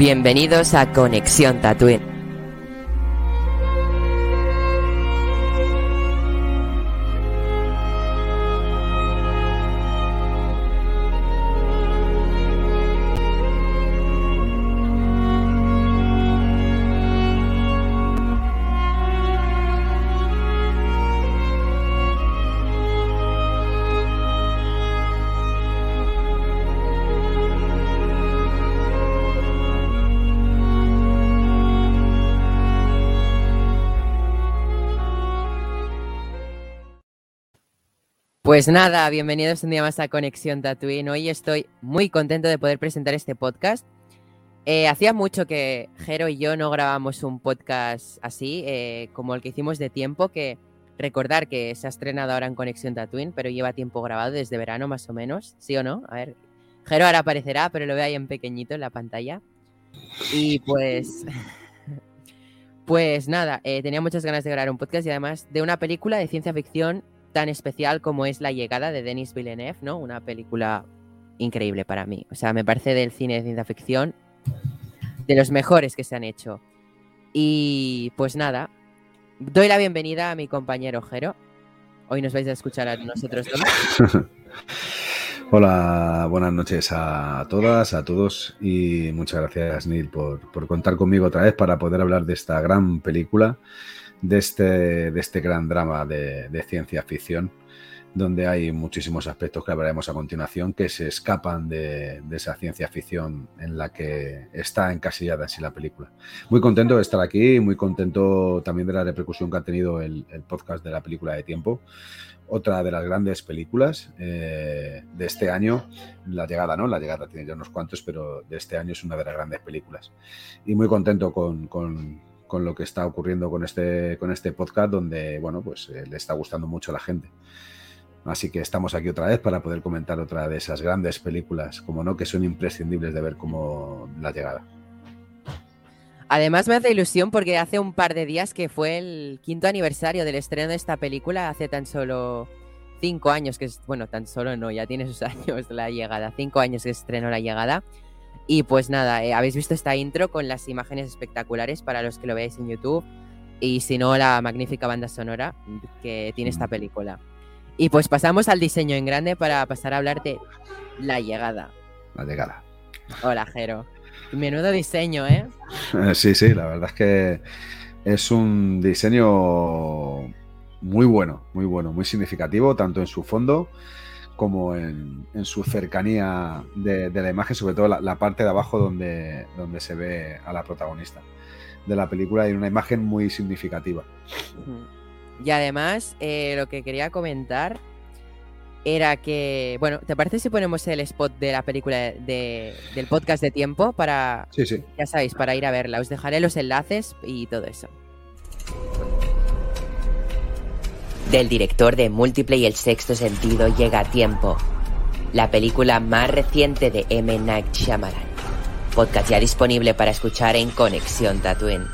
Bienvenidos a Conexión Tatooine. Pues nada, bienvenidos un día más a Conexión Tatooine. Hoy estoy muy contento de poder presentar este podcast. Eh, hacía mucho que Jero y yo no grabamos un podcast así, eh, como el que hicimos de tiempo, que recordar que se ha estrenado ahora en Conexión Tatooine, pero lleva tiempo grabado desde verano más o menos, ¿sí o no? A ver, Jero ahora aparecerá, pero lo veo ahí en pequeñito en la pantalla. Y pues... Pues nada, eh, tenía muchas ganas de grabar un podcast y además de una película de ciencia ficción tan especial como es La llegada de Denis Villeneuve, ¿no? Una película increíble para mí. O sea, me parece del cine de ciencia ficción de los mejores que se han hecho. Y pues nada, doy la bienvenida a mi compañero Jero. Hoy nos vais a escuchar a nosotros dos. Hola, buenas noches a todas, a todos y muchas gracias Neil por, por contar conmigo otra vez para poder hablar de esta gran película de este, de este gran drama de, ciencia ficción, donde hay muchísimos aspectos que hablaremos a continuación que se escapan de, de, esa ciencia ficción en la que está encasillada así la película. Muy contento de estar aquí, muy contento también de la repercusión que ha tenido el, podcast de la película de tiempo. Otra de las grandes películas eh, de este año, La Llegada, ¿no? La Llegada tiene ya unos cuantos, pero de este año es una de las grandes películas. Y muy contento con, con con lo que está ocurriendo con este, con este podcast, donde, bueno, pues eh, le está gustando mucho a la gente. Así que estamos aquí otra vez para poder comentar otra de esas grandes películas, como no, que son imprescindibles de ver como la llegada. Además me hace ilusión porque hace un par de días que fue el quinto aniversario del estreno de esta película, hace tan solo cinco años que es, bueno, tan solo no, ya tiene sus años la llegada, cinco años que estrenó la llegada. Y pues nada, eh, habéis visto esta intro con las imágenes espectaculares para los que lo veáis en YouTube. Y si no, la magnífica banda sonora que tiene esta película. Y pues pasamos al diseño en grande para pasar a hablar de la llegada. La llegada. Hola, Jero. Menudo diseño, ¿eh? Sí, sí, la verdad es que es un diseño muy bueno, muy bueno, muy significativo, tanto en su fondo como en, en su cercanía de, de, la imagen, sobre todo la, la, parte de abajo donde, donde se ve a la protagonista de la película y una imagen muy significativa. Y además, eh, lo que quería comentar era que, bueno, ¿te parece si ponemos el spot de la película de, del podcast de tiempo para, sí, sí. ya sabéis, para ir a verla? Os dejaré los enlaces y todo eso. Del director de Múltiple y el Sexto Sentido llega a tiempo. La película más reciente de M. Night Shyamalan. Podcast ya disponible para escuchar en Conexión Tatooine.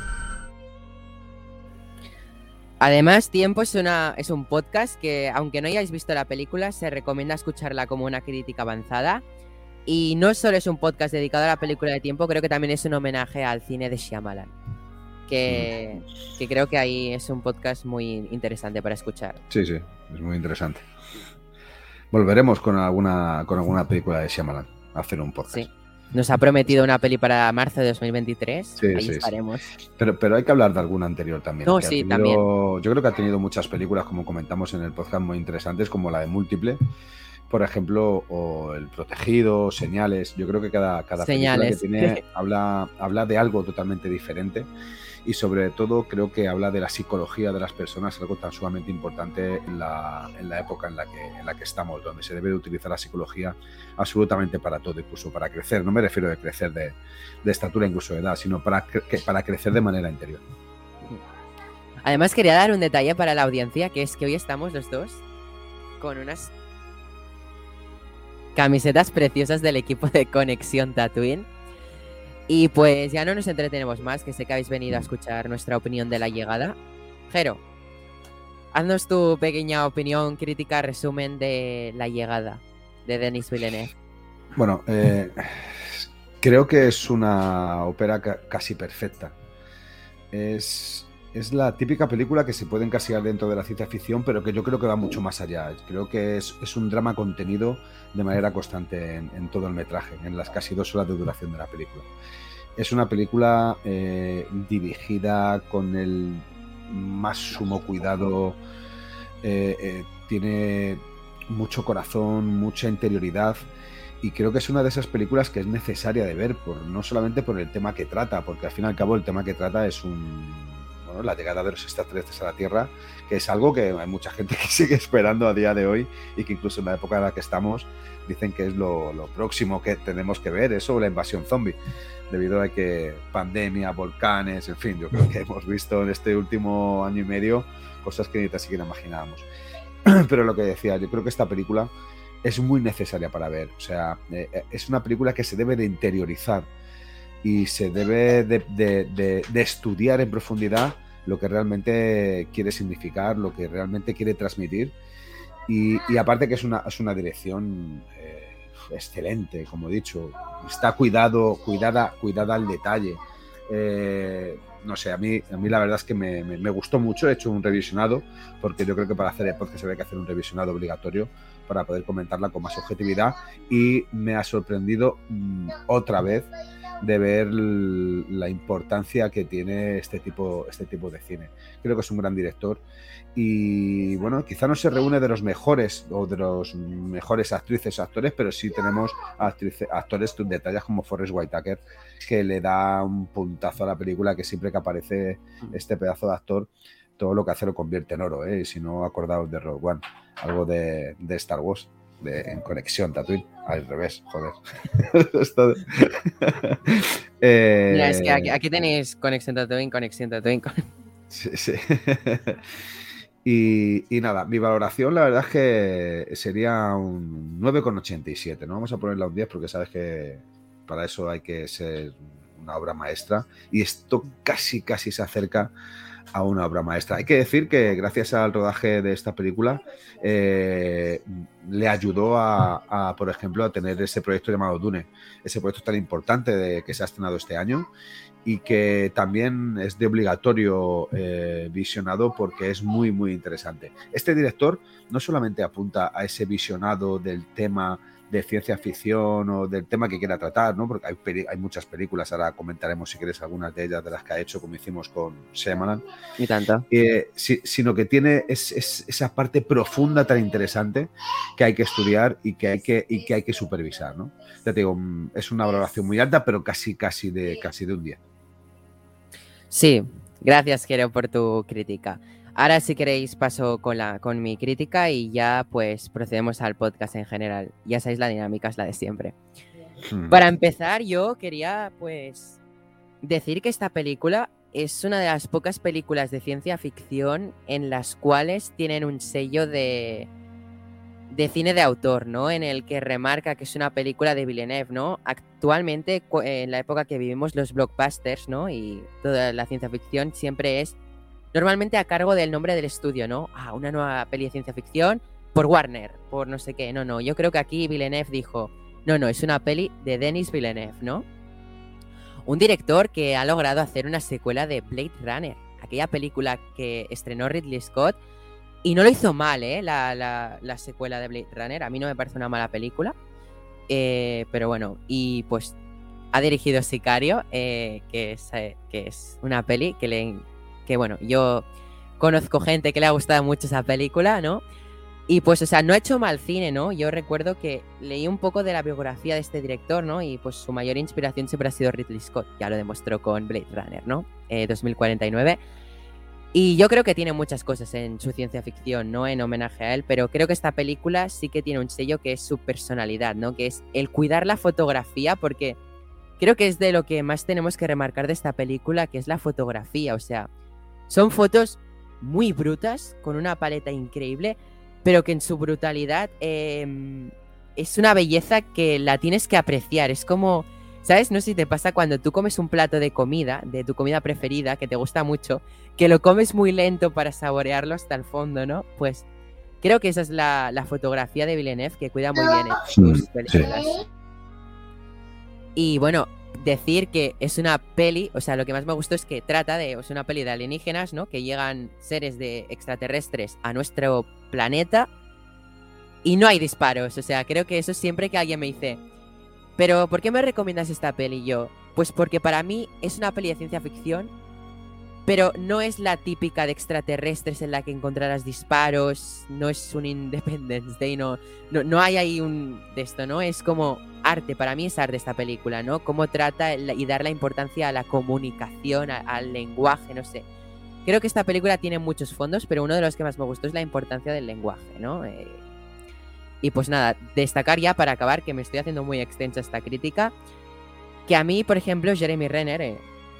Además, Tiempo es, una, es un podcast que, aunque no hayáis visto la película, se recomienda escucharla como una crítica avanzada. Y no solo es un podcast dedicado a la película de Tiempo, creo que también es un homenaje al cine de Shyamalan que, que, creo que ahí es un podcast muy interesante para escuchar. Sí, sí, es muy interesante. Volveremos con alguna, con alguna película de Shyamalan a hacer un podcast. Sí. Nos ha prometido una peli para marzo de 2023. Sí, ahí sí, estaremos. Sí. Pero, pero hay que hablar de alguna anterior también. No, sí, tenido, también. Yo creo que ha tenido muchas películas, como comentamos en el podcast, muy interesantes, como la de Múltiple, por ejemplo, o El Protegido, Señales. Yo creo que cada, cada Señales. película que tiene habla, habla de algo totalmente diferente y sobre todo creo que habla de la psicología de las personas, algo tan sumamente importante en la, en la época en la, que, en la que estamos, donde se debe de utilizar la psicología absolutamente para todo, incluso para crecer. No me refiero de crecer de, de estatura, incluso de edad, sino para, para crecer de manera interior. Además quería dar un detalle para la audiencia, que es que hoy estamos los dos con unas camisetas preciosas del equipo de Conexión Tatooine. Y pues ya no nos entretenemos más, que sé que habéis venido a escuchar nuestra opinión de la llegada. Jero, haznos tu pequeña opinión, crítica, resumen de la llegada de Denis Villeneuve. Bueno, eh, creo que es una ópera casi perfecta. Es, es la típica película que se puede encasillar dentro de la ciencia ficción, pero que yo creo que va mucho más allá. Creo que es, un drama contenido de manera constante en, todo el metraje, en las casi dos horas de duración de la película. Es una película eh, dirigida con el más sumo cuidado, eh, eh, tiene mucho corazón, mucha interioridad y creo que es una de esas películas que es necesaria de ver, por, no solamente por el tema que trata, porque al fin y al cabo el tema que trata es un, la llegada de los extraterrestres a la Tierra, que es algo que hay mucha gente que sigue esperando a día de hoy y que incluso en la época en la que estamos dicen que es lo, próximo que tenemos que ver, eso la invasión zombie, debido a que pandemia, volcanes, en fin, yo creo que hemos visto en este último año y medio cosas que ni tan siquiera imaginábamos. Pero lo que decía, yo creo que esta película es muy necesaria para ver. O sea, eh, eh, es una película que se debe de interiorizar y se debe de, estudiar en profundidad lo que realmente quiere significar, lo que realmente quiere transmitir. Y, aparte que es una, es una dirección eh, excelente, como he dicho. Está cuidado, cuidada, cuidada al detalle. no sé, a mí, a mí la verdad es que me, me, gustó mucho. He hecho un revisionado, porque yo creo que para hacer el podcast ve que hacer un revisionado obligatorio para poder comentarla con más objetividad y me ha sorprendido mm, otra vez de ver la importancia que tiene este tipo, este tipo de cine. Creo que es un gran director y bueno, quizá no se reúne de los mejores o de los mejores actrices o actores, pero sí tenemos actores de tallas como Forrest Whitaker que le da un puntazo a la película que siempre que aparece mm. este pedazo de actor todo lo que hace lo convierte en oro, ¿eh? Y si no, acordaos de Rogue One, algo de, Star Wars, de, en conexión Tatooine, al revés, joder. eh, Mira, es que aquí, tenéis conexión Tatooine, conexión Tatooine. sí, sí. Y, y, nada, mi valoración la verdad es que sería un 9,87. No vamos a ponerla un 10 porque sabes que para eso hay que ser una obra maestra. Y esto casi, casi se acerca a una obra maestra. Hay que decir que gracias al rodaje de esta película eh, le ayudó a, por ejemplo, a tener ese proyecto llamado Dune, ese proyecto tan importante de, que se ha estrenado este año y que también es de obligatorio eh, visionado porque es muy, muy interesante. Este director no solamente apunta a ese visionado del tema de ciencia ficción o del tema que quiera tratar, ¿no? Porque hay, hay muchas películas, ahora comentaremos si quieres algunas de ellas de las que ha hecho, como hicimos con Shyamalan. Y tanta. Eh, sino que tiene esa parte profunda tan interesante que hay que estudiar y que hay que, y que, hay que supervisar, ¿no? Ya te digo, mm, es una valoración muy alta, pero casi, casi, de, casi de un día. Sí, gracias, Jero, por tu crítica. Ahora, si queréis, paso con, la, con mi crítica y ya pues procedemos al podcast en general. Ya sabéis, la dinámica es la de siempre. Hmm. Para empezar, yo quería pues decir que esta película es una de las pocas películas de ciencia ficción en las cuales tienen un sello de, de cine de autor, ¿no? En el que remarca que es una película de Villeneuve, ¿no? Actualmente, en la época que vivimos, los blockbusters, ¿no? Y toda la ciencia ficción siempre es normalmente a cargo del nombre del estudio, ¿no? Ah, una nueva peli de ciencia ficción por Warner, por no sé qué. No, no, yo creo que aquí Villeneuve dijo, no, no, es una peli de Denis Villeneuve, ¿no? Un director que ha logrado hacer una secuela de Blade Runner, aquella película que estrenó Ridley Scott. Y no lo hizo mal, ¿eh? La, secuela de Blade Runner. A mí no me parece una mala película. Eh, pero bueno, y pues ha dirigido Sicario, eh, que, es, eh, que es una peli que le, que bueno, yo conozco gente que le ha gustado mucho esa película, ¿no? Y pues, o sea, no ha hecho mal cine, ¿no? Yo recuerdo que leí un poco de la biografía de este director, ¿no? Y pues su mayor inspiración siempre ha sido Ridley Scott, ya lo demostró con Blade Runner, ¿no? 2049. Eh, y yo creo que tiene muchas cosas en su ciencia ficción, ¿no? En homenaje a él, pero creo que esta película sí que tiene un sello que es su personalidad, ¿no? Que es el cuidar la fotografía, porque creo que es de lo que más tenemos que remarcar de esta película, que es la fotografía, o sea, son fotos muy brutas, con una paleta increíble, pero que en su brutalidad em, es una belleza que la tienes que apreciar. Es como, ¿sabes? No sé si te pasa cuando tú comes un plato de comida, de tu comida preferida, que te gusta mucho, que lo comes muy lento para saborearlo hasta el fondo, ¿no? Pues creo que esa es la, fotografía de Villeneuve que cuida muy bien en sus películas. Y bueno, decir que es una peli, o sea, lo que más me gustó es que trata de, es una peli de alienígenas, ¿no? Que llegan seres de extraterrestres a nuestro planeta y no hay disparos, o sea, creo que eso siempre que alguien me dice, pero ¿por qué me recomiendas esta peli yo? Pues porque para mí es una peli de ciencia ficción, pero no es la típica de extraterrestres en la que encontrarás disparos, no es un Independence Day, no, no, no hay ahí un de esto, ¿no? Es como arte, para mí es arte esta película, ¿no? Cómo trata y dar la importancia a la comunicación, al lenguaje, no sé. Creo que esta película tiene muchos fondos, pero uno de los que más me gustó es la importancia del lenguaje, ¿no? Eh, y pues nada, destacar ya para acabar, que me estoy haciendo muy extensa esta crítica, que a mí, por ejemplo, Jeremy Renner, eh,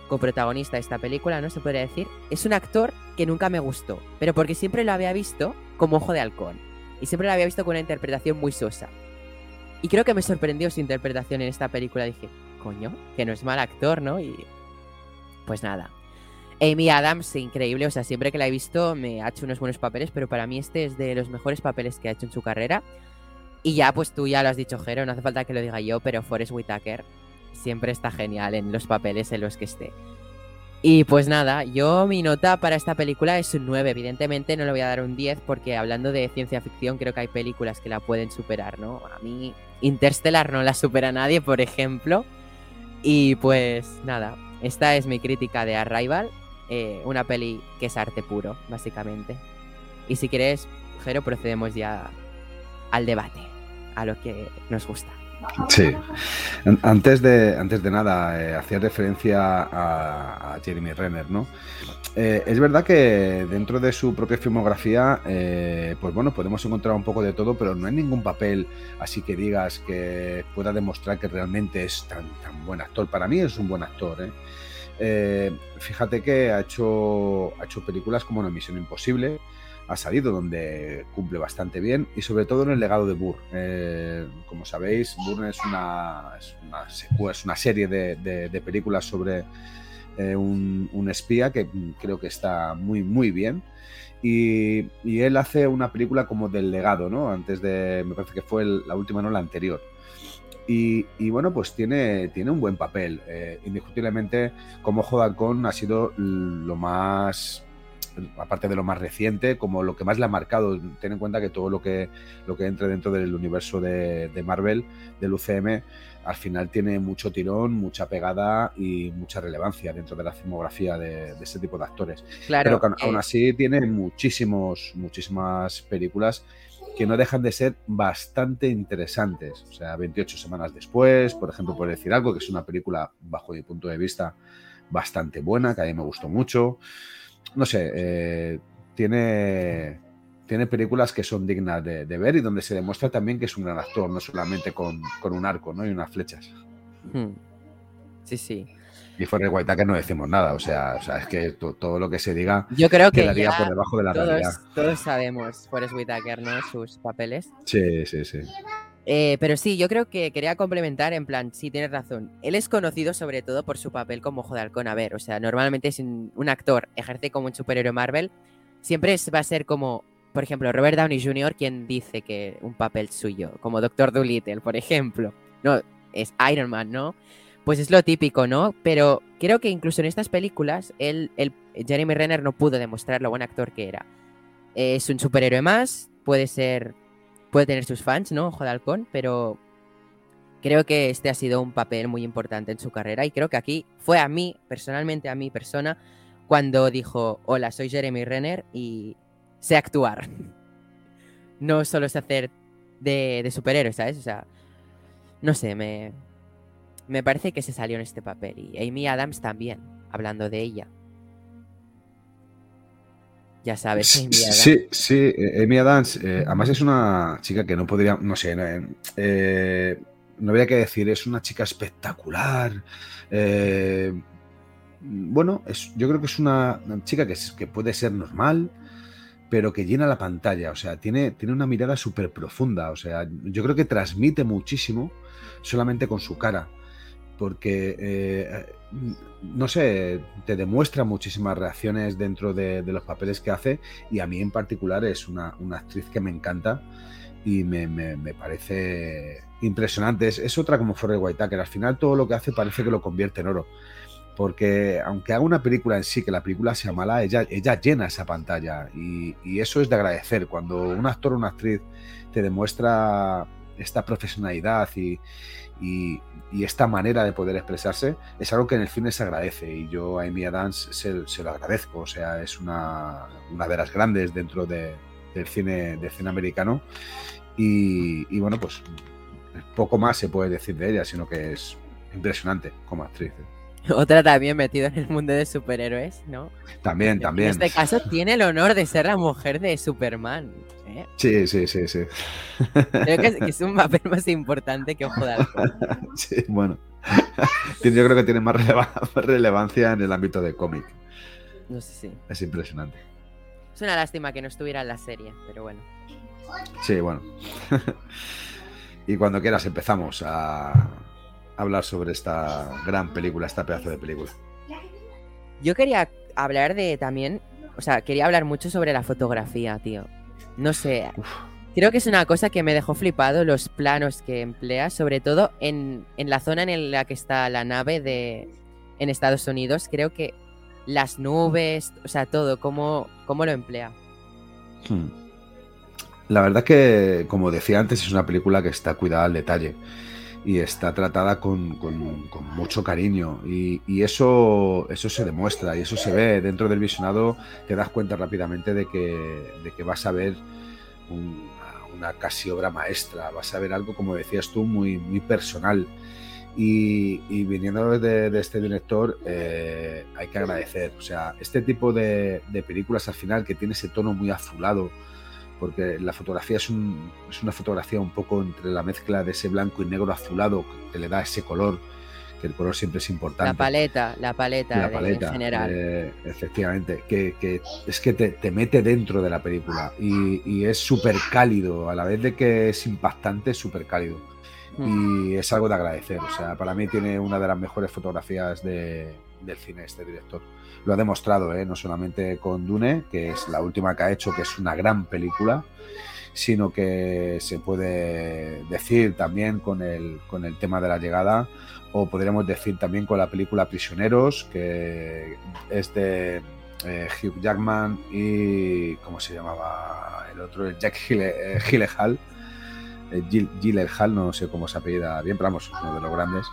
coprotagonista de esta película, ¿no? Se podría decir, es un actor que nunca me gustó, pero porque siempre lo había visto como ojo de halcón. Y siempre lo había visto con una interpretación muy sosa. Y creo que me sorprendió su interpretación en esta película. Dije, coño, que no es mal actor, ¿no? Y pues nada. Amy Adams, increíble, o sea, siempre que la he visto me ha hecho unos buenos papeles, pero para mí este es de los mejores papeles que ha hecho en su carrera. Y ya, pues tú ya lo has dicho, Jero, no hace falta que lo diga yo, pero Forrest Whitaker siempre está genial en los papeles en los que esté. Y pues nada, yo mi nota para esta película es un 9. Evidentemente no le voy a dar un 10 porque hablando de ciencia ficción creo que hay películas que la pueden superar, ¿no? A mí Interstellar no la supera nadie, por ejemplo. Y pues nada, esta es mi crítica de Arrival, eh, una peli que es arte puro, básicamente. Y si quieres, Jero, procedemos ya al debate, a lo que nos gusta. Sí. Antes de, antes de nada, eh, hacía referencia a, Jeremy Renner, ¿no? Eh, es verdad que dentro de su propia filmografía, eh, pues bueno, podemos encontrar un poco de todo, pero no hay ningún papel así que digas que pueda demostrar que realmente es tan, tan buen actor. Para mí es un buen actor, fíjate que ha hecho, ha hecho películas como Una Misión Imposible, ha salido, donde cumple bastante bien y sobre todo en el legado de Burr. Eh, como sabéis, Burr es una, es una, es una serie de, películas sobre eh, un, espía que creo que está muy, muy bien. Y, él hace una película como del legado, ¿no? Antes de, me parece que fue la última, no la anterior. Y, bueno, pues tiene, tiene un buen papel. Eh, indiscutiblemente, como Jodalcón ha sido lo más aparte de lo más reciente, como lo que más le ha marcado. Ten en cuenta que todo lo que, lo que entre dentro del universo de, Marvel, del UCM, al final tiene mucho tirón, mucha pegada y mucha relevancia dentro de la filmografía de, ese tipo de actores. Claro, Pero aún así tiene muchísimos, muchísimas películas que no dejan de ser bastante interesantes. O sea, 28 semanas después, por ejemplo, por decir algo, que es una película, bajo mi punto de vista, bastante buena, que a mí me gustó mucho no sé, eh, tiene, tiene películas que son dignas de, ver y donde se demuestra también que es un gran actor, no solamente con, un arco ¿no? y unas flechas. Hmm. Sí, sí. Y fuera de que no decimos nada, o sea, o sea es que todo lo que se diga Yo creo que quedaría por debajo de la todos, realidad. Todos sabemos Forrest Whitaker, ¿no? Sus papeles. Sí, sí, sí. Eh, pero sí, yo creo que quería complementar en plan, sí, tienes razón. Él es conocido sobre todo por su papel como Ojo de Halcón. A ver, o sea, normalmente si un, actor ejerce como un superhéroe Marvel, siempre va a ser como, por ejemplo, Robert Downey Jr., quien dice que un papel suyo, como Doctor Dolittle, por ejemplo. No, es Iron Man, ¿no? Pues es lo típico, ¿no? Pero creo que incluso en estas películas, él, Jeremy Renner no pudo demostrar lo buen actor que era. Es un superhéroe más, puede ser puede tener sus fans, ¿no? Ojo de Halcón, pero creo que este ha sido un papel muy importante en su carrera y creo que aquí fue a mí, personalmente a mi persona, cuando dijo, hola, soy Jeremy Renner y sé actuar. No solo sé hacer de, de superhéroe, ¿sabes? O sea, no sé, me, me parece que se salió en este papel y Amy Adams también, hablando de ella ya sabes. Sí, sí, eh, Amy Adams, eh, además es una chica que no podría, no sé, no, eh, habría que decir, es una chica espectacular. bueno, es, yo creo que es una, chica que, que, puede ser normal, pero que llena la pantalla, o sea, tiene, tiene una mirada súper profunda, o sea, yo creo que transmite muchísimo solamente con su cara porque no sé, te demuestra muchísimas reacciones dentro de, los papeles que hace y a mí en particular es una, actriz que me encanta y me, parece impresionante. Es, otra como Forrest Whitaker. Al final todo lo que hace parece que lo convierte en oro. Porque aunque haga una película en sí, que la película sea mala, ella, llena esa pantalla. Y, eso es de agradecer. Cuando un actor o una actriz te demuestra esta profesionalidad y, esta manera de poder expresarse es algo que en el cine se agradece y yo a Amy Adams se, se lo agradezco, o sea, es una, una de las grandes dentro de, del, cine, del cine americano y, y, bueno, pues poco más se puede decir de ella, sino que es impresionante como actriz. ¿eh? Otra también metida en el mundo de superhéroes, ¿no? También, también. En este caso tiene el honor de ser la mujer de Superman. ¿Eh? Sí, sí, sí, sí. Creo que es, un papel más importante que Ojo de Sí, bueno. Yo creo que tiene más relevancia en el ámbito de cómic. No sé si. Es impresionante. Es una lástima que no estuviera en la serie, pero bueno. Sí, bueno. y cuando quieras empezamos a hablar sobre esta gran película, esta pedazo de película. Yo quería hablar de también, o sea, quería hablar mucho sobre la fotografía, tío. No sé. Creo que es una cosa que me dejó flipado los planos que emplea, sobre todo en, la zona en la que está la nave de en Estados Unidos. Creo que las nubes, o sea, todo, cómo, cómo lo emplea. Hmm. La verdad que, como decía antes, es una película que está cuidada al detalle y está tratada con, mucho cariño y, eso, eso se demuestra y eso se ve dentro del visionado, te das cuenta rápidamente de que, de que vas a ver una, casi obra maestra, vas a ver algo, como decías tú, muy, muy personal. Y, viniendo de, este director, eh, hay que agradecer. O sea, este tipo de, de películas al final que tiene ese tono muy azulado, porque la fotografía es, una fotografía un poco entre la mezcla de ese blanco y negro azulado que le da ese color, que el color siempre es importante. La paleta, la paleta, en general. Eh, efectivamente, que, es que te, mete dentro de la película y, es súper cálido, a la vez de que es impactante, es súper cálido. Mm. Y es algo de agradecer, o sea, para mí tiene una de las mejores fotografías del cine este director lo ha demostrado, ¿eh? no solamente con Dune, que es la última que ha hecho, que es una gran película, sino que se puede decir también con el, con el tema de la llegada, o podríamos decir también con la película Prisioneros, que es de eh, Hugh Jackman y. ¿Cómo se llamaba el otro? Jack. Gile, eh, Hall, no sé cómo se apellida bien, pero vamos, uno de los grandes.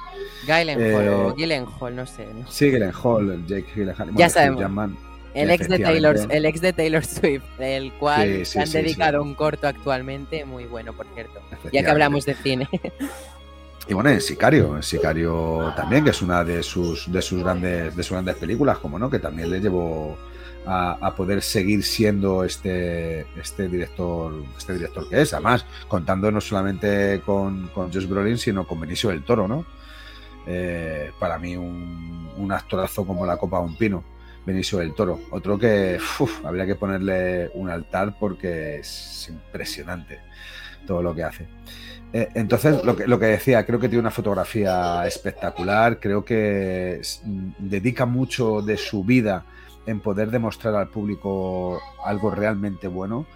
Gyllenhaal o eh, Gyllenhaal, no sé. Sí, Gyllenhaal, Jake Gyllenhaal. ya sabemos. el ex, de Taylor, el ex de Taylor Swift, el cual se han dedicado un corto actualmente, muy bueno, por cierto. Ya que hablamos de cine. Y bueno, en Sicario, en Sicario también, que es una de sus, de sus grandes, de sus grandes películas, como no, que también le llevó a, poder seguir siendo este, este director, este director que es, además, contando no solamente con, con Josh Brolin, sino con Benicio del Toro, ¿no? Eh, para mí un, un, actorazo como la copa de un pino, Benicio del Toro. Otro que habría que ponerle un altar porque es impresionante todo lo que hace. Eh, entonces, lo que, lo que decía, creo que tiene una fotografía espectacular, creo que dedica mucho de su vida en poder demostrar al público algo realmente bueno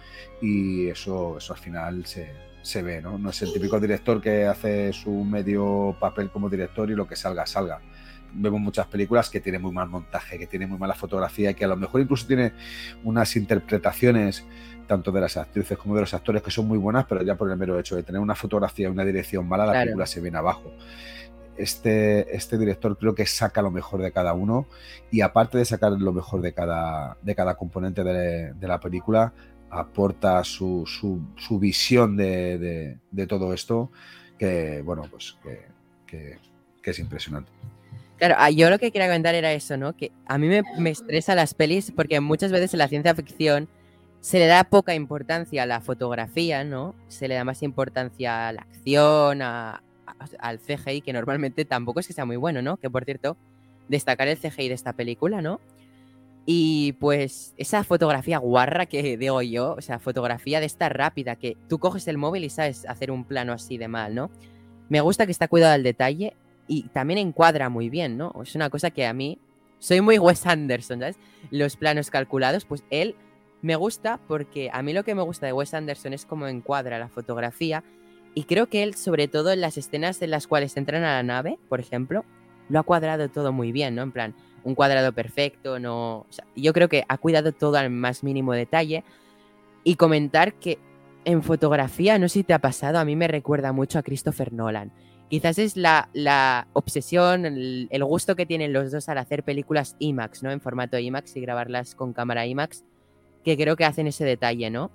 y eso, eso al final se, se ve, ¿no? No es el típico director que hace su medio papel como director y lo que salga, salga. Vemos muchas películas que tienen muy mal montaje, que tienen muy mala fotografía, y que a lo mejor incluso tiene unas interpretaciones tanto de las actrices como de los actores que son muy buenas, pero ya por el mero hecho de tener una fotografía y una dirección mala, la película se viene abajo este, este director creo que saca lo mejor de cada uno y aparte de sacar lo mejor de cada, de cada componente de, la película, aporta su, su, visión de, todo esto que, bueno, pues que, es impresionante. Claro, ah, yo lo que quería comentar era eso, ¿no? Que a mí me, me estresa las pelis porque muchas veces en la ciencia ficción se le da poca importancia a la fotografía, ¿no? Se le da más importancia a la acción, a, al CGI, que normalmente tampoco es que sea muy bueno, ¿no? Que por cierto, destacar el CGI de esta película, ¿no? Y pues esa fotografía guarra que digo yo, o sea, fotografía de esta rápida, que tú coges el móvil y sabes hacer un plano así de mal, ¿no? Me gusta que está cuidado al detalle y también encuadra muy bien, ¿no? Es una cosa que a mí, soy muy Wes Anderson, ¿sabes? Los planos calculados, pues él me gusta porque a mí lo que me gusta de Wes Anderson es cómo encuadra la fotografía y creo que él, sobre todo en las escenas en las cuales entran a la nave, por ejemplo, lo ha cuadrado todo muy bien, ¿no? En plan, un cuadrado perfecto, no... yo creo que ha cuidado todo al más mínimo detalle y comentar que en fotografía, no sé si te ha pasado, a mí me recuerda mucho a Christopher Nolan. Quizás es la, la obsesión, el, el, gusto que tienen los dos al hacer películas IMAX, ¿no? En formato IMAX y grabarlas con cámara IMAX, que creo que hacen ese detalle, ¿no?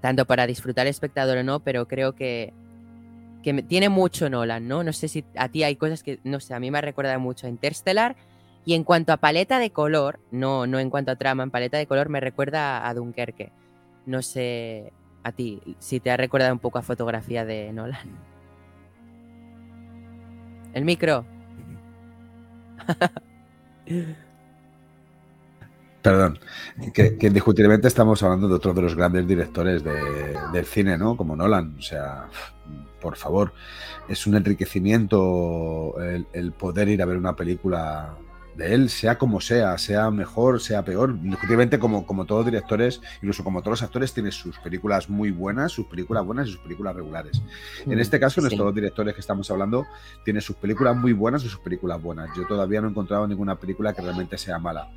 Tanto para disfrutar el espectador o no, pero creo que, que tiene mucho Nolan, ¿no? No sé si a ti hay cosas que, no sé, a mí me recuerda mucho a Interstellar. Y en cuanto a paleta de color, no, no en cuanto a trama, en paleta de color me recuerda a Dunkerque. No sé a ti si te ha recordado un poco a fotografía de Nolan. El micro. Perdón, que, indiscutiblemente estamos hablando de otro de los grandes directores del cine, ¿no? Como Nolan. O sea, por favor, es un enriquecimiento el poder ir a ver una película de él, sea como sea, sea mejor, sea peor. Indiscutiblemente, como, como todos directores, incluso como todos los actores, tiene sus películas muy buenas, sus películas buenas y sus películas regulares. en mm, este caso, nuestros dos directores que estamos hablando tienen sus películas muy buenas y sus películas buenas. Yo todavía no he encontrado ninguna película que realmente sea mala.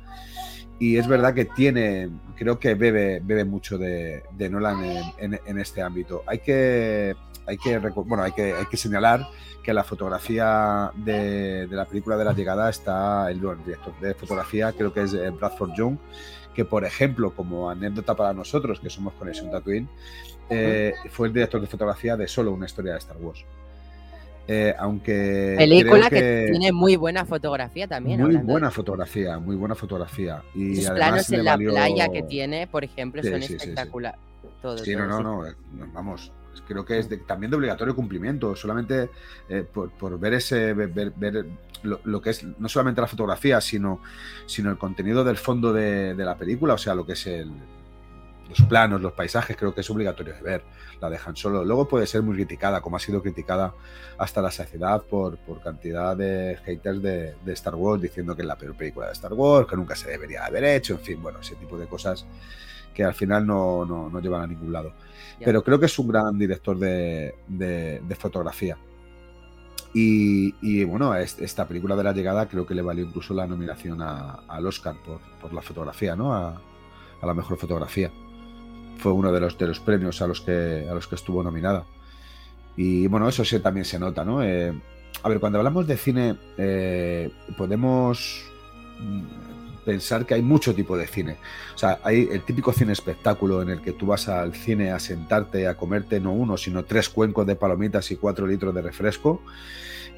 Y es verdad que tiene, creo que bebe, bebe mucho de, Nolan en, este ámbito. Hay que, hay que, bueno, hay que, hay que señalar que la fotografía de, la película de la llegada está el, director de fotografía, creo que es eh, Bradford Young, que por ejemplo, como anécdota para nosotros que somos Conexión Tatooine, eh, fue el director de fotografía de solo una historia de Star Wars. Eh, aunque. Película que, tiene muy buena fotografía también. Muy buena fotografía, muy buena fotografía. Y Los planos en la playa que tiene, por ejemplo, son espectaculares. Sí, no, no, no, vamos, creo que es también de obligatorio cumplimiento, solamente eh, por, ver ese, ver, lo, que es no solamente la fotografía, sino, sino el contenido del fondo de, la película, o sea, lo que es el, los planos, los paisajes, creo que es obligatorio de ver. La dejan solo. Luego puede ser muy criticada, como ha sido criticada hasta la saciedad por, por cantidad de haters de, de, Star Wars, diciendo que es la peor película de Star Wars, que nunca se debería haber hecho, en fin, bueno, ese tipo de cosas que al final no, no, no llevan a ningún lado. Pero creo que es un gran director de, de, fotografía. Y, y, bueno, esta película de la llegada creo que le valió incluso la nominación al Oscar por, por, la fotografía, ¿no? A, a, la mejor fotografía. Fue uno de los, de los premios a los, que, a los que estuvo nominada. Y bueno, eso sí también se nota, ¿no? Eh, a ver, cuando hablamos de cine, eh, podemos pensar que hay mucho tipo de cine. O sea, hay el típico cine espectáculo en el que tú vas al cine a sentarte, a comerte no uno, sino tres cuencos de palomitas y cuatro litros de refresco,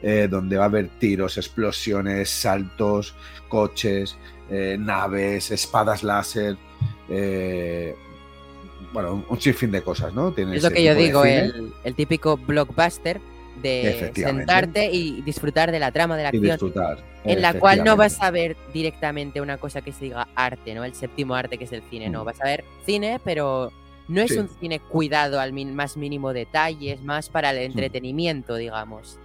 eh, donde va a haber tiros, explosiones, saltos, coches, naves, espadas láser. Eh, bueno, un, sinfín de cosas, ¿no? es lo que yo digo, el, el típico blockbuster de sentarte y disfrutar de la trama de la acción. En la cual no vas a ver directamente una cosa que se diga arte, ¿no? El séptimo arte que es el cine, no. Mm. Vas a ver cine, pero no es un cine cuidado al más mínimo detalle, es más para el entretenimiento, digamos.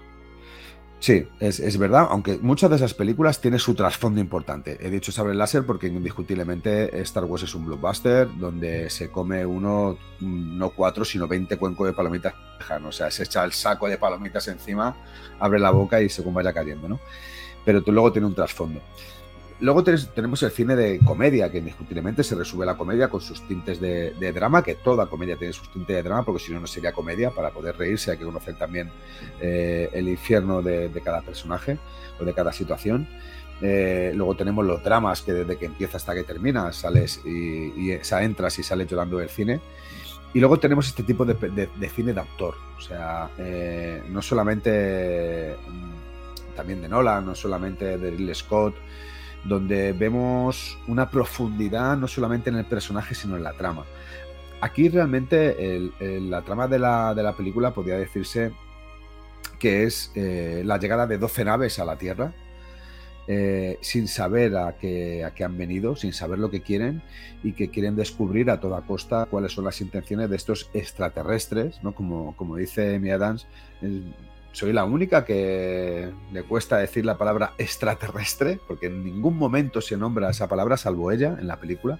Sí, es, verdad, aunque muchas de esas películas tienen su trasfondo importante. He dicho sobre el láser porque indiscutiblemente Star Wars es un blockbuster donde se come uno, no cuatro, sino veinte cuencos de palomitas. O sea, se echa el saco de palomitas encima, abre la boca y según vaya cayendo, ¿no? Pero luego tiene un trasfondo. Luego tenemos el cine de comedia, que indiscutiblemente se resume la comedia con sus tintes de, drama, que toda comedia tiene sus tintes de drama, porque si no, no sería comedia. Para poder reírse hay que conocer también eh, el infierno de, cada personaje o de cada situación. Eh, luego tenemos los dramas, que desde que empieza hasta que termina, sales y, entras y sales llorando del cine. Y luego tenemos este tipo de, cine de autor, o sea, eh, no solamente mm, también de Nolan, no solamente de Ridley Scott, donde vemos una profundidad no solamente en el personaje, sino en la trama. Aquí realmente la trama de la, película podría decirse que es eh, la llegada de 12 naves a la Tierra, eh, sin saber a qué, a qué, han venido, sin saber lo que quieren y que quieren descubrir a toda costa cuáles son las intenciones de estos extraterrestres, ¿no? como, como dice Amy Adams, soy la única que le cuesta decir la palabra extraterrestre, porque en ningún momento se nombra esa palabra, salvo ella en la película.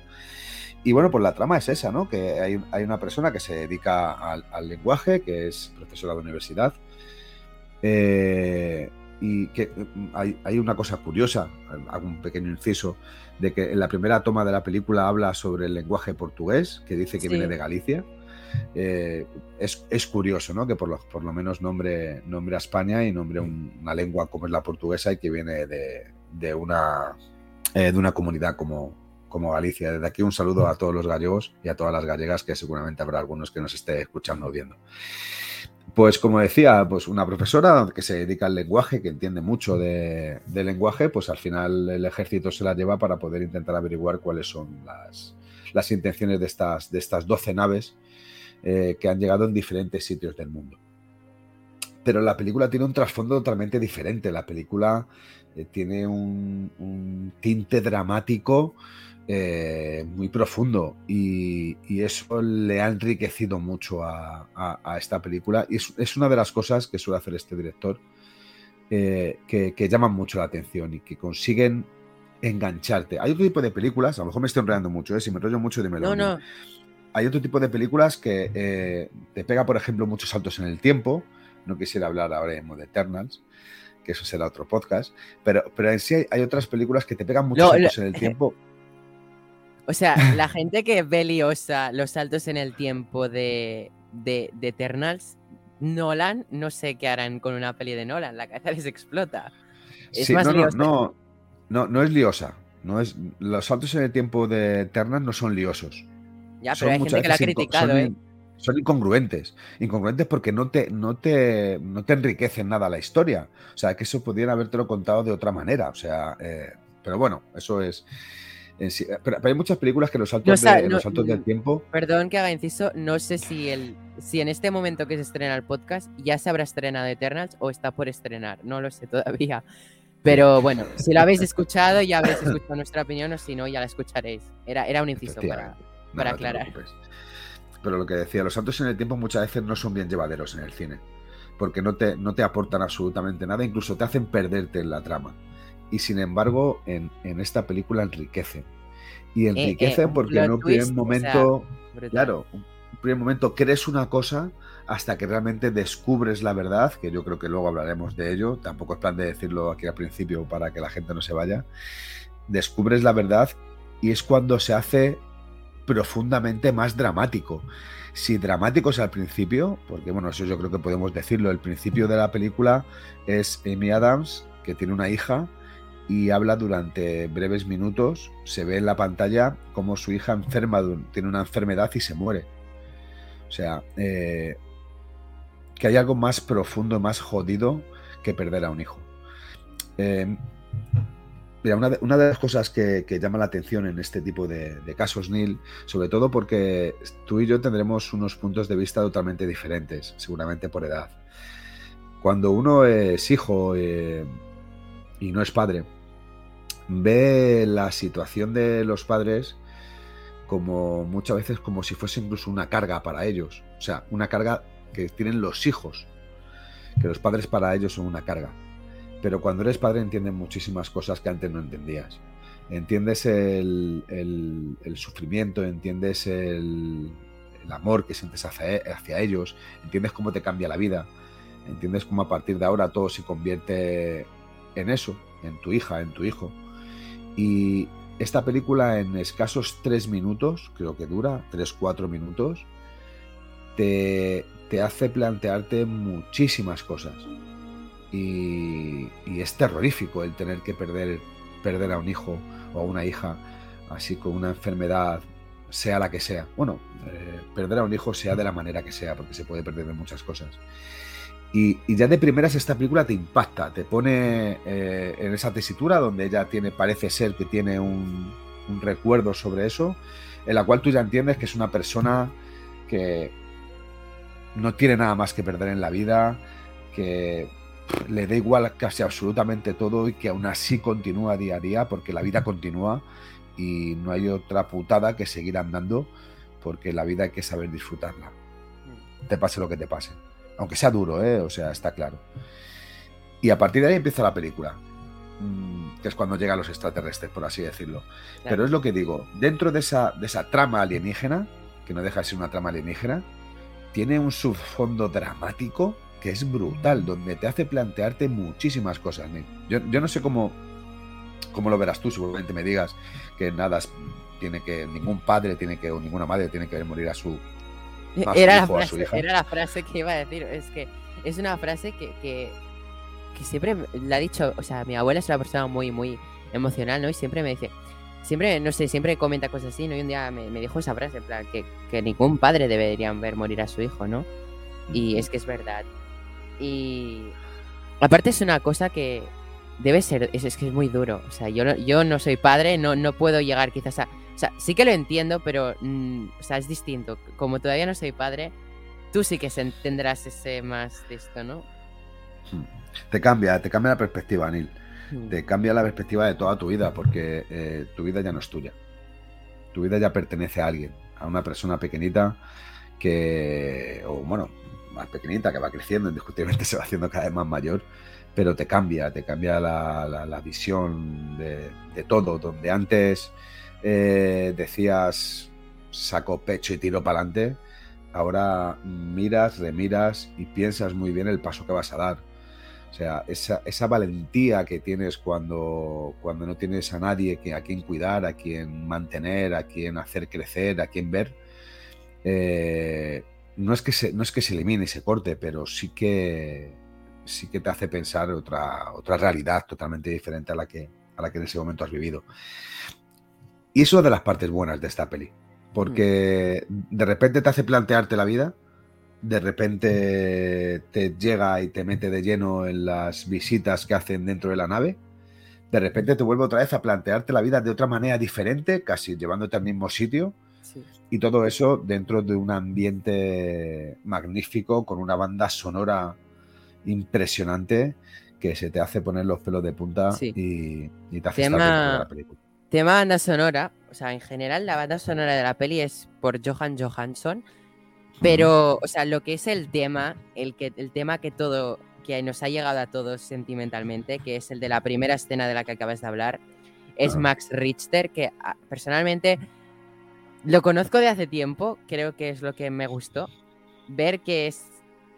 Y bueno, pues la trama es esa, ¿no? Que hay, una persona que se dedica al, lenguaje, que es profesora de universidad, eh, y que mm, hay, una cosa curiosa, hago un pequeño inciso, de que en la primera toma de la película habla sobre el lenguaje portugués, que dice que viene de Galicia. Eh, es, curioso, ¿no? Que por lo, menos nombre, nombre a España y nombre una lengua como es la portuguesa y que viene de, una, eh, de una comunidad como, como Galicia. Desde aquí un saludo a todos los gallegos y a todas las gallegas, que seguramente habrá algunos que nos esté escuchando o viendo. Pues como decía, pues una profesora que se dedica al lenguaje, que entiende mucho de, lenguaje, pues al final el ejército se la lleva para poder intentar averiguar cuáles son las, intenciones de estas, de estas 12 naves eh, que han llegado en diferentes sitios del mundo. Pero la película tiene un trasfondo totalmente diferente. La película eh, tiene un tinte dramático eh, muy profundo y, eso le ha enriquecido mucho a, esta película y es, una de las cosas que suele hacer este director eh, que, llaman mucho la atención y que consiguen engancharte. Hay otro tipo de películas, a lo mejor me estoy enredando mucho, ¿eh? si me enrollo mucho, dímelo. No, no. Hay otro tipo de películas que te pega, por ejemplo, muchos saltos en el tiempo. No quisiera hablar ahora de Eternals, que eso será otro podcast, pero, pero en sí hay, otras películas que te pegan muchos saltos en el tiempo. O sea, la gente que ve liosa los saltos en el tiempo de, de, Eternals, Nolan, no sé qué harán con una peli de Nolan, la cabeza les explota. Es más no, liosa. No, no, no, es liosa. No es, los saltos en el tiempo de Eternals no son liosos. Ya, pero hay gente que la ha criticado, ¿eh? son incongruentes. Incongruentes porque no te, no, te, no te enriquecen nada la historia. O sea, que eso podrían habértelo contado de otra manera. O sea, eh, pero bueno, eso es. Pero, hay muchas películas que los saltos, los saltos del tiempo. Perdón que haga inciso, no sé si el, si en este momento que se estrena el podcast ya se habrá estrenado Eternals o está por estrenar, no lo sé todavía. Pero bueno, si lo habéis escuchado, ya habréis escuchado nuestra opinión, o si no, ya la escucharéis. Era, era un inciso para, para aclarar. Pero lo que decía, los saltos en el tiempo muchas veces no son bien llevaderos en el cine, porque no te, no te aportan absolutamente nada, incluso te hacen perderte en la trama. Y sin embargo en, esta película enriquece Y eh, enriquece eh, porque en un primer momento, claro, un primer momento crees una cosa hasta que realmente descubres la verdad, que yo creo que luego hablaremos de ello, tampoco es plan de decirlo aquí al principio para que la gente no se vaya, descubres la verdad y es cuando se hace profundamente más dramático. Si dramático es al principio, porque bueno, eso yo creo que podemos decirlo, el principio de la película es Amy Adams, que tiene una hija, y habla durante breves minutos. Se ve en la pantalla como su hija enferma, tiene una enfermedad y se muere. O sea, eh, que hay algo más profundo, más jodido que perder a un hijo. Eh, mira, una de, las cosas que, llama la atención en este tipo de, casos, Neil, sobre todo porque tú y yo tendremos unos puntos de vista totalmente diferentes, seguramente por edad. Cuando uno es hijo eh, y no es padre, ve la situación de los padres como muchas veces como si fuese incluso una carga para ellos. O sea, una carga que tienen los hijos, que los padres para ellos son una carga. Pero cuando eres padre entiendes muchísimas cosas que antes no entendías. Entiendes el, sufrimiento, entiendes el, amor que sientes hacia, hacia ellos, entiendes cómo te cambia la vida, entiendes cómo a partir de ahora todo se convierte en eso, en tu hija, en tu hijo. Y esta película en escasos tres minutos, creo que dura, tres, cuatro minutos, te, hace plantearte muchísimas cosas. Y, es terrorífico el tener que perder, perder a un hijo o a una hija así con una enfermedad, sea la que sea. Bueno, eh, perder a un hijo sea de la manera que sea, porque se puede perder de muchas cosas. Y, ya de primeras esta película te impacta, te pone eh, en esa tesitura donde ella tiene, parece ser que tiene un, recuerdo sobre eso, en la cual tú ya entiendes que es una persona que no tiene nada más que perder en la vida, que le da igual casi absolutamente todo y que aún así continúa día a día porque la vida continúa y no hay otra putada que seguir andando porque la vida hay que saber disfrutarla. Te pase lo que te pase. Aunque sea duro, ¿eh? O sea, está claro. Y a partir de ahí empieza la película. mm, que es cuando llegan los extraterrestres, por así decirlo. Pero es lo que digo, dentro de esa, de esa trama alienígena, que no deja de ser una trama alienígena, tiene un subfondo dramático que es brutal, donde te hace plantearte muchísimas cosas. Yo, yo no sé cómo, cómo lo verás tú, seguramente me digas que nada tiene que, ningún padre tiene que, o ninguna madre tiene que ver morir a su, era, la frase, era la frase que iba a decir. Es que es una frase que, que, siempre la ha dicho, o sea, mi abuela es una persona muy, muy emocional, ¿no? Y siempre me dice, siempre, no sé, siempre comenta cosas así, ¿no? Y un día me, dijo esa frase, en plan, que, que, ningún padre debería ver morir a su hijo, ¿no? Y es que es verdad. Y aparte es una cosa que debe ser, es, es que es muy duro. O sea, yo no, yo no soy padre, no, no puedo llegar quizás a o sea, sí que lo entiendo, pero mm, o sea, es distinto. Como todavía no soy padre, tú sí que tendrás ese más de esto, ¿no? Hmm. Te cambia, te cambia la perspectiva, Anil. Hmm. Te cambia la perspectiva de toda tu vida, porque eh, tu vida ya no es tuya. Tu vida ya pertenece a alguien, a una persona pequeñita que, o bueno, más pequeñita, que va creciendo, indiscutiblemente se va haciendo cada vez más mayor, pero te cambia, te cambia la, visión de, de, todo, donde antes eh, decías saco pecho y tiro para adelante, ahora miras, remiras y piensas muy bien el paso que vas a dar. O sea, esa, valentía que tienes cuando, cuando no tienes a nadie que, a quien cuidar, a quien mantener, a quien hacer crecer, a quien ver, eh, no, es que se, no es que se elimine y se corte, pero sí que, sí que te hace pensar otra, otra realidad totalmente diferente a la, que, a la que en ese momento has vivido. Y eso es de las partes buenas de esta peli. Porque de repente te hace plantearte la vida, de repente te llega y te mete de lleno en las visitas que hacen dentro de la nave, de repente te vuelve otra vez a plantearte la vida de otra manera diferente, casi llevándote al mismo sitio. Y todo eso dentro de un ambiente magnífico, con una banda sonora impresionante que se te hace poner los pelos de punta y, te hace estar dentro de la película. Tema banda sonora, o sea, en general la banda sonora de la peli es por Johan Johansson, pero, o sea, lo que es el tema, el, que, el tema que todo, que nos ha llegado a todos sentimentalmente, que es el de la primera escena de la que acabas de hablar, es Max Richter, que ah, personalmente lo conozco de hace tiempo, creo que es lo que me gustó, ver que es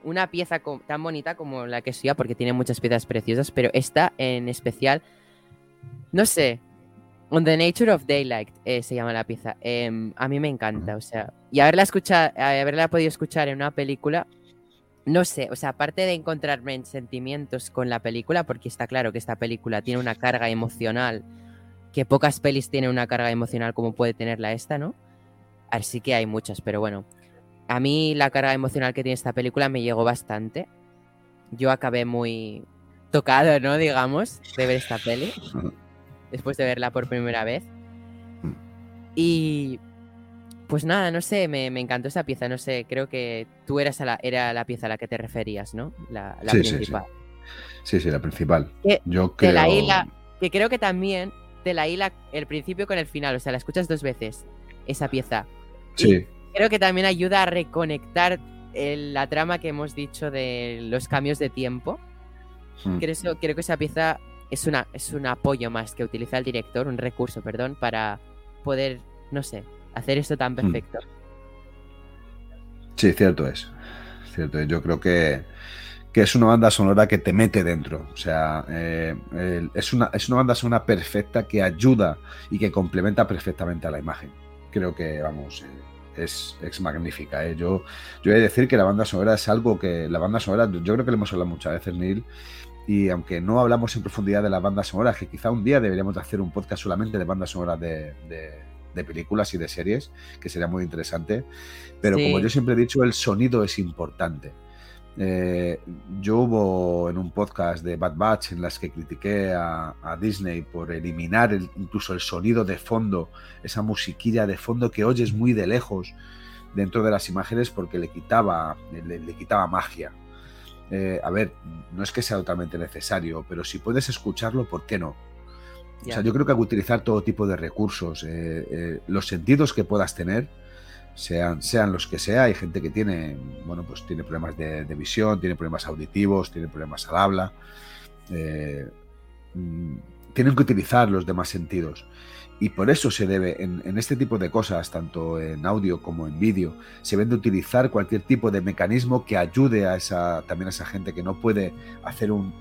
una pieza tan bonita como la que suya, porque tiene muchas piezas preciosas, pero esta en especial, no sé, On the Nature of Daylight eh, se llama la pieza. Em, a mí me encanta, o sea, y haberla escuchado, haberla podido escuchar en una película, no sé, o sea, aparte de encontrarme en sentimientos con la película, porque está claro que esta película tiene una carga emocional, que pocas pelis tienen una carga emocional como puede tenerla esta, ¿no? Así que hay muchas, pero bueno, a mí la carga emocional que tiene esta película me llegó bastante. Yo acabé muy tocado, ¿no? Digamos, de ver esta peli después de verla por primera vez. Y pues nada, no sé, me, encantó esa pieza, no sé, creo que tú eras la, era la pieza a la que te referías, ¿no? La, principal. Sí, sí. la principal. Yo creo... la que creo que también te la hila el principio con el final, o sea, la escuchas dos veces, esa pieza. Sí. creo que también ayuda a reconectar la trama que hemos dicho de los cambios de tiempo. Mm. Creo, creo que esa pieza es, una, es un apoyo más que utiliza el director, un recurso, perdón, para poder, no sé, hacer esto tan mm. perfecto. Sí, cierto es. Cierto, yo creo que, es una banda sonora que te mete dentro. O sea, eh, es, una, es una banda sonora perfecta que ayuda y que complementa perfectamente a la imagen. Creo que, vamos, eh, es, es, magnífica. ¿eh? Yo, yo voy a decir que la banda sonora es algo que. La banda sonora, yo creo que le hemos hablado muchas veces, Neil, y aunque no hablamos en profundidad de las bandas sonoras, que quizá un día deberíamos de hacer un podcast solamente de bandas sonoras de, películas y de series, que sería muy interesante. Pero como yo siempre he dicho, el sonido es importante. Eh, yo hubo en un podcast de Bad Batch en las que critiqué a, Disney por eliminar incluso el sonido de fondo, esa musiquilla de fondo que oyes muy de lejos dentro de las imágenes porque le quitaba, le quitaba magia. Eh, a ver, no es que sea totalmente necesario, pero si puedes escucharlo, ¿por qué no? O sea, yo creo que hay que utilizar todo tipo de recursos, eh, eh, los sentidos que puedas tener, sean, sean los que sea. Hay gente que tiene, bueno, pues tiene problemas de, visión, tiene problemas auditivos, tiene problemas al habla. Mm, tienen que utilizar los demás sentidos. Y por eso se debe, en, este tipo de cosas, tanto en audio como en vídeo, se debe de utilizar cualquier tipo de mecanismo que ayude a esa, también a esa gente que no puede hacer un,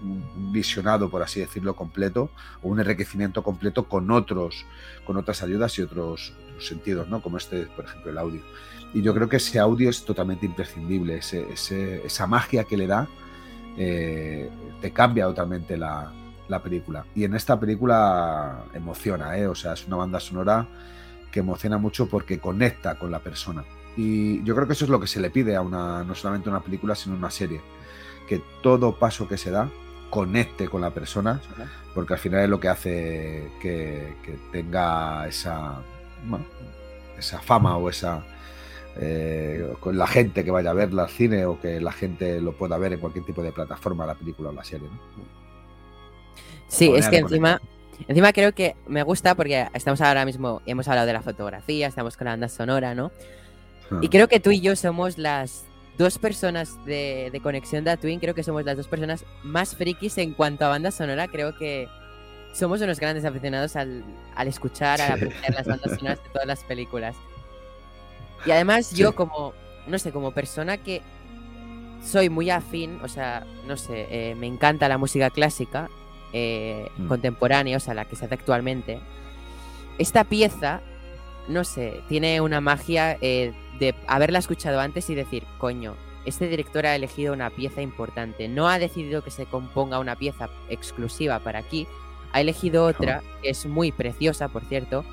visionado, por así decirlo, completo, o un enriquecimiento completo con otros, con otras ayudas y otros, sentidos, ¿no? Como este, por ejemplo, el audio. Y yo creo que ese audio es totalmente imprescindible, esa magia que le da eh, te cambia totalmente la, la película. Y en esta película emociona, ¿eh? o sea, es una banda sonora que emociona mucho porque conecta con la persona. Y yo creo que eso es lo que se le pide a una, no solamente una película, sino una serie. Que todo paso que se da conecte con la persona, porque al final es lo que hace que, tenga esa, esa fama o esa, eh, con la gente que vaya a verla al cine o que la gente lo pueda ver en cualquier tipo de plataforma, la película o la serie. Sí, es que encima, encima creo que me gusta porque estamos ahora mismo, hemos hablado de la fotografía, estamos con la banda sonora, ¿no? Y creo que tú y yo somos las dos personas de, conexión de Twin, creo que somos las dos personas más frikis en cuanto a banda sonora. Creo que somos unos grandes aficionados al, escuchar, al apreciar las bandas sonoras de todas las películas. Y además yo como, no sé, como persona que soy muy afín, o sea, no sé, eh, me encanta la música clásica eh, mm. contemporánea, o sea, la que se hace actualmente, esta pieza, no sé, tiene una magia eh, de haberla escuchado antes y decir, coño, este director ha elegido una pieza importante. No ha decidido que se componga una pieza exclusiva para aquí. Ha elegido otra, que es muy preciosa, por cierto,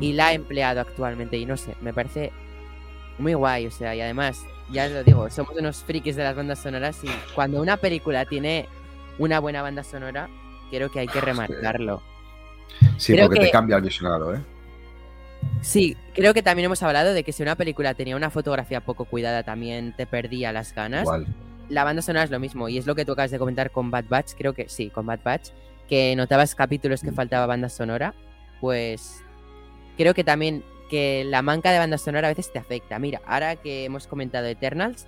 y la ha empleado actualmente. Y no sé, me parece muy guay. O sea, y además, ya lo digo, somos unos frikis de las bandas sonoras y cuando una película tiene una buena banda sonora, creo que hay que remarcarlo. Sí, porque te cambia el visionado, ¿eh? Sí, creo que también hemos hablado de que si una película tenía una fotografía poco cuidada también te perdía las ganas. La banda sonora es lo mismo y es lo que tú acabas de comentar con Bad Batch, creo que sí, con Bad Batch, que notabas capítulos que mm. faltaba banda sonora, pues creo que también que la manca de banda sonora a veces te afecta. Mira, ahora que hemos comentado Eternals,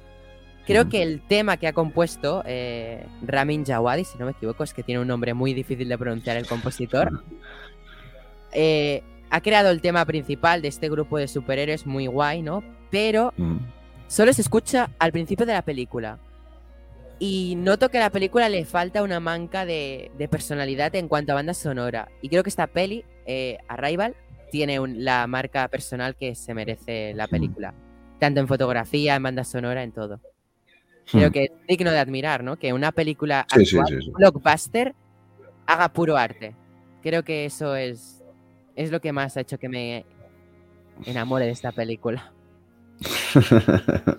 Creo que el tema que ha compuesto eh, Ramin Djawadi, si no me equivoco, es que tiene un nombre muy difícil de pronunciar el compositor. Eh, ha creado el tema principal de este grupo de superhéroes muy guay, ¿no? Pero solo se escucha al principio de la película. Y noto que a la película le falta una manca de, personalidad en cuanto a banda sonora. Y creo que esta peli, eh, Arrival, tiene la marca personal que se merece la película. Tanto en fotografía, en banda sonora, en todo. Creo hmm. que es digno de admirar, ¿no? Que una película blockbuster haga puro arte. Creo que eso es, es lo que más ha hecho que me enamore de esta película.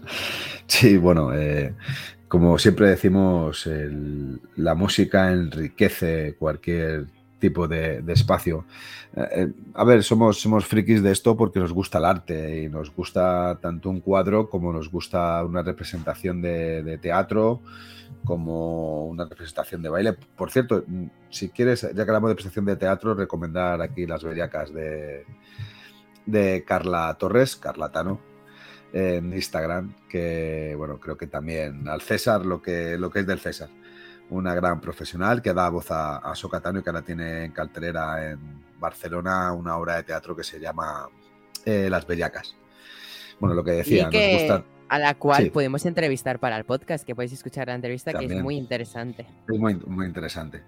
sí, bueno, eh, como siempre decimos, la música enriquece cualquier tipo de, espacio. Eh, eh, a ver, somos, somos frikis de esto porque nos gusta el arte y nos gusta tanto un cuadro como nos gusta una representación de, teatro, como una representación de baile. Por cierto, si quieres, ya que hablamos de presentación de teatro, recomendar aquí las bellacas de, de Carla Torres, Carla Tano, en Instagram, que bueno, creo que también al César lo que, lo que es del César una gran profesional que da voz a, a Socatano y que ahora tiene en cartelera en Barcelona una obra de teatro que se llama eh, Las Bellacas. Bueno, lo que decía, nos gusta... A la cual podemos entrevistar para el podcast, que podéis escuchar la entrevista, que es muy interesante. Es muy, muy interesante.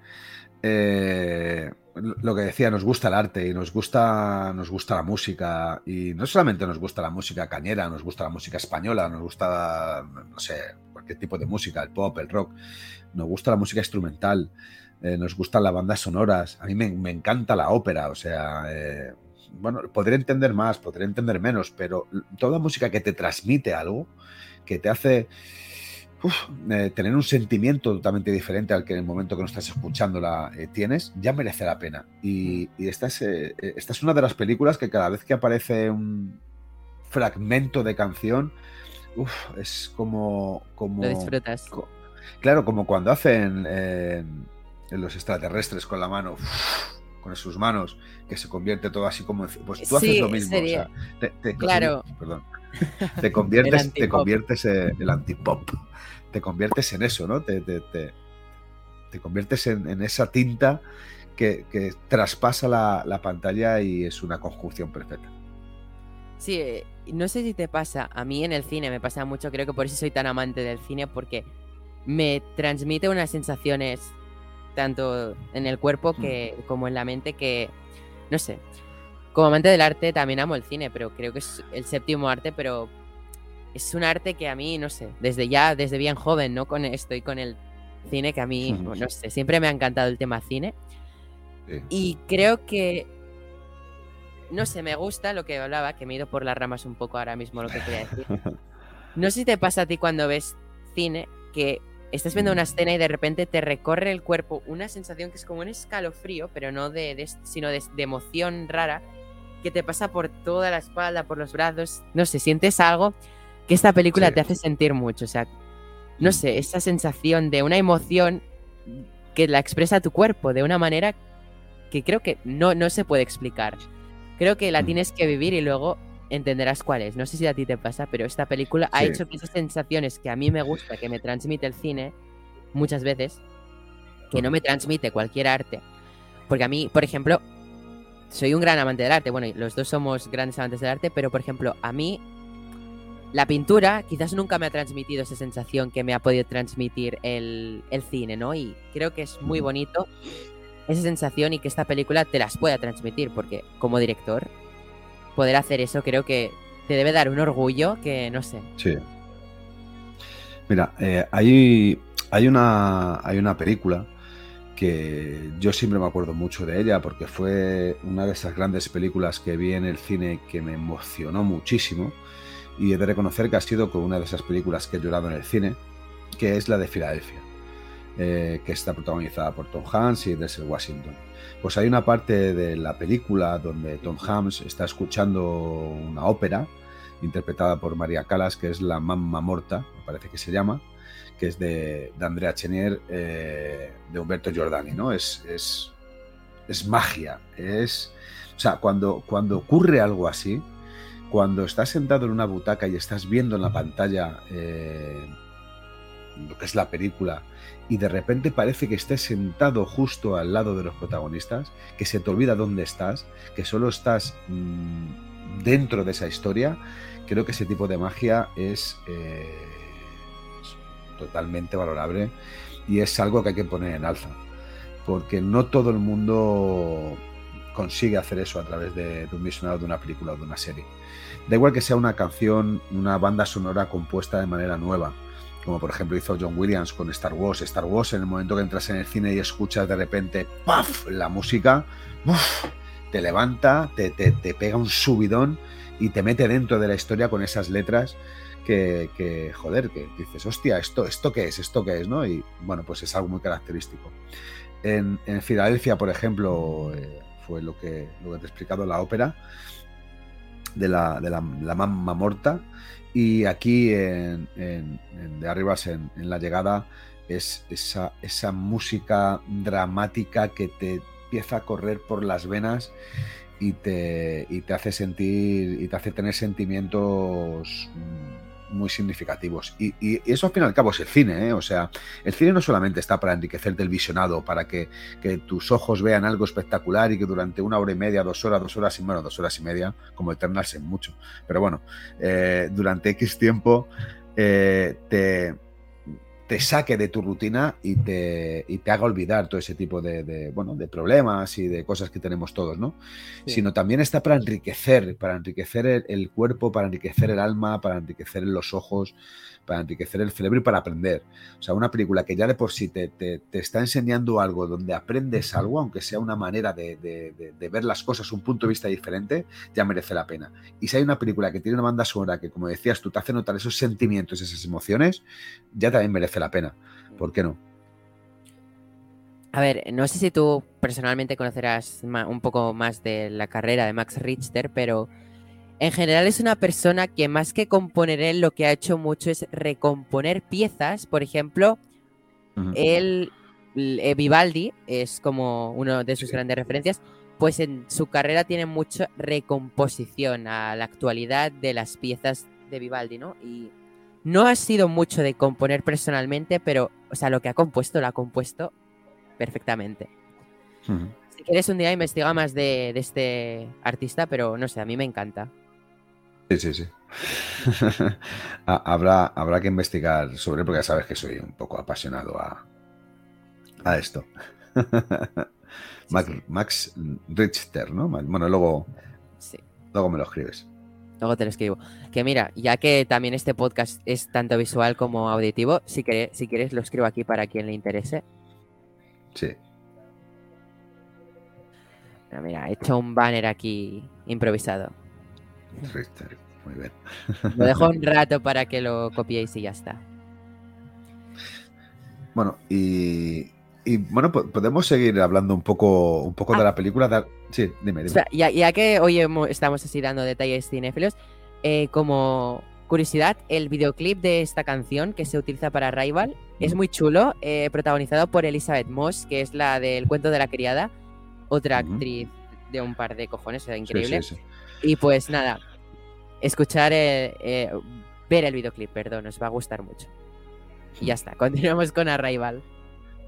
Eh, lo que decía, nos gusta el arte y nos gusta, nos gusta la música. Y no solamente nos gusta la música cañera, nos gusta la música española, nos gusta, no sé, cualquier tipo de música, el pop, el rock nos gusta la música instrumental, eh, nos gustan las bandas sonoras, a mí me, encanta la ópera, o sea, eh, bueno, podré entender más, podré entender menos, pero toda música que te transmite algo, que te hace eh, tener un sentimiento totalmente diferente al que en el momento que no estás escuchándola tienes, ya merece la pena. Y, esta, es, esta es una de las películas que cada vez que aparece un fragmento de canción, es como... como Lo disfrutas. Claro, como cuando hacen en los extraterrestres con la mano, con sus manos, que se convierte todo así como. Pues tú haces lo mismo. te, claro. Perdón. Te conviertes, te conviertes en el antipop. Te conviertes en eso, ¿no? Te, te conviertes en, esa tinta que, traspasa la, pantalla y es una conjunción perfecta. Sí, eh, no sé si te pasa, a mí en el cine me pasa mucho, creo que por eso soy tan amante del cine, porque me transmite unas sensaciones tanto en el cuerpo mm. que, como en la mente que, no sé, como amante del arte también amo el cine, pero creo que es el séptimo arte, pero es un arte que a mí, no sé, desde ya, desde bien joven, ¿no? Con, estoy con el cine que a mí, no sé, siempre me ha encantado el tema cine. Y creo que, no sé, me gusta lo que hablaba, que me he ido por las ramas un poco ahora mismo lo que quería decir. No sé si te pasa a ti cuando ves cine que estás viendo una escena y de repente te recorre el cuerpo una sensación que es como un escalofrío, pero no de, sino de, emoción rara, que te pasa por toda la espalda, por los brazos, no sé, sientes algo que esta película te hace sentir mucho, o sea, no sé, esa sensación de una emoción que la expresa tu cuerpo de una manera que creo que no, no se puede explicar. Creo que la mm. tienes que vivir y luego entenderás cuál es. No sé si a ti te pasa, pero esta película ha hecho que esas sensaciones que a mí me gusta, que me transmite el cine muchas veces, que no me transmite cualquier arte. Porque a mí, por ejemplo, soy un gran amante del arte. Bueno, los dos somos grandes amantes del arte, pero por ejemplo, a mí la pintura quizás nunca me ha transmitido esa sensación que me ha podido transmitir el, el cine, ¿no? Y creo que es muy bonito esa sensación y que esta película te las pueda transmitir, porque como director, poder hacer eso creo que te debe dar un orgullo que no sé. Sí. Mira, eh, hay, hay, una, hay una película que yo siempre me acuerdo mucho de ella porque fue una de esas grandes películas que vi en el cine que me emocionó muchísimo y he de reconocer que ha sido con una de esas películas que he llorado en el cine, que es la de Filadelfia. Eh, que está protagonizada por Tom Hanks y Denzel Washington. Pues hay una parte de la película donde Tom Hanks está escuchando una ópera interpretada por María Calas, que es La Mamma Morta, me parece que se llama, que es de, Andrea Chenier, eh, de Humberto Giordani, ¿no? Es, es, es, magia, es... O sea, cuando, cuando ocurre algo así, cuando estás sentado en una butaca y estás viendo en la pantalla eh, lo que es la película y de repente parece que estés sentado justo al lado de los protagonistas, que se te olvida dónde estás, que solo estás mm, dentro de esa historia, creo que ese tipo de magia es, eh, totalmente valorable y es algo que hay que poner en alza, porque no todo el mundo consigue hacer eso a través de, de un visionado de una película o de una serie. Da igual que sea una canción, una banda sonora compuesta de manera nueva, como por ejemplo hizo John Williams con Star Wars. Star Wars, en el momento que entras en el cine y escuchas de repente ¡paf! la música, te levanta, te, pega un subidón y te mete dentro de la historia con esas letras que, joder, que dices, hostia, ¿esto, ¿esto qué es? ¿Esto qué es? ¿no? Y bueno, pues es algo muy característico. En, Filadelfia, por ejemplo, eh, fue lo que, lo que te he explicado, la ópera de la, de la, la mamma morta y aquí en, de Arribas, en, la llegada, es esa, esa música dramática que te empieza a correr por las venas y te, y te hace sentir y te hace tener sentimientos mm, muy significativos. Y, eso al fin y al cabo es el cine, ¿eh? O sea, el cine no solamente está para enriquecerte el visionado, para que, tus ojos vean algo espectacular y que durante una hora y media, dos horas, dos horas y bueno, dos horas y media, como eternarse mucho. Pero bueno, eh, durante X tiempo eh, te te saque de tu rutina y te, te haga olvidar todo ese tipo de, bueno, de problemas y de cosas que tenemos todos, ¿no? Sino también está para enriquecer, para enriquecer el, cuerpo, para enriquecer el alma, para enriquecer los ojos, para enriquecer el cerebro y para aprender. O sea, una película que ya de por sí te, te, está enseñando algo donde aprendes algo, aunque sea una manera de, de, ver las cosas, un punto de vista diferente, ya merece la pena. Y si hay una película que tiene una banda sonora que, como decías, tú te hace notar esos sentimientos, esas emociones, ya también merece la pena. ¿Por qué no? A ver, no sé si tú personalmente conocerás un poco más de la carrera de Max Richter, pero en general es una persona que más que componer él, lo que ha hecho mucho es recomponer piezas. Por ejemplo, él, eh, Vivaldi, es como uno de sus grandes referencias, pues en su carrera tiene mucha recomposición a la actualidad de las piezas de Vivaldi, ¿no? Y no ha sido mucho de componer personalmente, pero, o sea, lo que ha compuesto, lo ha compuesto perfectamente. Si quieres un día investiga más de, de este artista, pero no sé, a mí me encanta. Sí, sí, sí. habrá, habrá que investigar sobre porque ya sabes que soy un poco apasionado a, a esto. Max, Richter, ¿no? Bueno, luego, luego me lo escribes. Luego te lo escribo. Que mira, ya que también este podcast es tanto visual como auditivo, si, si quieres lo escribo aquí para quien le interese. Sí. mira, he hecho un banner aquí improvisado. Richter, muy bien. Lo dejo un rato para que lo copiéis y ya está. Bueno, y y bueno, podemos seguir hablando un poco, un poco de ah. la película. Sí, dime, dime. ya, que hoy estamos así dando detalles cinéfilos, eh, como curiosidad, el videoclip de esta canción que se utiliza para Rival es muy chulo, eh, protagonizado por Elizabeth Moss, que es la del cuento de la criada, otra actriz de un par de cojones, o increíble. Y pues nada, escuchar, eh, ver el videoclip, perdón, os va a gustar mucho. Y ya está, continuamos con Arrival.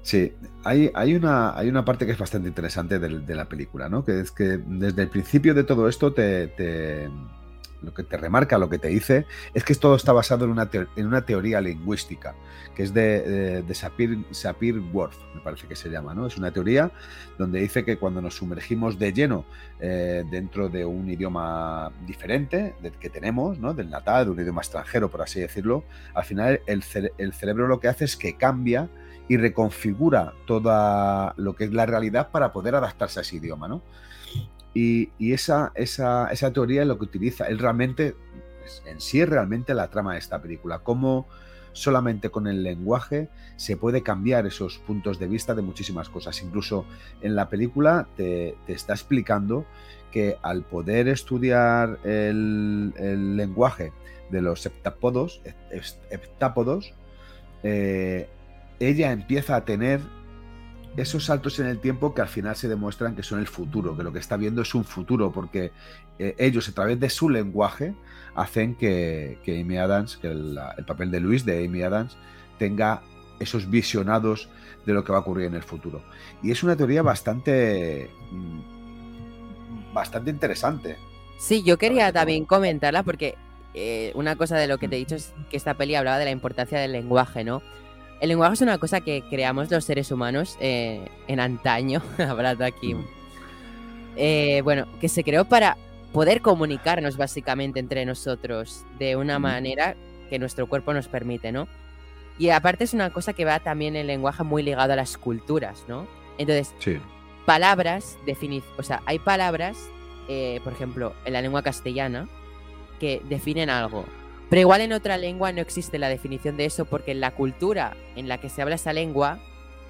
Sí, hay, hay, una, hay una parte que es bastante interesante de, la película, ¿no? Que es que desde el principio de todo esto te, lo que te remarca, lo que te dice, es que todo está basado en una, en una teoría lingüística, que es de, Sapir, Sapir Whorf, me parece que se llama, ¿no? Es una teoría donde dice que cuando nos sumergimos de lleno eh, dentro de un idioma diferente del que tenemos, ¿no? Del natal, de un idioma extranjero, por así decirlo, al final el, el cerebro lo que hace es que cambia y reconfigura toda lo que es la realidad para poder adaptarse a ese idioma, ¿no? Y, esa, esa, esa, teoría es lo que utiliza, él realmente, pues, en sí es realmente la trama de esta película, cómo solamente con el lenguaje se puede cambiar esos puntos de vista de muchísimas cosas. Incluso en la película te, está explicando que al poder estudiar el, lenguaje de los heptápodos, heptápodos eh, ella empieza a tener esos saltos en el tiempo que al final se demuestran que son el futuro, que lo que está viendo es un futuro, porque eh, ellos a través de su lenguaje hacen que, Amy Adams, que el, papel de Luis, de Amy Adams, tenga esos visionados de lo que va a ocurrir en el futuro. Y es una teoría bastante, mm, bastante interesante. Sí, yo quería también comentarla porque eh, una cosa de lo que te he dicho es que esta peli hablaba de la importancia del lenguaje, ¿no? El lenguaje es una cosa que creamos los seres humanos eh, en antaño, hablando aquí. Eh, bueno, que se creó para poder comunicarnos básicamente entre nosotros de una manera que nuestro cuerpo nos permite, ¿no? Y aparte es una cosa que va también el lenguaje muy ligado a las culturas, ¿no? Entonces, palabras, o sea, hay palabras, eh, por ejemplo, en la lengua castellana, que definen algo. Pero igual en otra lengua no existe la definición de eso porque en la cultura en la que se habla esa lengua,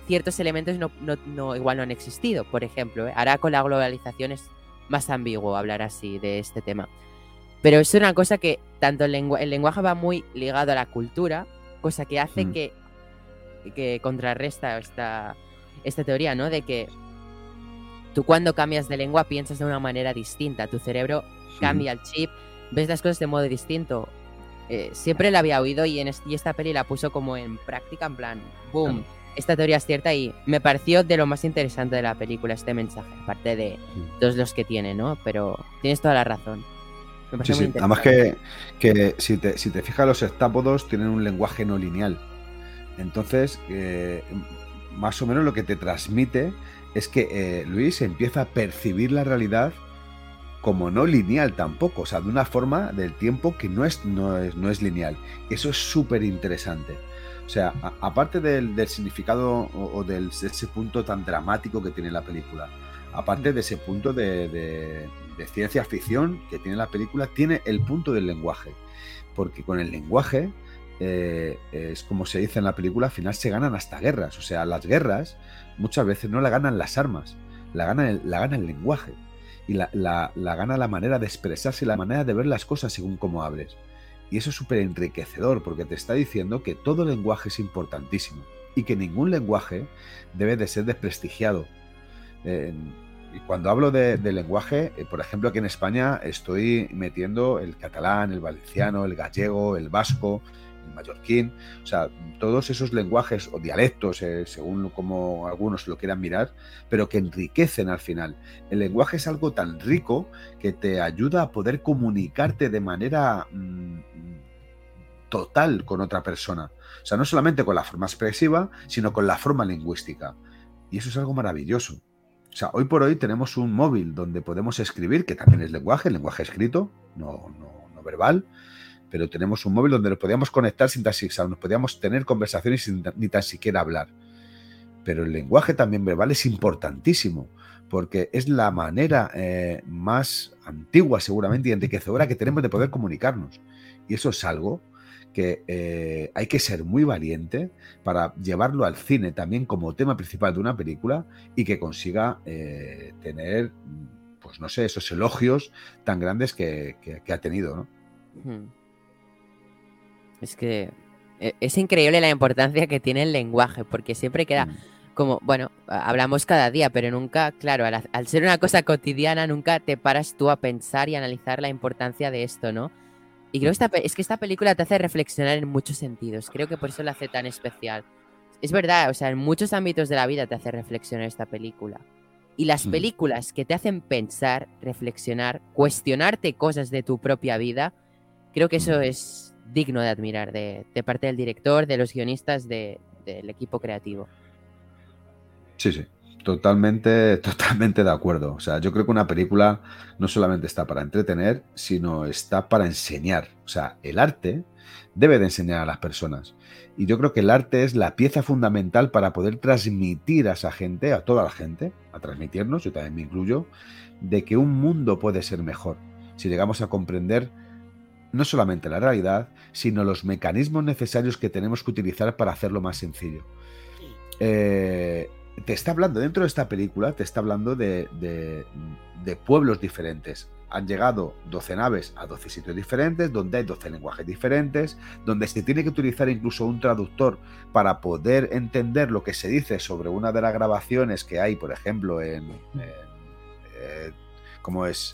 ciertos elementos no, igual no han existido. Por ejemplo, ¿eh? ahora con la globalización es más ambiguo hablar así de este tema. Pero es una cosa que tanto el, lenguaje va muy ligado a la cultura, cosa que hace mm. que, que contrarresta esta, esta teoría, ¿no? De que tú cuando cambias de lengua piensas de una manera distinta, tu cerebro cambia el chip, ves las cosas de modo distinto. Eh, siempre la había oído y, en esta peli la puso como en práctica, en plan, boom, esta teoría es cierta y me pareció de lo más interesante de la película este mensaje, aparte de todos los que tiene, ¿no? Pero tienes toda la razón. Sí, sí. Además que, que si, te, si te fijas, los estápodos tienen un lenguaje no lineal. Entonces, eh, más o menos lo que te transmite es que eh, Luis empieza a percibir la realidad como no lineal tampoco, o sea, de una forma del tiempo que no es, no es, no es lineal. Eso es súper interesante. O sea, aparte del, significado o, del, de ese punto tan dramático que tiene la película, aparte de ese punto de, ciencia ficción que tiene la película, tiene el punto del lenguaje. Porque con el lenguaje, eh, es como se dice en la película, al final se ganan hasta guerras. O sea, las guerras muchas veces no la ganan las armas, la gana la gana el lenguaje y la, la, gana la manera de expresarse, la manera de ver las cosas según cómo hables. Y eso es súper enriquecedor porque te está diciendo que todo lenguaje es importantísimo y que ningún lenguaje debe de ser desprestigiado. y cuando hablo de, lenguaje, eh, por ejemplo, aquí en España estoy metiendo el catalán, el valenciano, el gallego, el vasco, mallorquín, o sea, todos esos lenguajes o dialectos, eh, según como algunos lo quieran mirar, pero que enriquecen al final. El lenguaje es algo tan rico que te ayuda a poder comunicarte de manera mm, total con otra persona. O sea, no solamente con la forma expresiva, sino con la forma lingüística. Y eso es algo maravilloso. O sea, hoy por hoy tenemos un móvil donde podemos escribir, que también es lenguaje, lenguaje escrito, no, no, verbal, pero tenemos un móvil donde nos podíamos conectar sin tan nos podíamos tener conversaciones sin ni tan siquiera hablar. Pero el lenguaje también verbal es importantísimo, porque es la manera eh, más antigua seguramente y enriquecedora que tenemos de poder comunicarnos. Y eso es algo que eh, hay que ser muy valiente para llevarlo al cine también como tema principal de una película y que consiga eh, tener, pues no sé, esos elogios tan grandes que, ha tenido, ¿no? Es que e, es increíble la importancia que tiene el lenguaje, porque siempre queda mm. como, bueno, hablamos cada día, pero nunca, claro, al, al ser una cosa cotidiana, nunca te paras tú a pensar y analizar la importancia de esto, ¿no? Y creo que esta, es que esta película te hace reflexionar en muchos sentidos. Creo que por eso la hace tan especial. Es verdad, o sea, en muchos ámbitos de la vida te hace reflexionar esta película. Y las películas que te hacen pensar, reflexionar, cuestionarte cosas de tu propia vida, creo que eso es digno de admirar de, parte del director, de los guionistas, del equipo creativo. Sí, sí. Totalmente, totalmente de acuerdo. O sea, yo creo que una película no solamente está para entretener, sino está para enseñar. O sea, el arte debe de enseñar a las personas. Y yo creo que el arte es la pieza fundamental para poder transmitir a esa gente, a toda la gente, a transmitirnos, yo también me incluyo, de que un mundo puede ser mejor. Si llegamos a comprender no solamente la realidad, sino los mecanismos necesarios que tenemos que utilizar para hacerlo más sencillo. Eh, te está hablando, dentro de esta película, te está hablando de, pueblos diferentes. Han llegado 12 naves a 12 sitios diferentes, donde hay 12 lenguajes diferentes, donde se tiene que utilizar incluso un traductor para poder entender lo que se dice sobre una de las grabaciones que hay, por ejemplo, en. Eh, ¿Cómo es?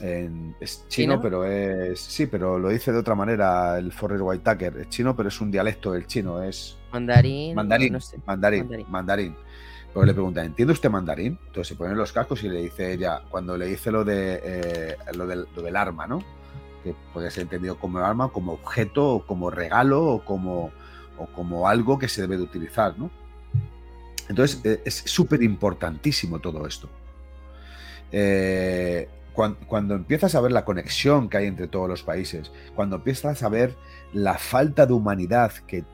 Es chino, pero es. Sí, pero lo dice de otra manera el Forrest Whitaker. Es chino, pero es un dialecto del chino. Es. Mandarín. Mandarín. mandarín, mandarín. Pero le pregunta, ¿entiende usted mandarín? Entonces se ponen los cascos y le dice ella, cuando le dice lo, de, eh, lo, del, lo del arma, ¿no? Que puede ser entendido como arma, como objeto, o como regalo, o como, o como algo que se debe de utilizar, ¿no? Entonces eh, es súper importantísimo todo esto. Eh, cuando, empiezas a ver la conexión que hay entre todos los países, cuando empiezas a ver la falta de humanidad que,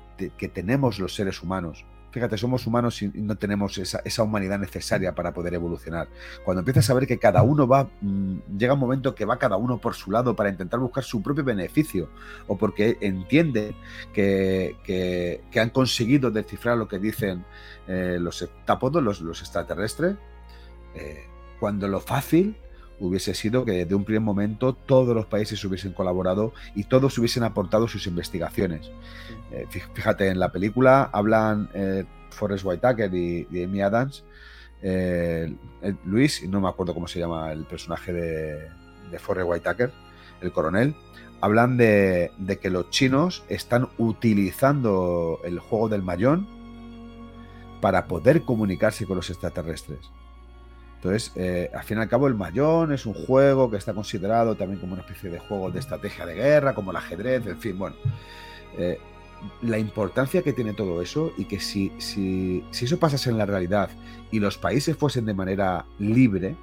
tenemos los seres humanos, Fíjate, somos humanos y no tenemos esa, humanidad necesaria para poder evolucionar. Cuando empiezas a ver que cada uno va, mm, llega un momento que va cada uno por su lado para intentar buscar su propio beneficio, o porque entiende que, han conseguido descifrar lo que dicen eh, los heptápodos, los, extraterrestres, eh, cuando lo fácil hubiese sido que de un primer momento todos los países hubiesen colaborado y todos hubiesen aportado sus investigaciones. Eh, fíjate, en la película hablan eh, Forrest Whitaker y, Amy Adams, eh, Luis, y no me acuerdo cómo se llama el personaje de, de Forrest Whitaker, el coronel, hablan de, de, que los chinos están utilizando el juego del mayón para poder comunicarse con los extraterrestres. Entonces, eh, al fin y al cabo, el Mayón es un juego que está considerado también como una especie de juego de estrategia de guerra, como el ajedrez, en fin, bueno. Eh, la importancia que tiene todo eso y que si, si, si, eso pasase en la realidad y los países fuesen de manera libre,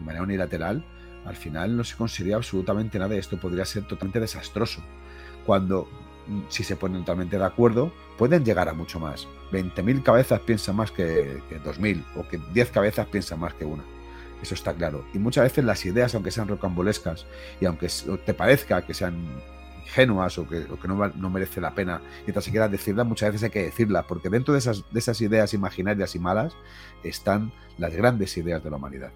de manera unilateral, al final no se conseguiría absolutamente nada y esto podría ser totalmente desastroso. Cuando si se ponen totalmente de acuerdo, pueden llegar a mucho más. 20.000 cabezas piensan más que, 2.000, o que 10 cabezas piensan más que una. Eso está claro. Y muchas veces las ideas, aunque sean rocambolescas y aunque te parezca que sean ingenuas o que, no, merece la pena y tan siquiera decirlas, muchas veces hay que decirlas, porque dentro de esas, de esas ideas imaginarias y malas están las grandes ideas de la humanidad.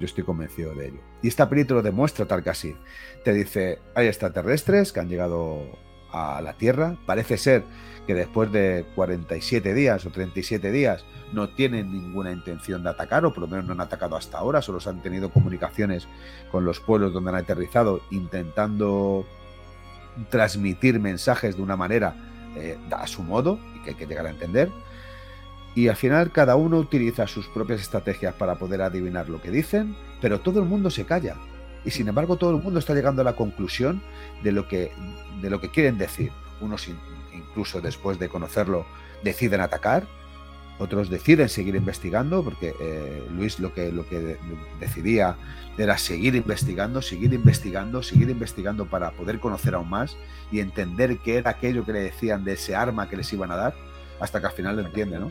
Yo estoy convencido de ello. Y esta película lo demuestra tal que así. Te dice, hay extraterrestres que han llegado a la Tierra. Parece ser que después de 47 días o 37 días no tienen ninguna intención de atacar, o por lo menos no han atacado hasta ahora, solo se han tenido comunicaciones con los pueblos donde han aterrizado intentando transmitir mensajes de una manera eh, a su modo y que hay que llegar a entender. Y al final cada uno utiliza sus propias estrategias para poder adivinar lo que dicen, pero todo el mundo se calla. Y sin embargo todo el mundo está llegando a la conclusión de lo que, de lo que quieren decir. Unos incluso después de conocerlo deciden atacar, otros deciden seguir investigando, porque eh, Luis lo que, lo que decidía era seguir investigando, seguir investigando, seguir investigando para poder conocer aún más y entender qué era aquello que le decían de ese arma que les iban a dar, hasta que al final lo entiende, ¿no?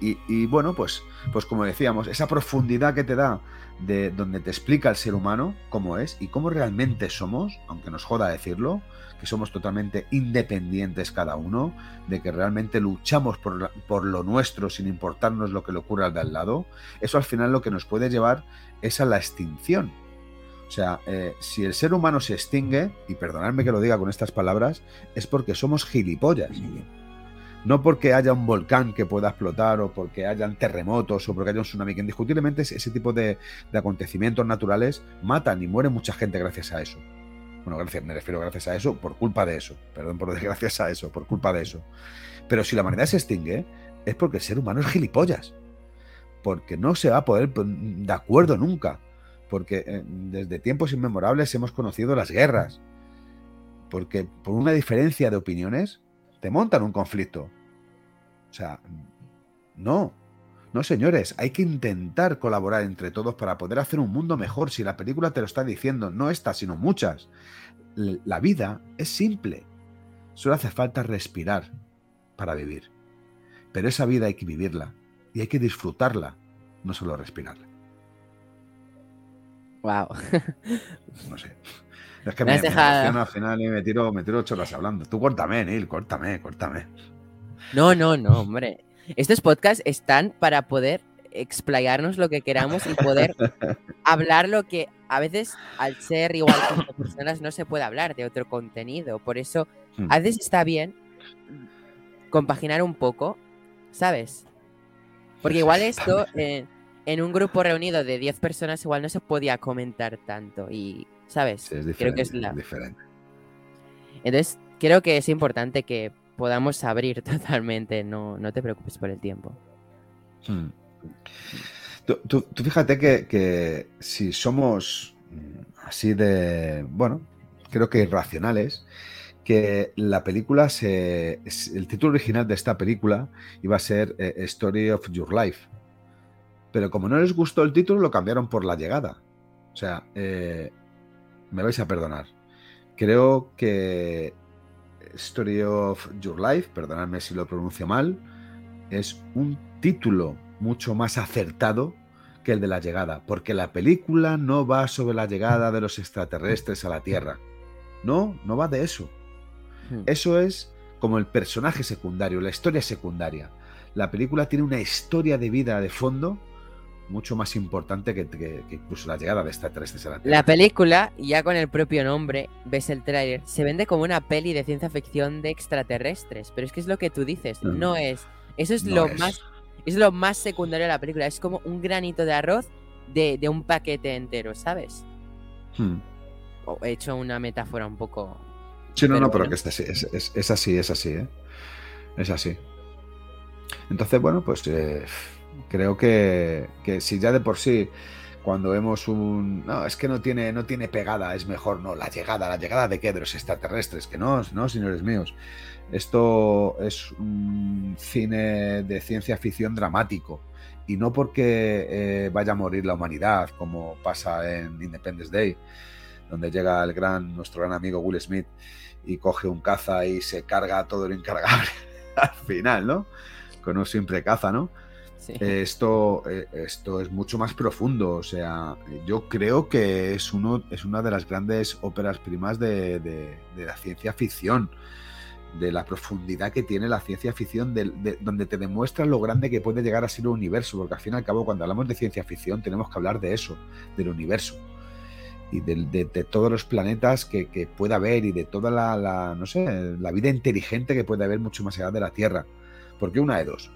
Y, bueno, pues, pues como decíamos, esa profundidad que te da de donde te explica el ser humano cómo es y cómo realmente somos, aunque nos joda decirlo, que somos totalmente independientes cada uno, de que realmente luchamos por, por lo nuestro sin importarnos lo que le ocurra al de al lado, eso al final lo que nos puede llevar es a la extinción. O sea, eh, si el ser humano se extingue, y perdonadme que lo diga con estas palabras, es porque somos gilipollas. No porque haya un volcán que pueda explotar o porque hayan terremotos o porque haya un tsunami, que indiscutiblemente ese tipo de, acontecimientos naturales matan y muere mucha gente gracias a eso. Bueno, gracias, me refiero gracias a eso, por culpa de eso. Perdón por decir gracias a eso, por culpa de eso. Pero si la humanidad se extingue, es porque el ser humano es gilipollas. Porque no se va a poder de acuerdo nunca. Porque eh, desde tiempos inmemorables hemos conocido las guerras. Porque por una diferencia de opiniones te montan un conflicto. O sea, no. No, señores, hay que intentar colaborar entre todos para poder hacer un mundo mejor. Si la película te lo está diciendo, no esta, sino muchas. La vida es simple. Solo hace falta respirar para vivir. Pero esa vida hay que vivirla y hay que disfrutarla, no solo respirarla. Wow. No sé. Es que me, me, al final y me tiro, me tiro ocho horas hablando. Tú córtame, Neil, córtame, córtame. No, no, no, hombre. Estos podcasts están para poder explayarnos lo que queramos y poder hablar lo que a veces al ser igual que personas no se puede hablar de otro contenido. Por eso hmm. a veces está bien compaginar un poco, ¿sabes? Porque igual esto en un grupo reunido de 10 personas igual no se podía comentar tanto y, ¿sabes? creo que es la... Diferente. Entonces, creo que es importante que podamos abrir totalmente, no, no te preocupes por el tiempo. Hmm. Tú, fíjate que, si somos mm, así de, bueno, creo que irracionales, que la película, se, el título original de esta película iba a ser eh, Story of Your Life. Pero como no les gustó el título, lo cambiaron por La Llegada. O sea, eh, me vais a perdonar. Creo que Story of Your Life, perdonadme si lo pronuncio mal, es un título mucho más acertado que el de la llegada, porque la película no va sobre la llegada de los extraterrestres a la Tierra. No, no va de eso. Hmm. Eso es como el personaje secundario, la historia secundaria. La película tiene una historia de vida de fondo mucho más importante que, incluso la llegada de extraterrestres a la Tierra. La película, ya con el propio nombre, ves el tráiler, se vende como una peli de ciencia ficción de extraterrestres, pero es que es lo que tú dices, mm. no es. Eso es lo más es lo más secundario de la película, es como un granito de arroz de, un paquete entero, ¿sabes? Hmm. He hecho una metáfora un poco... Sí, no, no, pero que es así, es, así, es así, ¿eh? Es así. Entonces, bueno, pues eh, creo que, si ya de por sí cuando vemos un no es que no tiene no tiene pegada es mejor no la llegada la llegada de qué extraterrestres que no no señores míos. Esto es un cine de ciencia ficción dramático y no porque eh, vaya a morir la humanidad como pasa en Independence Day donde llega el gran nuestro gran amigo Will Smith y coge un caza y se carga todo lo incargable al final no con un simple caza no esto, eh, esto es mucho más profundo. O sea, yo creo que es, uno, es una de las grandes óperas primas de, la ciencia ficción. De la profundidad que tiene la ciencia ficción, de, donde te demuestra lo grande que puede llegar a ser el universo. Porque al fin y al cabo, cuando hablamos de ciencia ficción, tenemos que hablar de eso, del universo y de, todos los planetas que, pueda haber y de toda la, no sé, la vida inteligente que puede haber mucho más allá de la Tierra. Porque una de dos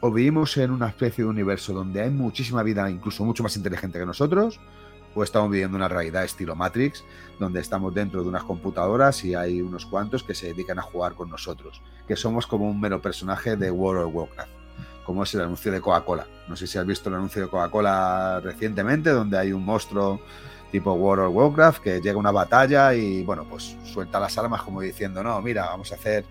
o vivimos en una especie de universo donde hay muchísima vida, incluso mucho más inteligente que nosotros, o estamos viviendo una realidad estilo Matrix, donde estamos dentro de unas computadoras y hay unos cuantos que se dedican a jugar con nosotros, que somos como un mero personaje de World of Warcraft, como es el anuncio de Coca-Cola. No sé si has visto el anuncio de Coca-Cola recientemente, donde hay un monstruo tipo World of Warcraft que llega a una batalla y bueno, pues suelta las armas como diciendo, no, mira, vamos a hacer,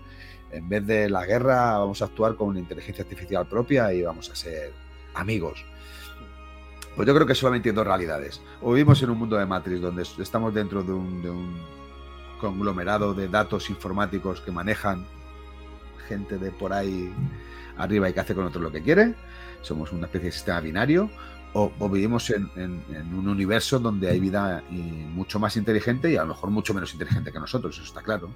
en vez de la guerra, vamos a actuar con inteligencia artificial propia y vamos a ser amigos. Pues yo creo que solamente hay dos realidades. O vivimos en un mundo de Matrix donde estamos dentro de un, conglomerado de datos informáticos que manejan gente de por ahí arriba y que hace con otro lo que quiere. Somos una especie de sistema binario. O, vivimos en, un universo donde hay vida mucho más inteligente y a lo mejor mucho menos inteligente que nosotros, eso está claro.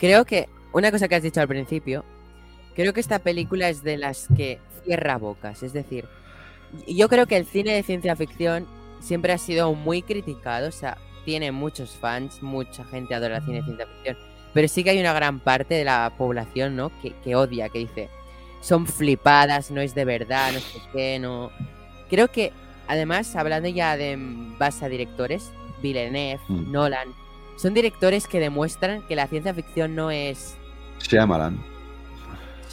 Creo que una cosa que has dicho al principio, creo que esta película es de las que cierra bocas. Es decir, yo creo que el cine de ciencia ficción siempre ha sido muy criticado. O sea, tiene muchos fans, mucha gente adora el cine de ciencia ficción. Pero sí que hay una gran parte de la población, ¿no? Que, odia, que dice, son flipadas, no es de verdad, no sé qué, no. Creo que, además, hablando ya de base a directores, Villeneuve, mm. Nolan, son directores que demuestran que la ciencia ficción no es. Shyamalan.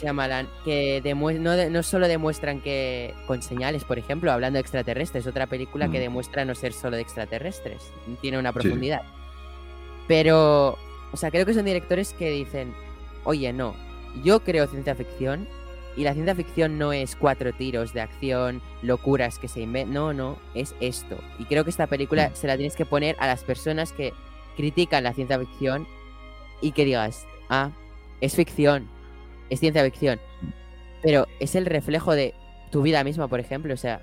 Shyamalan, que no, no, solo demuestran que con señales, por ejemplo, hablando de extraterrestres, otra película que mm. demuestra no ser solo de extraterrestres, tiene una profundidad. Pero, o sea, creo que son directores que dicen, oye, no, yo creo ciencia ficción y la ciencia ficción no es cuatro tiros de acción, locuras que se inventan, no, no, es esto. Y creo que esta película mm. se la tienes que poner a las personas que critican la ciencia ficción y que digas, ah, es ficción, es ciencia ficción, pero es el reflejo de tu vida misma, por ejemplo. O sea,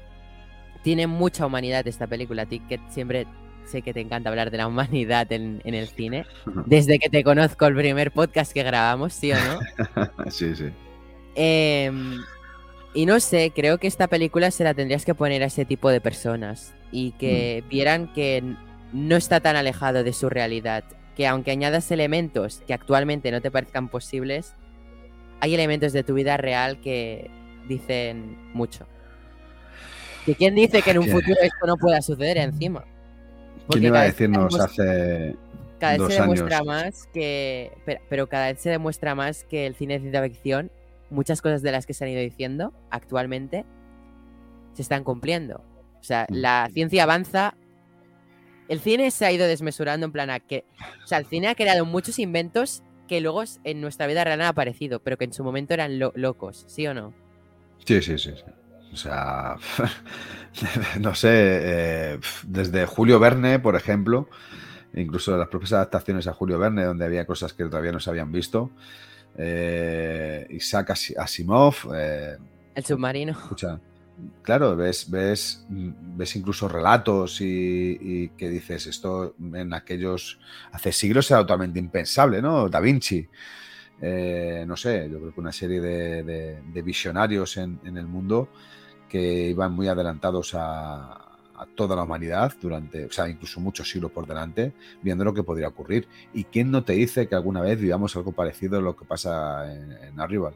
tiene mucha humanidad esta película. A ti que siempre sé que te encanta hablar de la humanidad en, el cine. Desde que te conozco el primer podcast que grabamos, ¿sí o no? sí, sí. Em, y no sé, creo que esta película se la tendrías que poner a ese tipo de personas y que mm. vieran que no está tan alejado de su realidad. Que aunque añadas elementos que actualmente no te parezcan posibles, hay elementos de tu vida real que dicen mucho. ¿Y quién dice que en un futuro esto no pueda suceder encima? ¿Quién iba a decirnos hace cada vez se demuestra más que pero, cada vez se demuestra más que el cine de ciencia ficción muchas cosas de las que se han ido diciendo actualmente se están cumpliendo o sea mm. la ciencia avanza el cine se ha ido desmesurando en plan a que o sea el cine ha creado muchos inventos que luego en nuestra vida real han aparecido, pero que en su momento eran locos, ¿sí o no? Sí, sí, sí. O sea, no sé, eh, desde Julio Verne, por ejemplo, incluso las propias adaptaciones a Julio Verne, donde había cosas que todavía no se habían visto, eh, Isaac Asimov. Eh, el submarino. Escucha, claro, ves, ves, ves incluso relatos y, que dices, esto en aquellos, hace siglos era totalmente impensable, ¿no? Da Vinci, eh, no sé, yo creo que una serie de, visionarios en, el mundo que iban muy adelantados a, toda la humanidad durante, o sea, incluso muchos siglos por delante, viendo lo que podría ocurrir. ¿Y quién no te dice que alguna vez vivamos algo parecido a lo que pasa en, en Arrival?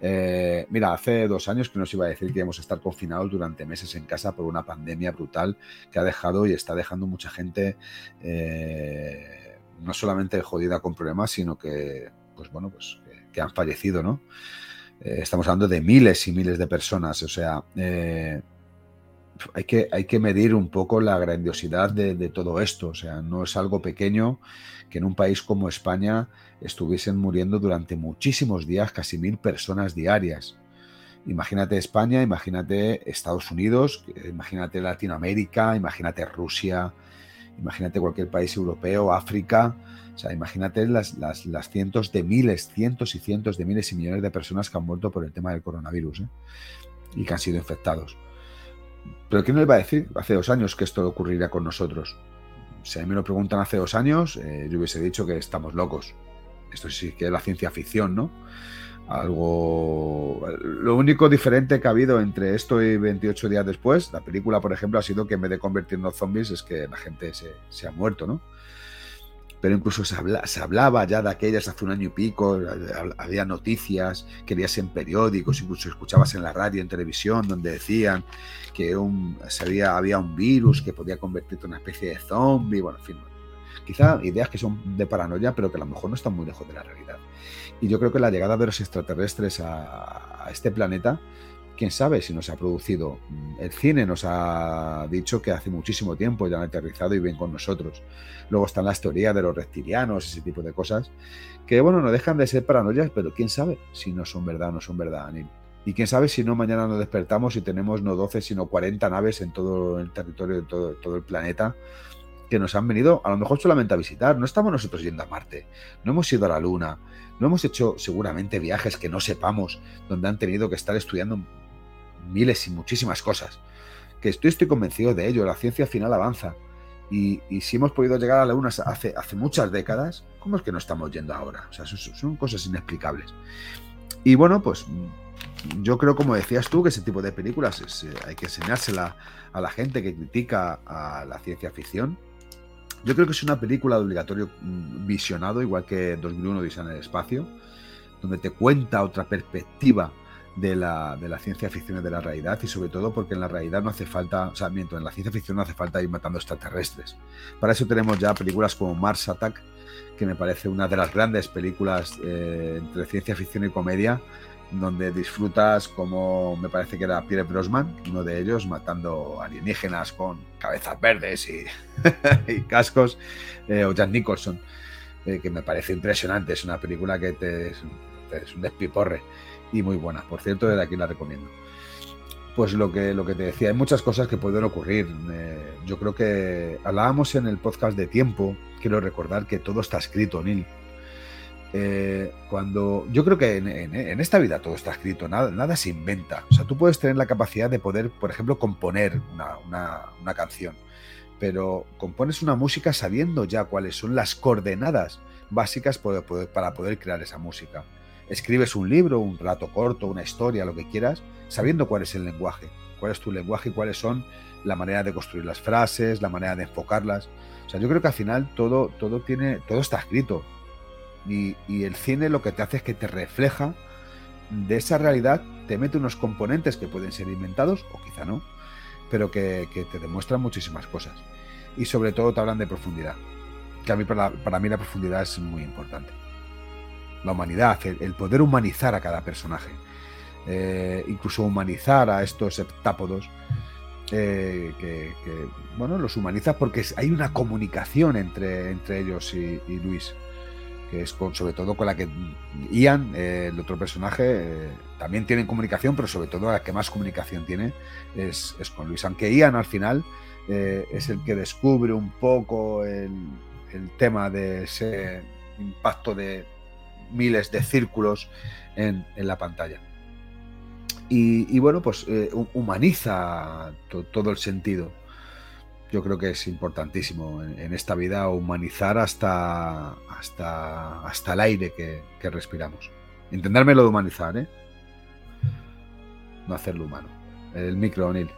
Eh, mira, hace dos años que nos iba a decir que íbamos a estar confinados durante meses en casa por una pandemia brutal que ha dejado y está dejando mucha gente eh, no solamente jodida con problemas, sino que, pues bueno, pues que, han fallecido, ¿no? Eh, estamos hablando de miles y miles de personas, o sea, hay que, hay que medir un poco la grandiosidad de, todo esto. O sea, no es algo pequeño que en un país como España estuviesen muriendo durante muchísimos días, casi mil personas diarias. Imagínate España, imagínate Estados Unidos, imagínate Latinoamérica, imagínate Rusia, imagínate cualquier país europeo, África. O sea, imagínate las, las, cientos de miles, cientos y cientos de miles y millones de personas que han muerto por el tema del coronavirus ¿eh? y que han sido infectados. Pero ¿quién nos va a decir hace dos años que esto ocurriría con nosotros? Si a mí me lo preguntan hace dos años, eh, yo hubiese dicho que estamos locos. Esto sí que es la ciencia ficción, ¿no? Algo. Lo único diferente que ha habido entre esto y 28 días después, la película, por ejemplo, ha sido que en vez de convertirnos zombies, es que la gente se, ha muerto, ¿no? Pero incluso se, hablaba ya de aquellas hace un año y pico, había noticias, querías en periódicos, incluso escuchabas en la radio, en televisión, donde decían que un, había, había un virus que podía convertirte en una especie de zombie, bueno, en fin, quizá ideas que son de paranoia, pero que a lo mejor no están muy lejos de la realidad. Y yo creo que la llegada de los extraterrestres a este planeta quién sabe si nos ha producido. Mm, el cine nos ha dicho que hace muchísimo tiempo ya han aterrizado y ven con nosotros. Luego están las teorías de los reptilianos, ese tipo de cosas, que bueno, no dejan de ser paranoias, pero quién sabe si no son verdad o no son verdad, Y quién sabe si no mañana nos despertamos y tenemos no 12, sino 40 naves en todo el territorio de todo, todo el planeta que nos han venido a lo mejor solamente a visitar. No estamos nosotros yendo a Marte, no hemos ido a la Luna, no hemos hecho seguramente viajes que no sepamos, donde han tenido que estar estudiando miles y muchísimas cosas. Que estoy, estoy convencido de ello, la ciencia final avanza. Y, si hemos podido llegar a la Luna hace, hace muchas décadas, ¿cómo es que no estamos yendo ahora? O sea, son, cosas inexplicables. Y bueno, pues yo creo, como decías tú, que ese tipo de películas eh, hay que enseñársela a la gente que critica a la ciencia ficción. Yo creo que es una película de obligatorio mm, visionado, igual que 2001 Dice en el espacio, donde te cuenta otra perspectiva de la, de la, ciencia ficción y de la realidad, y sobre todo porque en la realidad no hace falta, o sea, miento, en la ciencia ficción no hace falta ir matando extraterrestres. Para eso tenemos ya películas como Mars Attack, que me parece una de las grandes películas eh, entre ciencia ficción y comedia, donde disfrutas como me parece que era Pierre Brosnan, uno de ellos, matando alienígenas con cabezas verdes y, cascos, eh, o Jack Nicholson, eh, que me parece impresionante, es una película que te, es un despiporre y muy buena. Por cierto, desde aquí la recomiendo. Pues lo que, lo que te decía, hay muchas cosas que pueden ocurrir. Eh, yo creo que hablábamos en el podcast de tiempo, quiero recordar que todo está escrito, Neil. Eh, cuando yo creo que en, esta vida todo está escrito, nada, nada se inventa. O sea, tú puedes tener la capacidad de poder, por ejemplo, componer una, canción, pero compones una música sabiendo ya cuáles son las coordenadas básicas para poder crear esa música escribes un libro, un relato corto, una historia, lo que quieras, sabiendo cuál es el lenguaje, cuál es tu lenguaje y cuáles son la manera de construir las frases, la manera de enfocarlas. O sea, yo creo que al final todo, todo tiene, todo está escrito. Y, el cine lo que te hace es que te refleja de esa realidad, te mete unos componentes que pueden ser inventados, o quizá no, pero que, te demuestran muchísimas cosas. Y sobre todo te hablan de profundidad, que a mí para, para mí la profundidad es muy importante la humanidad, el, poder humanizar a cada personaje, eh, incluso humanizar a estos heptápodos, eh, que, bueno, los humaniza porque hay una comunicación entre, entre ellos y, Luis, que es sobre todo con la que Ian, eh, el otro personaje, también tiene comunicación, pero sobre todo la que más comunicación tiene es, con Luis, aunque Ian al final es el que descubre un poco el tema de ese impacto de, miles de círculos en, la pantalla. Y, bueno, pues eh, humaniza todo el sentido. Yo creo que es importantísimo en, esta vida humanizar hasta, hasta, hasta el aire que, respiramos. Entenderme lo de humanizar, ¿eh? No hacerlo humano. El micro, O'Neill.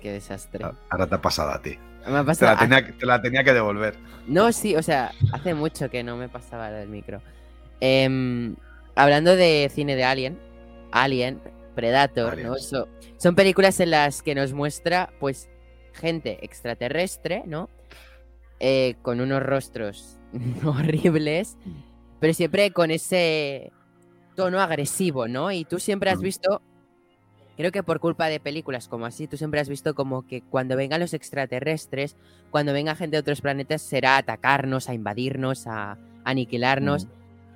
Qué desastre. Ahora te ha pasado a ti. Me te, la tenía, que devolver. No, sí, o sea, hace mucho que no me pasaba del micro. Em, hablando de cine de Alien, Alien, Predator, ¿no? son películas en las que nos muestra, pues, gente extraterrestre, ¿no? Eh, con unos rostros horribles, pero siempre con ese tono agresivo, ¿no? Y tú siempre has mm. visto Creo que por culpa de películas como así, tú siempre has visto como que cuando vengan los extraterrestres, cuando venga gente de otros planetas, será atacarnos, a invadirnos, a aniquilarnos.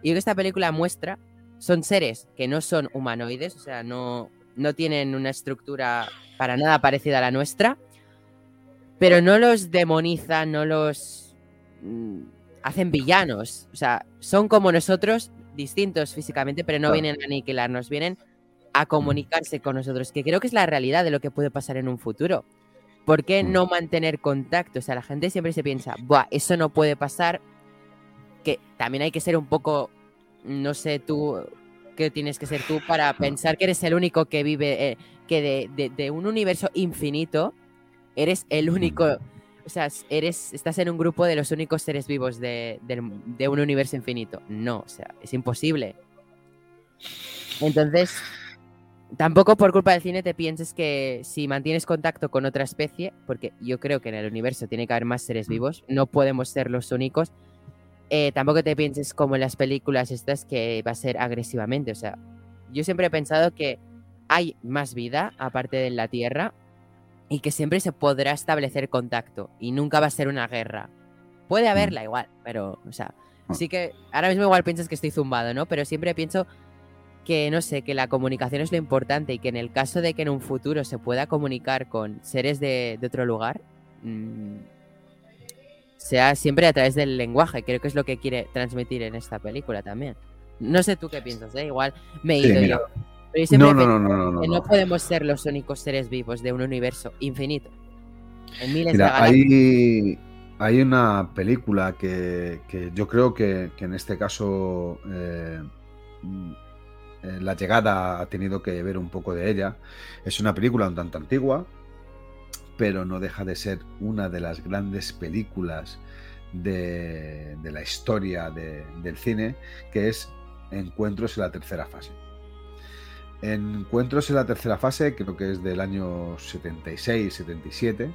Y que esta película muestra, son seres que no son humanoides, o sea, no, no tienen una estructura para nada parecida a la nuestra, pero no los demonizan, no los mm, hacen villanos. O sea, son como nosotros, distintos físicamente, pero no vienen a aniquilarnos, vienen a comunicarse con nosotros, que creo que es la realidad de lo que puede pasar en un futuro. ¿Por qué no mantener contacto? O sea, la gente siempre se piensa, Buah, eso no puede pasar, que también hay que ser un poco, no sé tú, qué tienes que ser tú para pensar que eres el único que vive, eh, que de, un universo infinito, eres el único o sea, eres, estás en un grupo de los únicos seres vivos de, de un universo infinito. No, o sea, es imposible. Entonces, tampoco por culpa del cine te pienses que si mantienes contacto con otra especie, porque yo creo que en el universo tiene que haber más seres vivos, no podemos ser los únicos, eh, tampoco te pienses como en las películas estas que va a ser agresivamente. O sea, yo siempre he pensado que hay más vida aparte de la Tierra y que siempre se podrá establecer contacto y nunca va a ser una guerra. Puede haberla mm. igual, pero, o sea, ah. sí que ahora mismo igual piensas que estoy zumbado, ¿no? Pero siempre pienso que, no sé, que la comunicación es lo importante y que en el caso de que en un futuro se pueda comunicar con seres de, otro lugar, mm, sea siempre a través del lenguaje. Creo que es lo que quiere transmitir en esta película también. No sé tú qué piensas, ¿eh? Igual me he ido yo. Pero no, no, no, no, no, podemos ser los únicos seres vivos de un universo infinito. En miles Mira, hay, hay una película que, yo creo que, en este caso eh, eh, la llegada ha tenido que ver un poco de ella. Es una película un tanto antigua, pero no deja de ser una de las grandes películas de, la historia del cine, que es Encuentros en la tercera fase. Encuentros en la tercera fase, creo que es del año 76-77.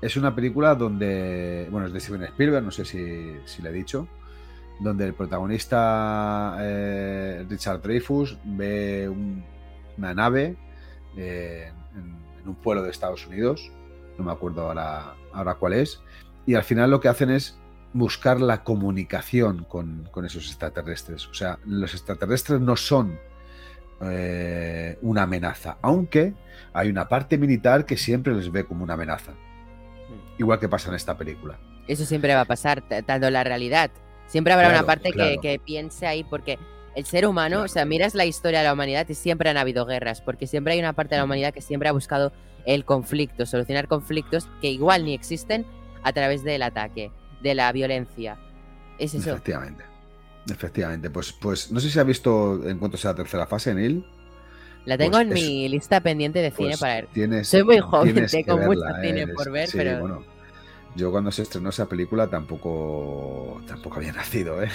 Es una película donde, bueno, es de Steven Spielberg, no sé si, si le he dicho, donde el protagonista eh, Richard Dreyfus ve una nave eh, en, un pueblo de Estados Unidos, no me acuerdo ahora, ahora cuál es, y al final lo que hacen es buscar la comunicación con, esos extraterrestres. O sea, los extraterrestres no son eh, una amenaza, aunque hay una parte militar que siempre les ve como una amenaza. Hmm. Igual que pasa en esta película. Eso siempre va a pasar, tanto la realidad Siempre habrá una parte que, piense ahí, porque el ser humano, o sea, miras la historia de la humanidad y siempre han habido guerras, porque siempre hay una parte de la humanidad que siempre ha buscado el conflicto, solucionar conflictos que igual ni existen a través del ataque, de la violencia. Es eso. Efectivamente. Efectivamente. Pues, pues no sé si ha visto en cuanto sea la tercera fase, Neil. La tengo pues en mi lista pendiente de cine pues para ver. Soy muy joven, tengo mucho cine por ver, pero. Yo cuando se estrenó esa película tampoco, tampoco había nacido, ¿eh?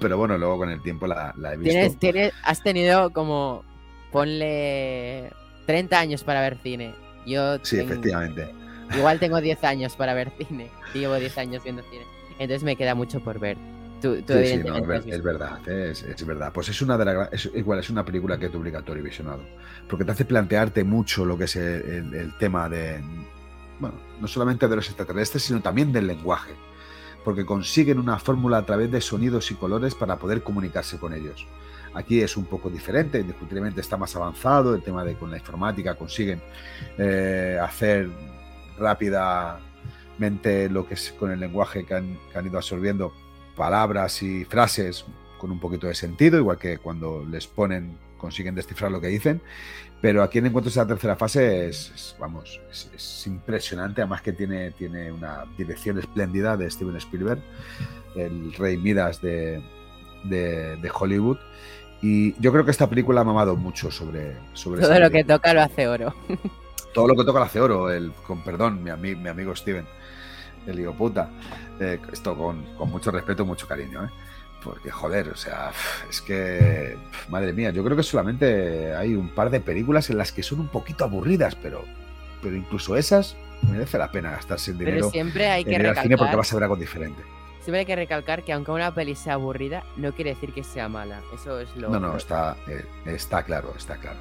Pero bueno, luego con el tiempo la, he visto. ¿Tienes, has tenido como, ponle 30 años para ver cine. Yo sí, efectivamente. Igual tengo 10 años para ver cine. Llevo 10 años viendo cine. Entonces me queda mucho por ver. Tú, es, verdad, es, verdad. Pues es una de las, igual es una película que es obligatorio visionado, porque te hace plantearte mucho lo que es el tema de, no solamente de los extraterrestres, sino también del lenguaje, porque consiguen una fórmula a través de sonidos y colores para poder comunicarse con ellos. Aquí es un poco diferente, indiscutiblemente está más avanzado, el tema de con la informática consiguen eh, hacer rápidamente lo que es con el lenguaje que han ido absorbiendo palabras y frases con un poquito de sentido, igual que cuando les ponen consiguen descifrar lo que dicen. Pero aquí en Encuentros de la tercera fase es, vamos, es, impresionante. Además que tiene, tiene una dirección espléndida de Steven Spielberg, el rey Midas de, de, Hollywood. Y yo creo que esta película ha mamado mucho sobre... sobre Todo lo que toca lo hace oro. Todo lo que toca lo hace oro, el, con perdón, mi, mi amigo Steven, el hijo puta. Eh, esto con, con mucho respeto y mucho cariño. ¿eh? Porque, joder, o sea, es que, madre mía, yo creo que solamente hay un par de películas en las que son un poquito aburridas, pero, pero incluso esas merece la pena gastarse el dinero. Pero siempre hay que recalcar, cine porque vas a ver algo diferente. Siempre hay que recalcar que aunque una peli sea aburrida, no quiere decir que sea mala. Eso es lo. No, no, está, eh, está claro, está claro.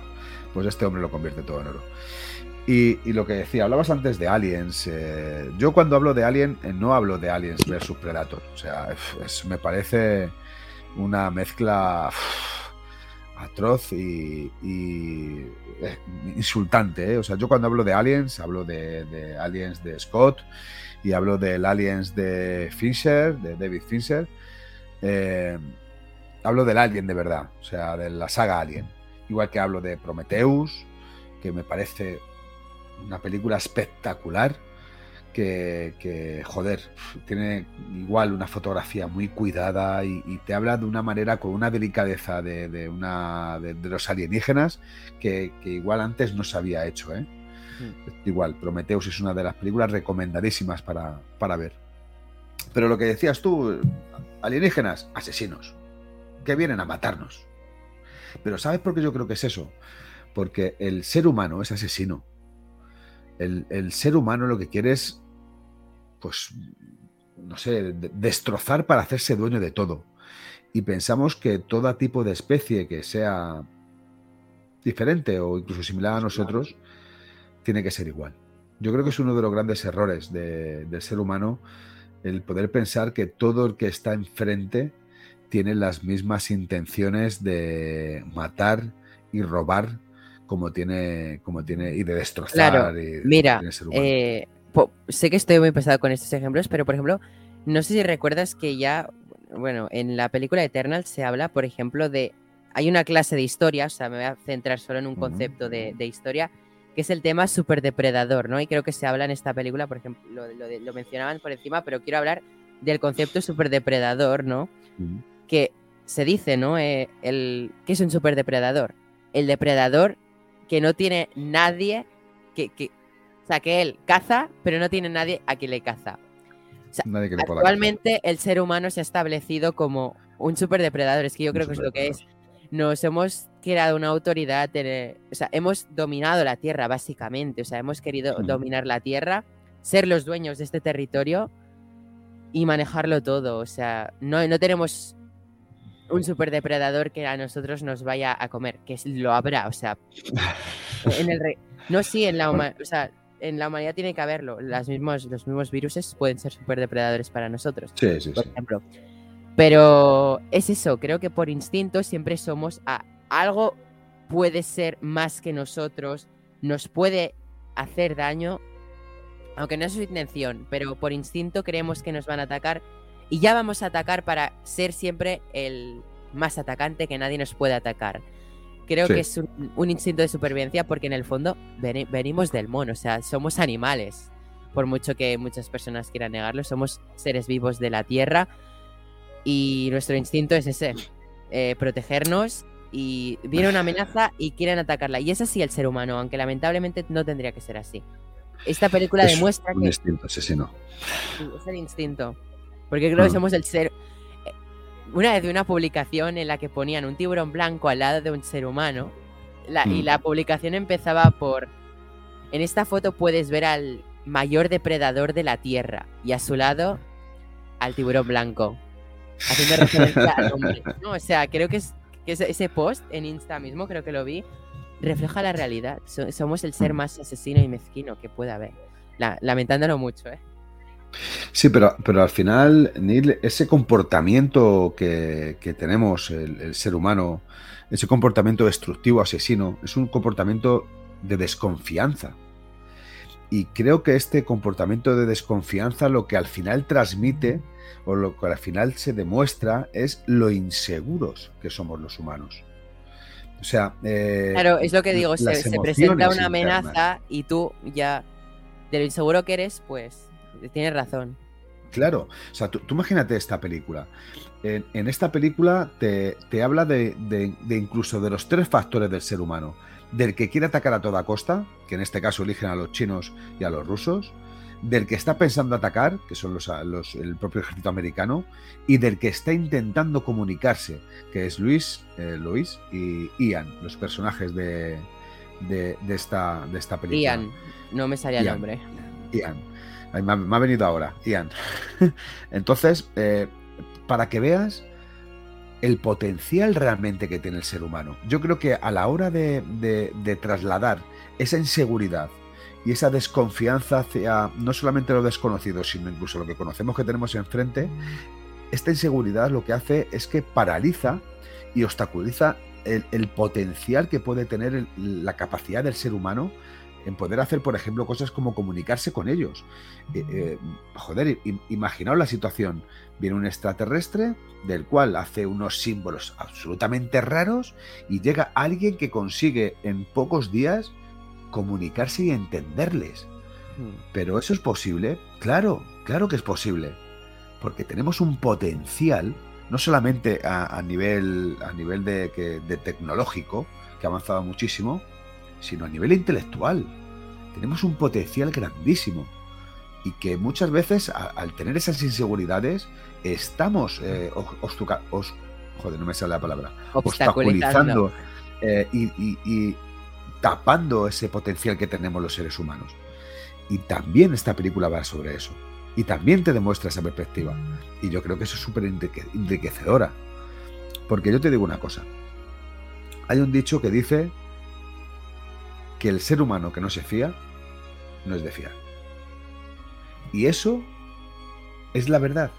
Pues este hombre lo convierte todo en oro. Y, lo que decía, hablabas antes de Aliens. Eh, yo cuando hablo de Alien, eh, no hablo de Aliens versus Predator. O sea, me parece una mezcla atroz y, eh, insultante. O sea, yo cuando hablo de Aliens, hablo de, Aliens de Scott y hablo del Aliens de Fincher, de David Fincher. hablo del Alien de verdad, o sea, de la saga Alien. Igual que hablo de Prometheus, que me parece una película espectacular que, joder, tiene igual una fotografía muy cuidada y, te habla de una manera con una delicadeza de, una, de, los alienígenas que, igual antes no se había hecho. ¿eh? Mm. Igual, Prometheus es una de las películas recomendadísimas para, para ver. Pero lo que decías tú, alienígenas, asesinos, que vienen a matarnos. Pero ¿sabes por qué yo creo que es eso? Porque el ser humano es asesino. El, el ser humano lo que quiere es, pues, no sé, destrozar para hacerse dueño de todo. Y pensamos que todo tipo de especie que sea diferente o incluso similar a nosotros, tiene que ser igual. Yo creo que es uno de los grandes errores del ser humano el poder pensar que todo el que está enfrente tiene las mismas intenciones de matar y robar como tiene, como tiene y de destrozar. mira, eh, sé que estoy muy pesado con estos ejemplos, pero por ejemplo, no sé si recuerdas que ya, bueno, en la película Eternal se habla, por ejemplo, de hay una clase de historia, o sea, me voy a centrar solo en un concepto de, historia, que es el tema superdepredador, ¿no? Y creo que se habla en esta película, por ejemplo, lo, mencionaban por encima, pero quiero hablar del concepto superdepredador, ¿no? Que se dice, ¿no? Eh, el, ¿Qué es un superdepredador? El depredador que no tiene nadie que, que, O sea, que él caza, pero no tiene nadie a quien le caza. actualmente el ser humano se ha establecido como un superdepredador, es que yo creo que es lo que es. Nos hemos creado una autoridad, o sea, hemos dominado la tierra básicamente, o sea, hemos querido dominar la tierra, ser los dueños de este territorio y manejarlo todo, o sea, no, no tenemos un superdepredador que a nosotros nos vaya a comer, que lo habrá, o sea, en el no sí en la o sea, en la humanidad tiene que haberlo, Las mismos, los mismos virus pueden ser superdepredadores para nosotros, sí, sí, por ejemplo. Pero es eso, creo que por instinto siempre somos a algo puede ser más que nosotros, nos puede hacer daño, aunque no es su intención, pero por instinto creemos que nos van a atacar y ya vamos a atacar para ser siempre el más atacante que nadie nos puede atacar. Creo que es un, instinto de supervivencia porque en el fondo venimos del mono, o sea, somos animales. Por mucho que muchas personas quieran negarlo, somos seres vivos de la tierra y nuestro instinto es ese, eh, protegernos y viene una amenaza y quieren atacarla. Y es así el ser humano, aunque lamentablemente no tendría que ser así. Esta película demuestra un instinto asesino. es el instinto. Porque creo que mm. somos el ser... Eh, una vez de una publicación en la que ponían un tiburón blanco al lado de un ser humano y mm. la publicación empezaba por... En esta foto puedes ver al mayor depredador de la Tierra y a su lado al tiburón blanco haciendo referencia al hombre. No, o sea, creo que, es, que ese post en Insta mismo, creo que lo vi, refleja la realidad. somos el ser mm. más asesino y mezquino que pueda haber. lamentándolo mucho, ¿eh? Sí, pero, pero al final, Neil, ese comportamiento que, tenemos el, ser humano, ese comportamiento destructivo, asesino, es un comportamiento de desconfianza. Y creo que este comportamiento de desconfianza lo que al final transmite o lo que al final se demuestra es lo inseguros que somos los humanos. O sea, eh, claro, es lo que digo, se, presenta una amenaza y tú ya, de lo inseguro que eres, pues tienes razón. Claro, o sea, tú, imagínate esta película. En, esta película te, habla de, de, incluso de los tres factores del ser humano. Del que quiere atacar a toda costa, que en este caso eligen a los chinos y a los rusos del que está pensando atacar, que son los, el propio ejército americano, y del que está intentando comunicarse, que es Luis, eh, Luis y Ian, los personajes de, de, esta, de esta película. Ian, no me salía el nombre. Ian, me, ha, venido ahora, Ian. Entonces, eh, para que veas el potencial realmente que tiene el ser humano. Yo creo que a la hora de, de trasladar esa inseguridad y esa desconfianza hacia no solamente lo desconocido, sino incluso lo que conocemos que tenemos enfrente, esta inseguridad lo que hace es que paraliza y obstaculiza el, potencial que puede tener la capacidad del ser humano en poder hacer, por ejemplo, cosas como comunicarse con ellos. Eh, eh, joder, imaginaos la situación. Viene un extraterrestre del cual hace unos símbolos absolutamente raros y llega alguien que consigue en pocos días comunicarse y entenderles. Hmm. Pero eso es posible, claro, claro que es posible, porque tenemos un potencial, no solamente a, nivel, a nivel de, de tecnológico, que ha avanzado muchísimo, sino a nivel intelectual. tenemos un potencial grandísimo y que muchas veces al tener esas inseguridades estamos eh, joder, no me sale la palabra, obstaculizando eh, y, tapando ese potencial que tenemos los seres humanos. Y también esta película va sobre eso. Y también te demuestra esa perspectiva. Y yo creo que eso es súper enriquecedora. Porque yo te digo una cosa. Hay un dicho que dice que el ser humano que no se fía no es de fiar. Y eso es la verdad.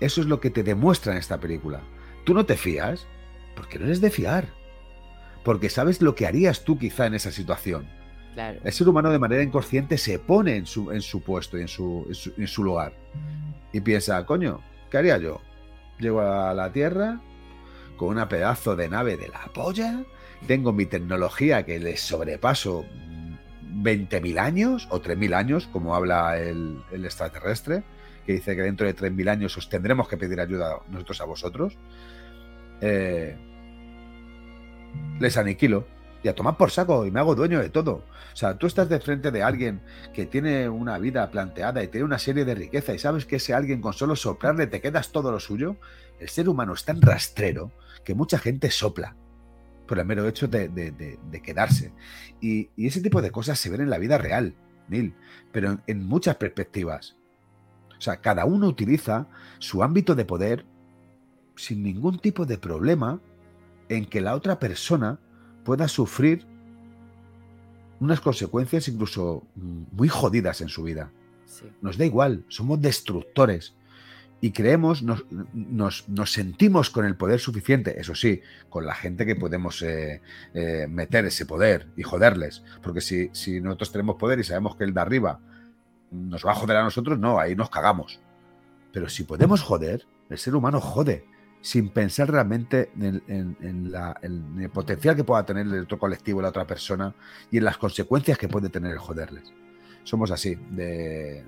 Eso es lo que te demuestra en esta película. Tú no te fías porque no eres de fiar. Porque sabes lo que harías tú quizá en esa situación. El ser humano de manera inconsciente se pone en su, en su puesto y en su, en su, lugar. Y piensa, coño, ¿qué haría yo? Llego a la Tierra con una pedazo de nave de la polla, tengo mi tecnología que les sobrepaso 20.000 años o 3.000 años, como habla el, extraterrestre, que dice que dentro de 3.000 años os tendremos que pedir ayuda nosotros a vosotros, eh, les aniquilo y a tomar por saco y me hago dueño de todo. O sea, tú estás de frente de alguien que tiene una vida planteada y tiene una serie de riqueza y sabes que ese alguien con solo soplarle te quedas todo lo suyo. El ser humano es tan rastrero que mucha gente sopla por el mero hecho de, quedarse. Y, ese tipo de cosas se ven en la vida real, Neil, pero en, muchas perspectivas. O sea, cada uno utiliza su ámbito de poder sin ningún tipo de problema en que la otra persona pueda sufrir unas consecuencias incluso muy jodidas en su vida. Nos da igual, somos destructores y creemos, nos, nos, sentimos con el poder suficiente, eso sí, con la gente que podemos eh, eh, meter ese poder y joderles. Porque si, si nosotros tenemos poder y sabemos que el de arriba nos va a joder a nosotros, no, ahí nos cagamos. Pero si podemos joder, el ser humano jode, sin pensar realmente en, en el potencial que pueda tener el otro colectivo, la otra persona, y en las consecuencias que puede tener el joderles. Somos así, de,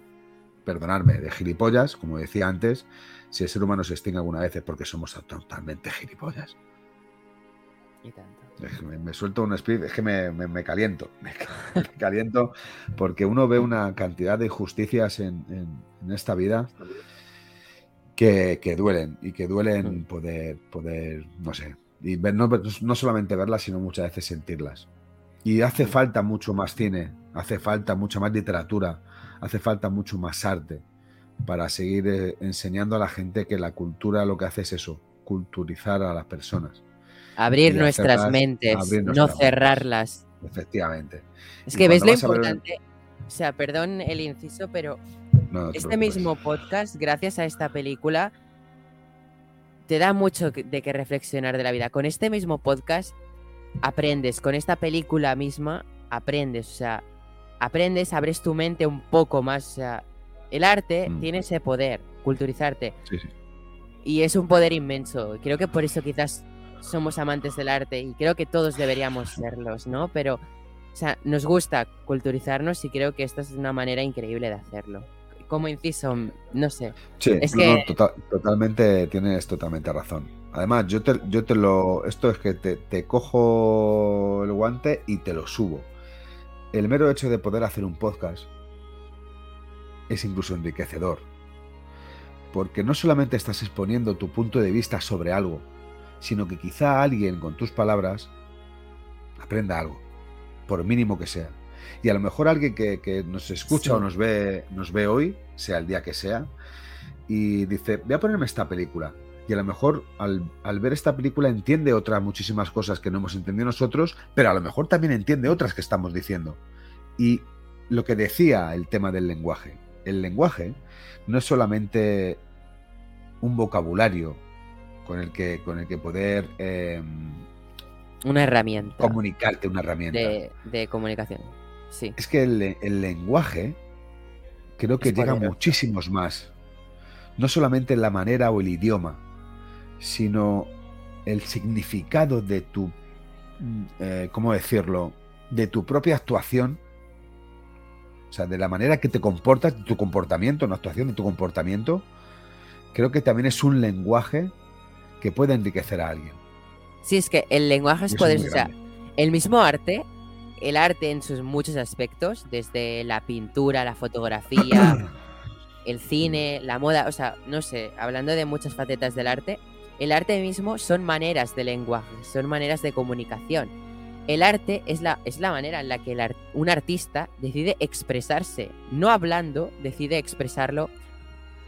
perdonarme, de gilipollas, como decía antes, si el ser humano se extingue alguna vez es porque somos totalmente gilipollas. Y tanto. Me, suelto un espíritu, es que me, caliento, me, caliento porque uno ve una cantidad de injusticias en, esta vida que, duelen y que duelen mm. poder, poder, no sé, y no, no solamente verlas, sino muchas veces sentirlas. Y hace falta mucho más cine, hace falta mucha más literatura, hace falta mucho más arte para seguir eh, enseñando a la gente que la cultura lo que hace es eso, culturizar a las personas. Abrir nuestras mentes, no cerrarlas. Efectivamente. Es que ves lo importante, o sea, perdón el inciso, pero este mismo podcast, gracias a esta película, te da mucho de qué reflexionar de la vida. Con este mismo podcast aprendes, con esta película misma aprendes, o sea, aprendes, abres tu mente un poco más. O sea, el arte mm. tiene ese poder, culturizarte. Sí, sí. Y es un poder inmenso. Creo que por eso quizás somos amantes del arte y creo que todos deberíamos serlos, ¿no? Pero, o sea, nos gusta culturizarnos y creo que esta es una manera increíble de hacerlo. Como inciso, no sé. Sí, es que... Tota-, totalmente, tienes totalmente razón. Además, yo te, yo te lo. Esto es que te, te cojo el guante y te lo subo el mero hecho de poder hacer un podcast es incluso enriquecedor. Porque no solamente estás exponiendo tu punto de vista sobre algo, sino que quizá alguien con tus palabras aprenda algo, por mínimo que sea. Y a lo mejor alguien que, nos escucha o nos ve, nos ve hoy, sea el día que sea, y dice, voy a ponerme esta película y a lo mejor al, ver esta película entiende otras muchísimas cosas que no hemos entendido nosotros, pero a lo mejor también entiende otras que estamos diciendo. Y lo que decía el tema del lenguaje, el lenguaje no es solamente un vocabulario con el que, con el que poder... Em, una herramienta. Comunicarte, una herramienta. De, comunicación. Sí. Es que el, lenguaje creo que llega muchísimos más. No solamente la manera o el idioma, sino el significado de tu, eh, ¿cómo decirlo?, de tu propia actuación, o sea, de la manera que te comportas, de tu comportamiento, no actuación, de tu comportamiento, creo que también es un lenguaje que puede enriquecer a alguien. Sí, es que el lenguaje es poder, o sea, el mismo arte el arte en sus muchos aspectos, desde la pintura, la fotografía, el cine, la moda, o sea, no sé, hablando de muchas facetas del arte, el arte mismo son maneras de lenguaje, son maneras de comunicación. El arte es la, es la manera en la que un artista decide expresarse, no hablando, decide expresarlo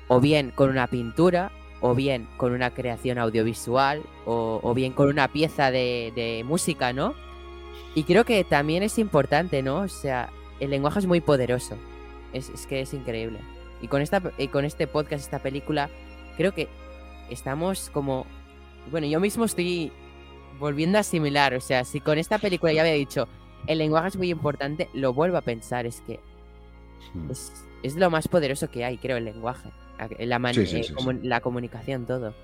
o bien con una pintura, o bien con una creación audiovisual, o, bien con una pieza de, música, ¿no? Y creo que también es importante, ¿no? O sea, el lenguaje es muy poderoso. Es, es que es increíble. Y con, esta, y con este podcast, esta película, creo que estamos como... Bueno, yo mismo estoy volviendo a asimilar. O sea, si con esta película ya había dicho, el lenguaje es muy importante, lo vuelvo a pensar. Es que hmm. es, lo más poderoso que hay, creo, el lenguaje. La, eh, la comunicación, todo.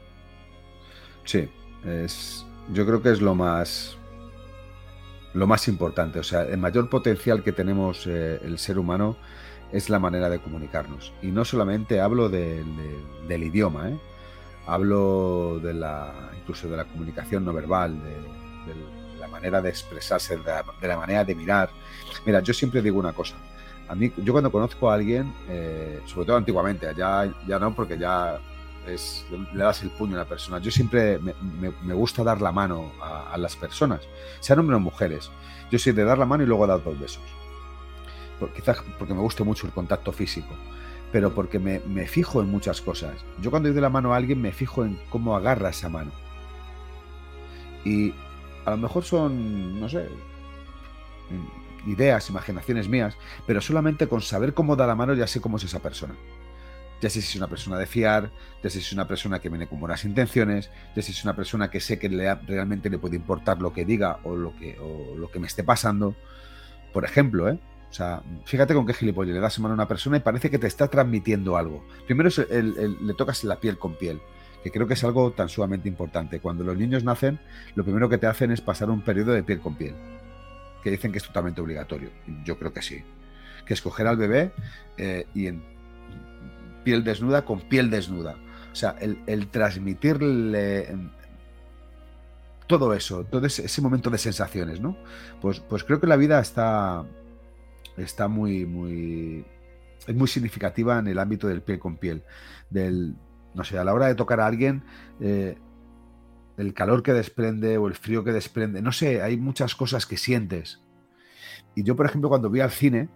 Sí, es, yo creo que es lo más lo más importante. O sea, el mayor potencial que tenemos eh, el ser humano es la manera de comunicarnos. Y no solamente hablo del idioma, ¿eh? Hablo de la, incluso de la comunicación no verbal, de, la manera de expresarse, de la, manera de mirar. Mira, yo siempre digo una cosa. A mí, yo cuando conozco a alguien, eh, sobre todo antiguamente, ya, ya no, porque ya le das el puño a la persona. Yo siempre me, gusta dar la mano a, las personas, sean hombres o mujeres. Yo soy de dar la mano y luego dar dos besos. quizás porque me guste mucho el contacto físico, pero porque me, fijo en muchas cosas. Yo cuando doy la mano a alguien me fijo en cómo agarra esa mano. Y a lo mejor son, no sé, ideas, imaginaciones mías, pero solamente con saber cómo da la mano ya sé cómo es esa persona ya sé si es una persona de fiar, ya sé si es una persona que viene con buenas intenciones, ya sé si es una persona que sé que realmente le puede importar lo que diga o lo que, lo que me esté pasando. Por ejemplo, ¿eh? O sea, fíjate con qué gilipollas le das mano a una persona y parece que te está transmitiendo algo. Primero le tocas la piel con piel, que creo que es algo tan sumamente importante. Cuando los niños nacen, lo primero que te hacen es pasar un periodo de piel con piel, que dicen que es totalmente obligatorio. Yo creo que sí. Que escoger al bebé eh, y en piel desnuda con piel desnuda. O sea, el, transmitirle todo eso, todo ese, momento de sensaciones, ¿no? Pues, pues creo que la vida está, está muy, muy, es muy significativa en el ámbito del piel con piel. Del, no sé, a la hora de tocar a alguien, eh, el calor que desprende o el frío que desprende, no sé, hay muchas cosas que sientes. Y yo, por ejemplo, cuando voy al cine,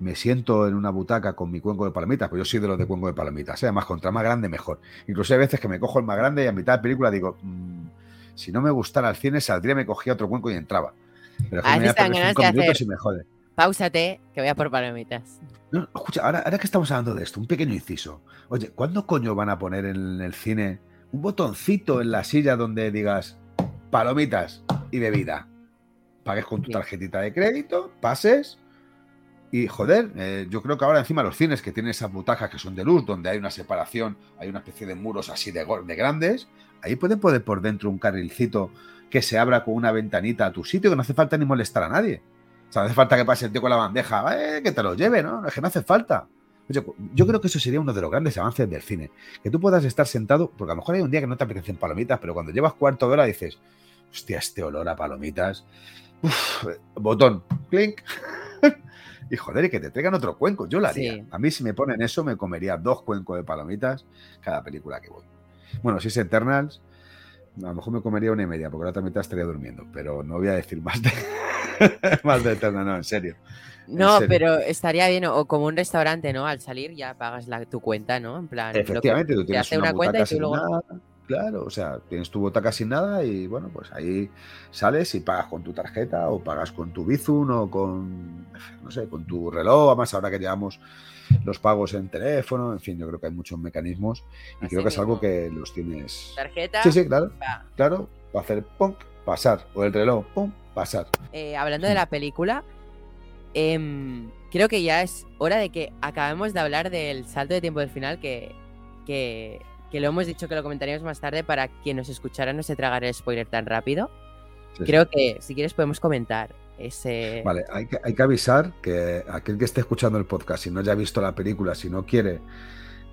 me siento en una butaca con mi cuenco de palomitas, pues yo soy de los de cuenco de palomitas, ¿eh? además contra más grande mejor. Incluso hay veces que me cojo el más grande y a mitad de película digo, mm, si no me gustara el cine, saldría, me cogía otro cuenco y entraba. Pero me cinco minutos y me jode. Páusate, que voy a por palomitas. No, escucha, ahora, ahora que estamos hablando de esto, un pequeño inciso. Oye, ¿cuándo coño van a poner en el cine un botoncito en la silla donde digas palomitas y bebida? Pagues con tu tarjetita de crédito, pases y joder, eh, yo creo que ahora encima los cines que tienen esas butacas que son de luz, donde hay una separación, hay una especie de muros así de, de grandes, ahí pueden poner por dentro un carrilcito que se abra con una ventanita a tu sitio, que no hace falta ni molestar a nadie. Sea, no hace falta que pase el tío con la bandeja, eh, que te lo lleve, ¿no? Es que no hace falta. Yo, creo que eso sería uno de los grandes avances del cine. Que tú puedas estar sentado, porque a lo mejor hay un día que no te apetecen palomitas, pero cuando llevas cuarto de hora dices, hostia, este olor a palomitas. Uf, botón, clink. Y joder, y que te traigan otro cuenco, yo lo haría. A mí si me ponen eso, me comería dos cuencos de palomitas cada película que voy. Bueno, si es Eternals, a lo mejor me comería una y media, porque la otra mitad estaría durmiendo, pero no voy a decir más de, más de Eternals, no, en serio. No, pero estaría bien, o como un restaurante, ¿no? Al salir ya pagas la, tu cuenta, ¿no? En plan, Efectivamente, tú tienes una, cuenta y tú luego... Claro, o sea, tienes tu bota casi nada y bueno, pues ahí sales y pagas con tu tarjeta o pagas con tu Bizum o con, no sé, con tu reloj, además ahora que llevamos los pagos en teléfono, en fin, yo creo que hay muchos mecanismos y creo que es algo que los tienes... Tarjeta. Sí, sí, claro. Claro, va a hacer pum, pasar, o el reloj, pum, pasar. Eh, hablando de la película, em, creo que ya es hora de que acabemos de hablar del salto de tiempo del final que... que que lo hemos dicho que lo comentaríamos más tarde para quien nos escuchara no se tragara el spoiler tan rápido. Creo que si quieres podemos comentar ese... Vale, hay que, avisar que aquel que esté escuchando el podcast, si no haya visto la película, si no quiere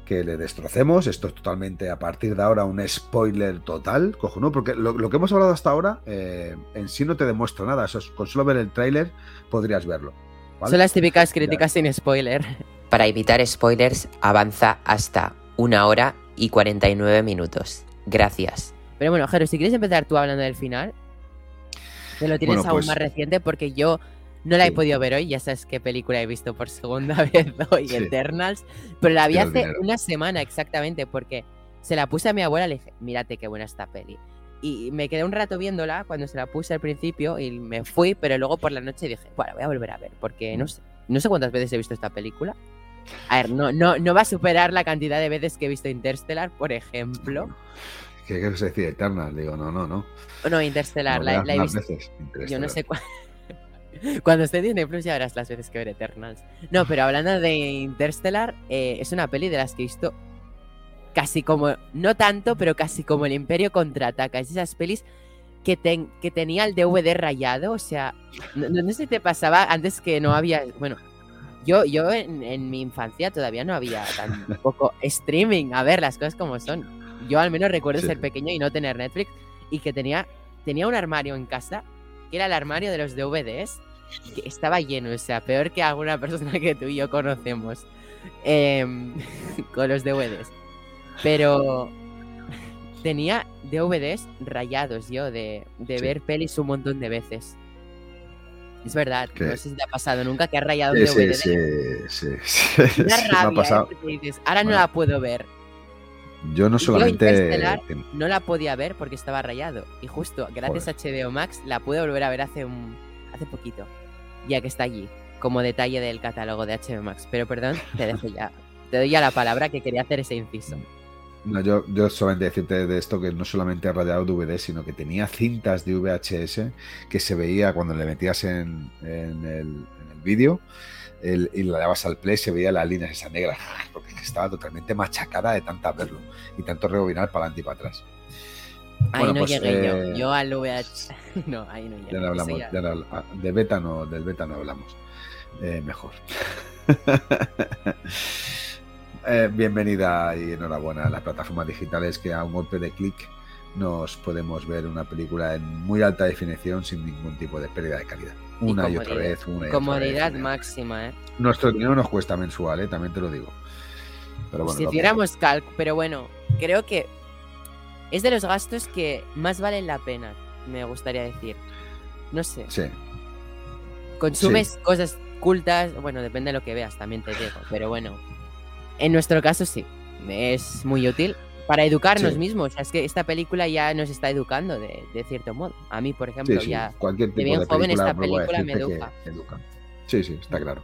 que le destrocemos. Esto es totalmente a partir de ahora un spoiler total, cojonudo, porque lo, que hemos hablado hasta ahora eh, en sí no te demuestra nada. con solo ver el tráiler podrías verlo. Son las típicas críticas sin spoiler. Para evitar spoilers, avanza hasta una hora y 49 minutos. Gracias. Pero bueno, Jero, si quieres empezar tú hablando del final, te lo tienes aún pues más reciente porque yo no la he podido ver hoy, ya sabes qué película he visto por segunda vez hoy, Eternals, pero la vi hace una semana exactamente porque se la puse a mi abuela y le dije, mírate qué buena esta peli. Y me quedé un rato viéndola cuando se la puse al principio y me fui, pero luego por la noche dije, bueno, voy a volver a ver, porque no sé, no sé cuántas veces he visto esta película. A ver, no, no, no va a superar la cantidad de veces que he visto Interstellar, por ejemplo. ¿Qué quieres decir? Eternal, digo, no, no, no. No, Interstellar, la, he visto. Yo no sé cuál. Cuando esté en Disney Plus ya verás las veces que ver Eternals. No, pero hablando de Interstellar, eh, es una peli de las que he visto casi como, no tanto, pero casi como el Imperio contraataca. Es esas pelis que, que tenía el DVD rayado, o sea, no, sé si te pasaba antes que no había, bueno, yo, yo en, mi infancia todavía no había tampoco streaming, a ver las cosas como son. Yo al menos recuerdo ser pequeño y no tener Netflix y que tenía, tenía un armario en casa, que era el armario de los DVDs, que estaba lleno, o sea, peor que alguna persona que tú y yo conocemos em, con los DVDs. Pero tenía DVDs rayados yo de, ver pelis un montón de veces. Es verdad, no sé si te ha pasado nunca que has rayado un DVD. Sí, sí, sí. Una rabia, ¿eh? dices, ahora no la puedo ver. Yo no solamente. no la podía ver porque estaba rayado. Y justo, gracias a HBO Max, la pude volver a ver hace un hace poquito. Ya que está allí, como detalle del catálogo de HBO Max. Pero perdón, te dejo ya. Te doy ya la palabra que quería hacer ese inciso. No, yo, yo solamente decirte de esto que no solamente ha rayado DVD, sino que tenía cintas de VHS que se veía cuando le metías en, el, vídeo y le dabas al play, se veía las líneas esa negra, porque estaba totalmente machacada de tanta verlo y tanto rebobinar para adelante y para atrás. Ahí no pues, llegué yo. Eh, yo al VHS. no, ahí no llegué. Ya no hablamos. Ya de beta no, del beta no hablamos. Eh, mejor. Eh, bienvenida y enhorabuena a las plataformas digitales que a un golpe de clic nos podemos ver una película en muy alta definición sin ningún tipo de pérdida de calidad. Una y, otra vez, una y Comodidad máxima, ¿eh? Nuestro dinero nos cuesta mensual, ¿eh? También te lo digo. Pero bueno, si hiciéramos calc, pero bueno, creo que es de los gastos que más valen la pena, me gustaría decir. No sé. Sí. Consumes cosas cultas, bueno, depende de lo que veas, también te digo, pero bueno, en nuestro caso sí, es muy útil para educarnos mismos. es que esta película ya nos está educando de, cierto modo. A mí, por ejemplo, ya Cualquier de bien joven esta película me educa. Sí, sí, está claro.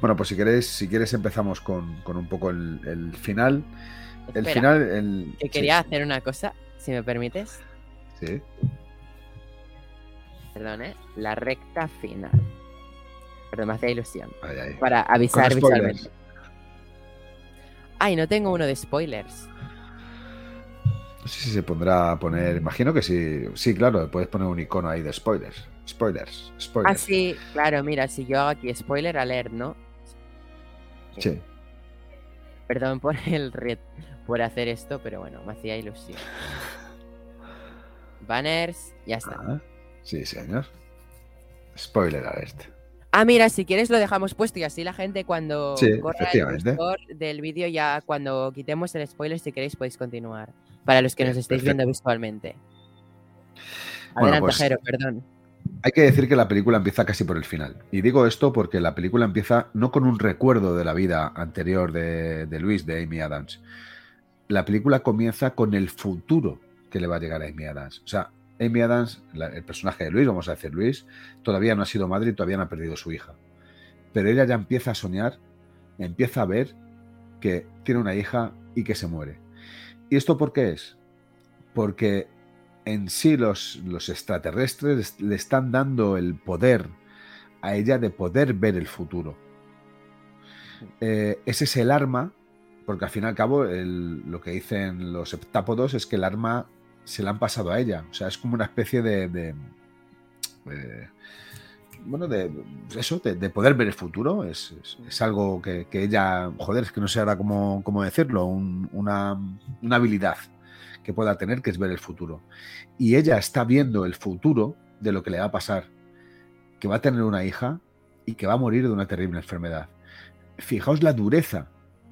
Bueno, pues si quieres, si quieres empezamos con, un poco el, final. el final. El... Que quería hacer una cosa, si me permites. Sí. Perdón, ¿eh? La recta final. Perdón, me hacía ilusión. Para avisar visualmente. Ay, no tengo uno de spoilers. No sé si se pondrá a poner. Imagino que sí. Sí, claro, puedes poner un icono ahí de spoilers. Spoilers. spoilers. Ah, sí, claro, mira, si yo hago aquí spoiler alert, ¿no? Sí. Perdón por el por hacer esto, pero bueno, me hacía ilusión. Banners, ya está. Ah, sí, señor. Spoiler alert. Ah, mira, si quieres lo dejamos puesto y así la gente cuando corra el del vídeo ya cuando quitemos el spoiler, si queréis podéis continuar. Para los que nos estéis viendo visualmente. Adelante, pues, Jero, perdón. Hay que decir que la película empieza casi por el final. Y digo esto porque la película empieza no con un recuerdo de la vida anterior de, de Luis, de Amy Adams. La película comienza con el futuro que le va a llegar a Amy Adams. O sea, Amy Adams, el personaje de Luis, vamos a decir Luis, todavía no ha sido madre y todavía no ha perdido su hija. Pero ella ya empieza a soñar, empieza a ver que tiene una hija y que se muere. ¿Y esto por qué es? Porque en sí los, los extraterrestres le están dando el poder a ella de poder ver el futuro. Eh, ese es el arma, porque al fin y al cabo lo que dicen los heptápodos es que el arma se la han pasado a ella. O sea, es como una especie de, bueno, de eso, de, poder ver el futuro. Es, algo que, ella, joder, es que no sé ahora cómo, decirlo, una, habilidad que pueda tener, que es ver el futuro. Y ella está viendo el futuro de lo que le va a pasar, que va a tener una hija y que va a morir de una terrible enfermedad. Fijaos la dureza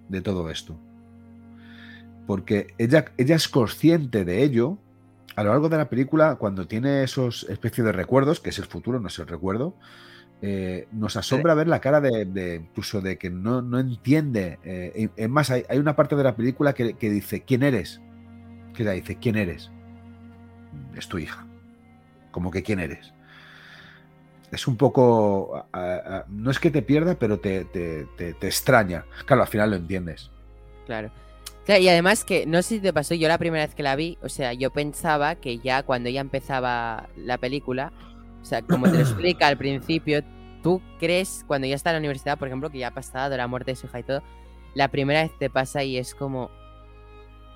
de todo esto. Porque ella, ella es consciente de ello a lo largo de la película, cuando tiene esos especies de recuerdos, que es el futuro, no es el recuerdo, eh, nos asombra ver la cara de, incluso de que no, no entiende. Eh, es más, hay, una parte de la película que, dice, ¿quién eres? Que ella dice, ¿quién eres? Es tu hija. Como que ¿quién eres? Es un poco... no es que te pierda, pero te, te, te extraña. Claro, al final lo entiendes. Claro y además que, no sé si te pasó, yo la primera vez que la vi, o sea, yo pensaba que ya cuando ya empezaba la película, o sea, como te lo explica al principio, tú crees, cuando ya está en la universidad, por ejemplo, que ya ha pasado la muerte de su hija y todo, la primera vez te pasa y es como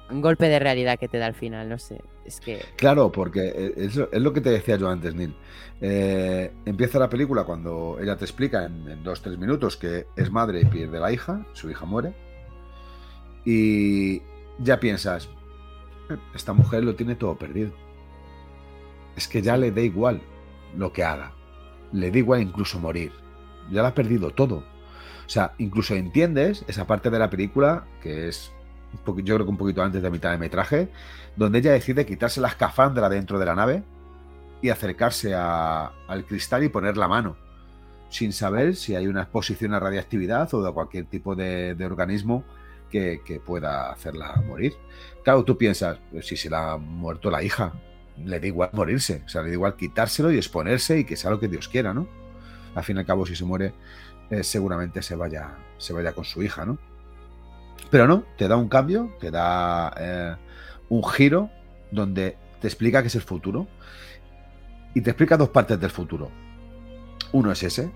un golpe de realidad que te da al final, no sé, es que... Claro, porque es, es lo que te decía yo antes, Neil. Eh, empieza la película cuando ella te explica en, en dos, tres minutos que es madre y pierde la hija, su hija muere y ya piensas, esta mujer lo tiene todo perdido. Es que ya le da igual lo que haga. Le da igual incluso morir. Ya lo ha perdido todo. O sea, incluso entiendes esa parte de la película, que es yo creo que un poquito antes de mitad de metraje, donde ella decide quitarse la escafandra dentro de la nave y acercarse al cristal y poner la mano, sin saber si hay una exposición a radiactividad o de cualquier tipo de organismo que, pueda hacerla morir. Claro, tú piensas, si se la ha muerto la hija, le da igual morirse, o sea, le da igual quitárselo y exponerse y que sea lo que Dios quiera, ¿no? Al fin y al cabo, si se muere, eh, seguramente se vaya, se vaya con su hija, ¿no? Pero no, te da un cambio, te da eh, un giro donde te explica que es el futuro y te explica dos partes del futuro. Uno es ese,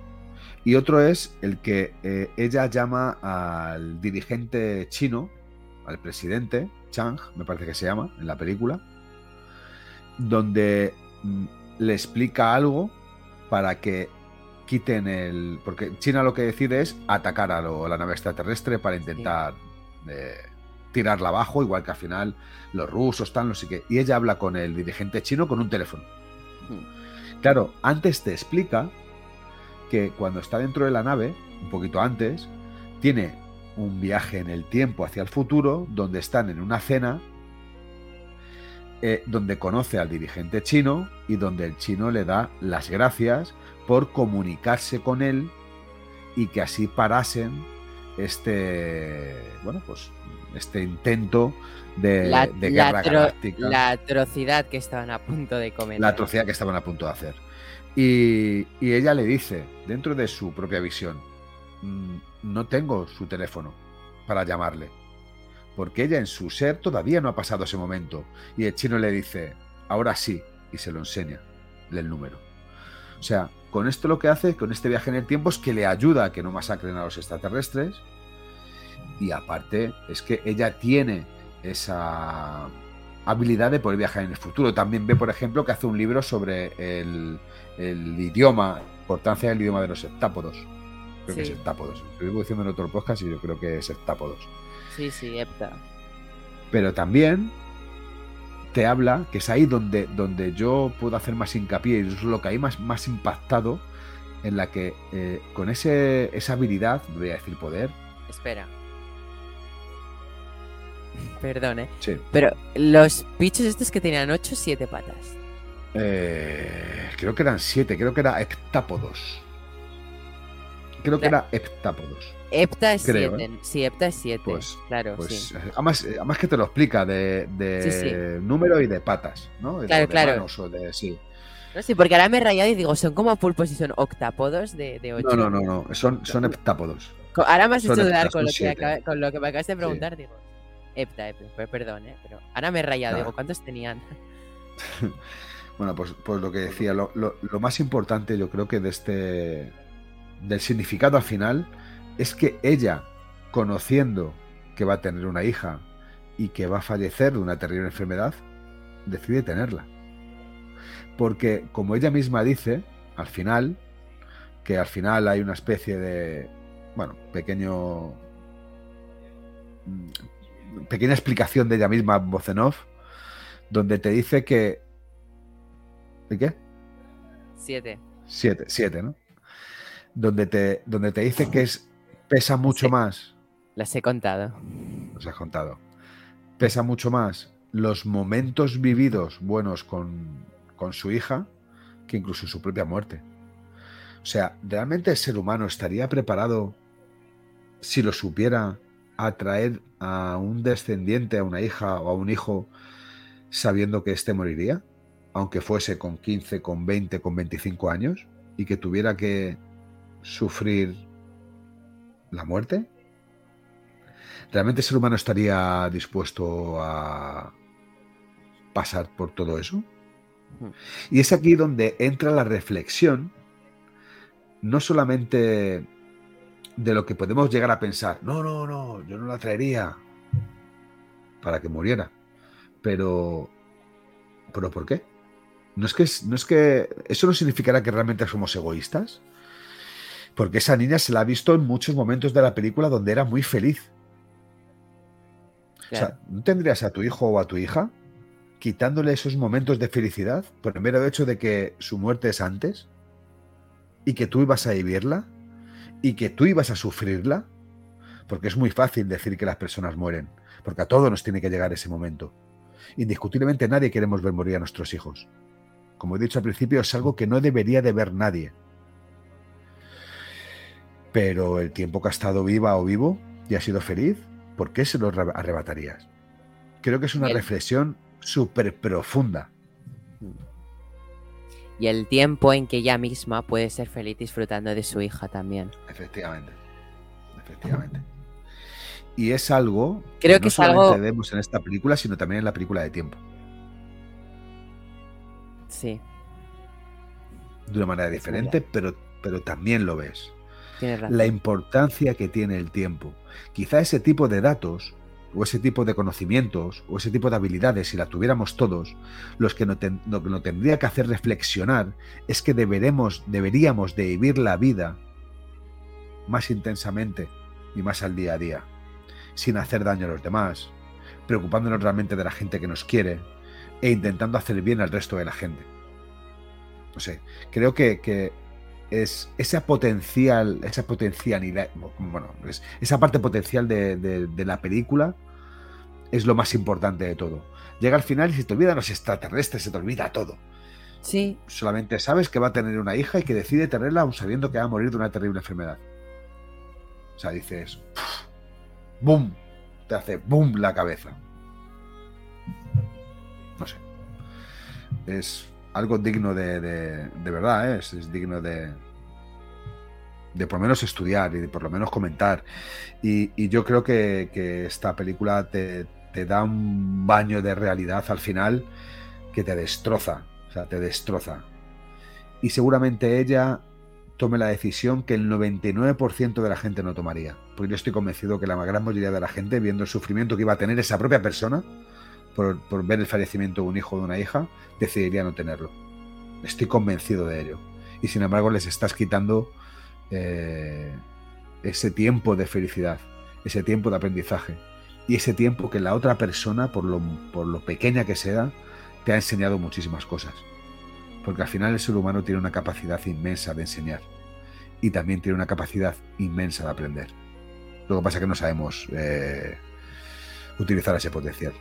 y otro es el que eh, ella llama al dirigente chino, al presidente, Chang, me parece que se llama, en la película, donde mm, le explica algo para que quiten el... Porque China lo que decide es atacar a, la nave extraterrestre para intentar eh, tirarla abajo, igual que al final los rusos están, no sé qué. Y ella habla con el dirigente chino con un teléfono. Claro, antes te explica que cuando está dentro de la nave, un poquito antes, tiene un viaje en el tiempo hacia el futuro, donde están en una cena, eh, donde conoce al dirigente chino y donde el chino le da las gracias por comunicarse con él y que así parasen este, bueno, pues este intento de, la, guerra galáctica. La atrocidad que estaban a punto de cometer. La atrocidad que estaban a punto de hacer. Y, ella le dice, dentro de su propia visión, mm, no tengo su teléfono para llamarle, porque ella en su ser todavía no ha pasado ese momento. Y el chino le dice, ahora sí, y se lo enseña, el número. O sea, con esto lo que hace, con este viaje en el tiempo, es que le ayuda a que no masacren a los extraterrestres. Y aparte, es que ella tiene esa habilidad de poder viajar en el futuro. También ve, por ejemplo, que hace un libro sobre el, el idioma, importancia del idioma de los heptápodos. Creo que es heptápodos. Lo vivo diciendo en otro podcast y yo creo que es heptápodos. Sí, sí, hepta. Pero también te habla, que es ahí donde, donde yo puedo hacer más hincapié, y es lo que hay más, más impactado, en la que eh, con ese, esa habilidad, voy a decir poder. Espera. Perdón, ¿eh? Sí. Pero los bichos estos que tenían 8 o 7 patas. Eh, creo que eran siete, creo que era heptápodos. Creo que era heptápodos. Hepta es 7. ¿eh? Sí, hepta es 7. Pues, claro, pues, sí. Eh, además, que te lo explica de, número y de patas, ¿no? claro, claro. sí. No, sí, porque ahora me he rayado y digo, son como pulpos y son octápodos de, de 8. No, no, no, no, son, son heptápodos. Ahora me has hecho dudar con lo, que con lo que me acabas de preguntar, digo. Hepta, hepta, perdón, ¿eh? Pero ahora me he rayado, digo, ¿cuántos tenían? Bueno, pues, pues lo que decía, lo, más importante yo creo que de este, del significado al final, es que ella, conociendo que va a tener una hija y que va a fallecer de una terrible enfermedad, decide tenerla. Porque, como ella misma dice, al final, que al final hay una especie de, bueno, pequeño... mm, pequeña explicación de ella misma, voz en off, donde te dice que... ¿Y qué? Siete. Siete, siete, ¿no? Donde te, donde te dice que es, pesa mucho Sí. más, Las he contado. os has contado, pesa mucho más los momentos vividos buenos con, con su hija que incluso su propia muerte. O sea, ¿realmente el ser humano estaría preparado, si lo supiera, a traer a un descendiente, a una hija o a un hijo, sabiendo que éste moriría? Aunque fuese con 15, con 20, con 25 años, y que tuviera que sufrir la muerte? ¿Realmente el ser humano estaría dispuesto a pasar por todo eso? Y es aquí donde entra la reflexión, no solamente de lo que podemos llegar a pensar, no, no, no, yo no la traería para que muriera, pero, pero ¿por qué? No es que, no es que eso no significará que realmente somos egoístas, porque esa niña se la ha visto en muchos momentos de la película donde era muy feliz. O sea, ¿no tendrías a tu hijo o a tu hija quitándole esos momentos de felicidad por el mero hecho de que su muerte es antes y que tú ibas a vivirla y que tú ibas a sufrirla? Porque es muy fácil decir que las personas mueren, porque a todos nos tiene que llegar ese momento. Indiscutiblemente nadie queremos ver morir a nuestros hijos. Como he dicho al principio, es algo que no debería de ver nadie. Pero el tiempo que ha estado viva o vivo y ha sido feliz, ¿por qué se lo arre- arrebatarías? Creo que es una reflexión súper profunda. Y el tiempo en que ella misma puede ser feliz disfrutando de su hija también. Efectivamente. Efectivamente. Y es algo Creo no que es solamente algo- vemos en esta película, sino también en la película de tiempo. Sí, De una manera diferente, pero, pero también lo ves. la importancia que tiene el tiempo. Quizá ese tipo de datos, o ese tipo de conocimientos, o ese tipo de habilidades, si la tuviéramos todos, los que nos ten- lo que nos tendría que hacer reflexionar es que deberemos, deberíamos de vivir la vida más intensamente y más al día a día, sin hacer daño a los demás, preocupándonos realmente de la gente que nos quiere e intentando hacer bien al resto de la gente. No sé, creo que, que es esa potencial, esa potencialidad, bueno, es- esa parte potencial de, de- de la película es lo más importante de todo. Llega al final y se te olvidan los extraterrestres, se te olvida todo. Sí, Solamente sabes que va a tener una hija y que decide tenerla aún sabiendo que va a morir de una terrible enfermedad. O sea, dices, ¡boom! Te hace ¡boom! la cabeza. Es algo digno de, de, verdad, ¿eh? es, digno de, de por lo menos estudiar y de por lo menos comentar. Y, y yo creo que, que esta película te, te da un baño de realidad al final que te destroza. O sea, te destroza. Y seguramente ella tome la decisión que el 99% de la gente no tomaría. Porque yo estoy convencido que la gran mayoría de la gente, viendo el sufrimiento que iba a tener esa propia persona por, ver el fallecimiento de un hijo o de una hija, decidiría no tenerlo. Estoy convencido de ello. Y sin embargo les estás quitando eh, ese tiempo de felicidad, ese tiempo de aprendizaje y ese tiempo que la otra persona, por lo, por lo pequeña que sea, te ha enseñado muchísimas cosas. Porque al final el ser humano tiene una capacidad inmensa de enseñar y también tiene una capacidad inmensa de aprender. Lo que pasa es que no sabemos eh, utilizar ese potencial.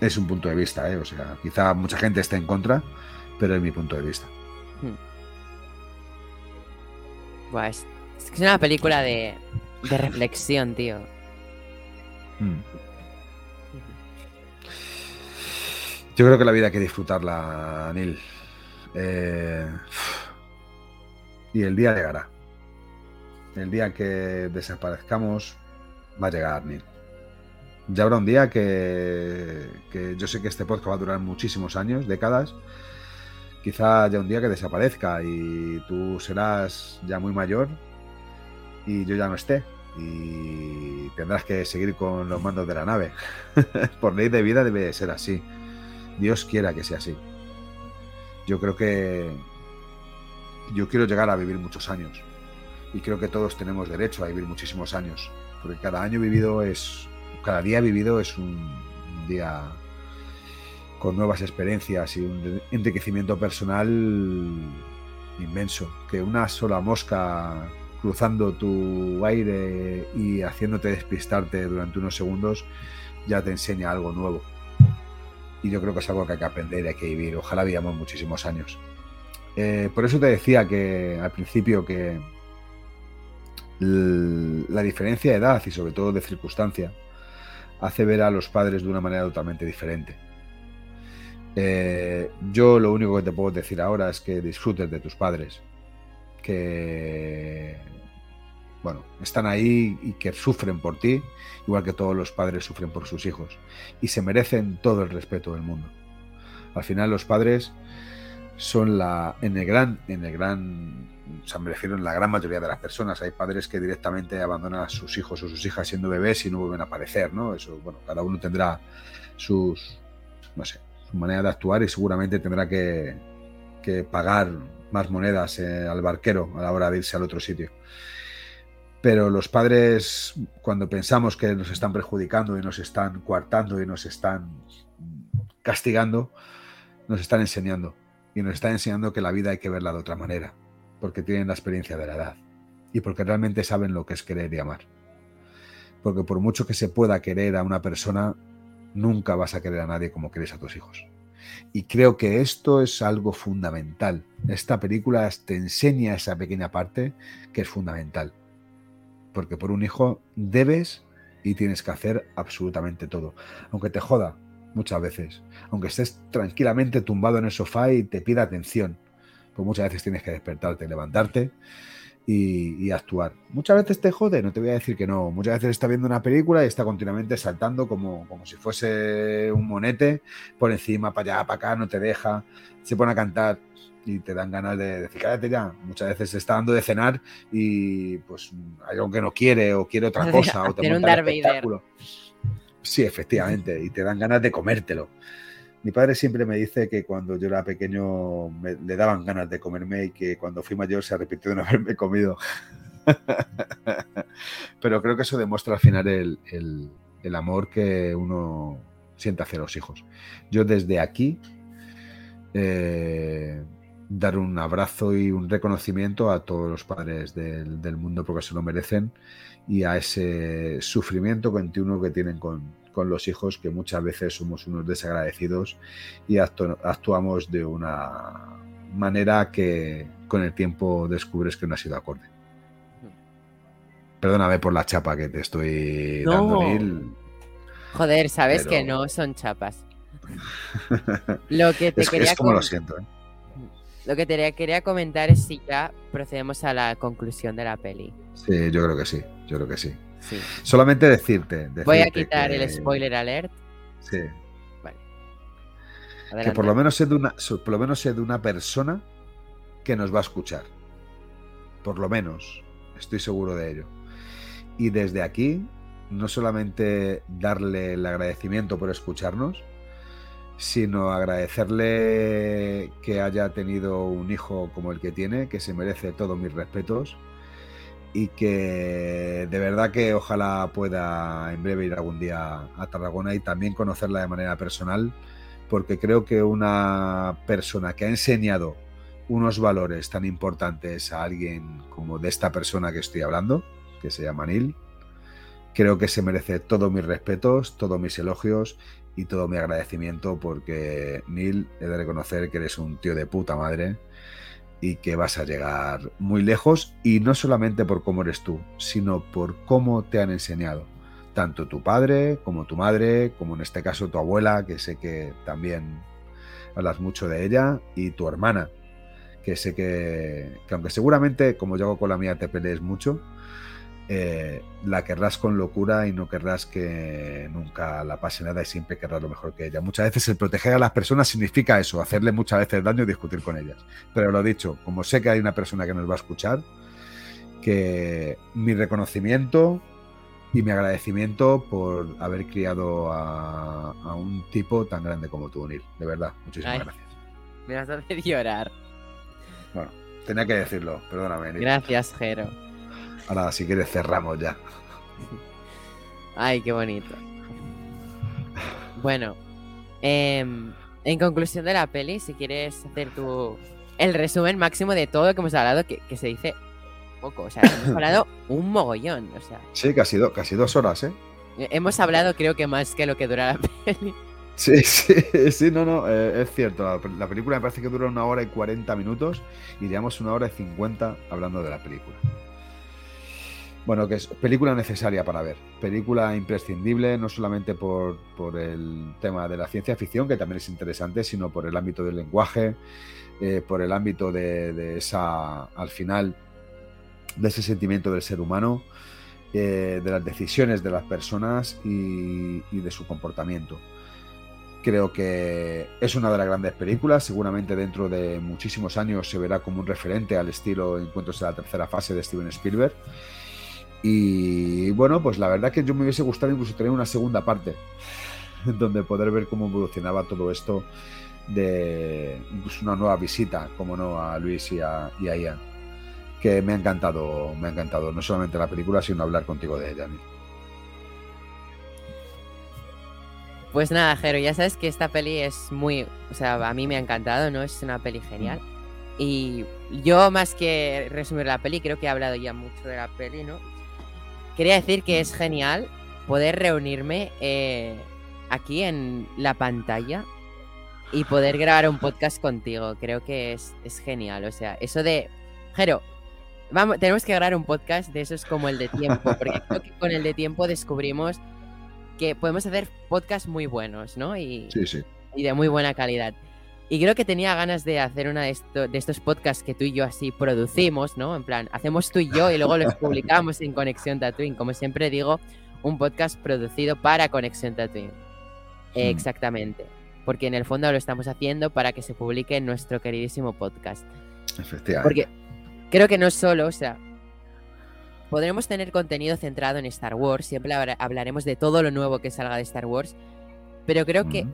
Es un punto de vista, ¿eh? o sea, quizá mucha gente esté en contra, pero es mi punto de vista. Buah, es, es que es una película de, de reflexión, tío. Mm. Yo creo que la vida hay que disfrutarla, Neil. Eh, y el día llegará. El día que desaparezcamos va a llegar, Neil. Ya habrá un día que, yo sé que este podcast va a durar muchísimos años, décadas. Quizá haya un día que desaparezca y tú serás ya muy mayor y yo ya no esté. Y tendrás que seguir con los mandos de la nave. Por ley de vida debe ser así. Dios quiera que sea así. Yo creo que yo quiero llegar a vivir muchos años. Y creo que todos tenemos derecho a vivir muchísimos años. Porque cada año vivido es. Cada día vivido es un día con nuevas experiencias y un enriquecimiento personal inmenso. Que una sola mosca cruzando tu aire y haciéndote despistarte durante unos segundos ya te enseña algo nuevo. Y yo creo que es algo que hay que aprender hay que vivir. Ojalá vivamos muchísimos años. Eh, por eso te decía que al principio que la diferencia de edad y sobre todo de circunstancia hace ver a los padres de una manera totalmente diferente. Eh, yo lo único que te puedo decir ahora es que disfrutes de tus padres, que bueno, están ahí y que sufren por ti, igual que todos los padres sufren por sus hijos, y se merecen todo el respeto del mundo. Al final los padres son la, en el gran, en el gran, o sea, me refiero en la gran mayoría de las personas. Hay padres que directamente abandonan a sus hijos o sus hijas siendo bebés y no vuelven a aparecer, ¿no? Eso, bueno, cada uno tendrá sus, no sé, su manera de actuar y seguramente tendrá que, que pagar más monedas eh, al barquero a la hora de irse al otro sitio. Pero los padres, cuando pensamos que nos están perjudicando y nos están coartando y nos están castigando, nos están enseñando. Y nos están enseñando que la vida hay que verla de otra manera, porque tienen la experiencia de la edad y porque realmente saben lo que es querer y amar. Porque por mucho que se pueda querer a una persona, nunca vas a querer a nadie como quieres a tus hijos. Y creo que esto es algo fundamental. Esta película te enseña esa pequeña parte que es fundamental porque por un hijo debes y tienes que hacer absolutamente todo, aunque te joda muchas veces, aunque estés tranquilamente tumbado en el sofá y te pida atención, pues muchas veces tienes que despertarte, levantarte y, actuar. Muchas veces te jode, no te voy a decir que no, muchas veces está viendo una película y está continuamente saltando como, como si fuese un monete por encima, para allá, para acá, no te deja, se pone a cantar y te dan ganas de decir, cállate ya. Muchas veces se está dando de cenar y pues hay algo que no quiere o quiere otra cosa o te monta un espectáculo. Sí, efectivamente, y te dan ganas de comértelo. Mi padre siempre me dice que cuando yo era pequeño le daban ganas de comerme y que cuando fui mayor se arrepintió de no haberme comido. Pero creo que eso demuestra al final el, el amor que uno siente hacia los hijos. Yo desde aquí eh, dar un abrazo y un reconocimiento a todos los padres del, mundo porque se lo merecen y a ese sufrimiento continuo que tienen con, los hijos, que muchas veces somos unos desagradecidos y actuamos de una manera que con el tiempo descubres que no ha sido acorde. Perdóname por la chapa que te estoy dando, Joder, sabes que no son chapas. lo que te quería como lo siento. ¿eh? Lo que te quería comentar es si ya procedemos a la conclusión de la peli. Sí, yo creo que sí, yo creo que sí. Solamente decirte, Voy a quitar el spoiler alert. Sí. Vale. Que por lo menos sea de una, por lo menos sea de una persona que nos va a escuchar. Por lo menos, estoy seguro de ello. Y desde aquí, no solamente darle el agradecimiento por escucharnos, sino agradecerle que haya tenido un hijo como el que tiene, que se merece todos mis respetos y que de verdad que ojalá pueda en breve ir algún día a Tarragona y también conocerla de manera personal, porque creo que una persona que ha enseñado unos valores tan importantes a alguien como de esta persona que estoy hablando, que se llama Neil, creo que se merece todos mis respetos, todos mis elogios y todo mi agradecimiento porque Neil, he de reconocer que eres un tío de puta madre y que vas a llegar muy lejos y no solamente por cómo eres tú, sino por cómo te han enseñado, tanto tu padre como tu madre, como en este caso tu abuela, que sé que también hablas mucho de ella, y tu hermana, que sé que, que aunque seguramente como yo hago con la mía te pelees mucho, eh, la querrás con locura y no querrás que nunca la pase nada y siempre querrás lo mejor que ella. Muchas veces el proteger a las personas significa eso, hacerle muchas veces daño y discutir con ellas. Pero lo dicho, como sé que hay una persona que nos va a escuchar, que mi reconocimiento y mi agradecimiento por haber criado a, un tipo tan grande como tú, Neil. De verdad, muchísimas gracias. Me vas a hacer llorar. Bueno, tenía que decirlo, perdóname. Gracias, Jero. Ahora, si quieres, cerramos ya. Ay, qué bonito. Bueno, em, en conclusión de la peli, si quieres hacer tu el resumen máximo de todo lo que hemos hablado, que, se dice poco, o sea, hemos hablado un mogollón, o sea. Sí, casi, casi dos horas, ¿eh? Hemos hablado creo que más que lo que dura la peli. Sí, sí, sí, no, no, eh, es cierto. La, película me parece que dura una hora y 40 minutos y llevamos una hora y 50 hablando de la película. Bueno, que es película necesaria para ver, película imprescindible, no solamente por, el tema de la ciencia ficción, que también es interesante, sino por el ámbito del lenguaje, eh, por el ámbito de, esa, al final, de ese sentimiento del ser humano, eh, de las decisiones de las personas y de su comportamiento. Creo que es una de las grandes películas. Seguramente dentro de muchísimos años se verá como un referente al estilo Encuentros de la tercera fase de Steven Spielberg. Y bueno, pues la verdad que yo me hubiese gustado incluso tener una segunda parte, donde poder ver cómo evolucionaba todo esto de incluso una nueva visita, como no, a Luis y a, Ian. Que me ha encantado, me ha encantado, no solamente la película, sino hablar contigo de ella. Pues nada, Jero, ya sabes que esta peli es muy. O sea, a mí me ha encantado, ¿no? Es una peli genial. Mm. Y yo, más que resumir la peli, creo que he hablado ya mucho de la peli, ¿no? Quería decir que es genial poder reunirme eh, aquí en la pantalla y poder grabar un podcast contigo. Creo que es, es genial. O sea, eso de. Jero, vamos, tenemos que grabar un podcast de esos como el de tiempo, porque creo que con el de tiempo descubrimos que podemos hacer podcasts muy buenos, ¿no? Y, y de muy buena calidad. Y creo que tenía ganas de hacer una de, de, estos podcasts que tú y yo así producimos, ¿no? En plan, hacemos tú y yo y luego los publicamos en Conexión Tatooine. Como siempre digo, un podcast producido para Conexión Tatooine. Hmm. Exactamente. Porque en el fondo lo estamos haciendo para que se publique en nuestro queridísimo podcast. Efectivamente. Porque creo que no solo, o sea, Podremos tener contenido centrado en Star Wars, siempre hablaremos de todo lo nuevo que salga de Star Wars, pero creo que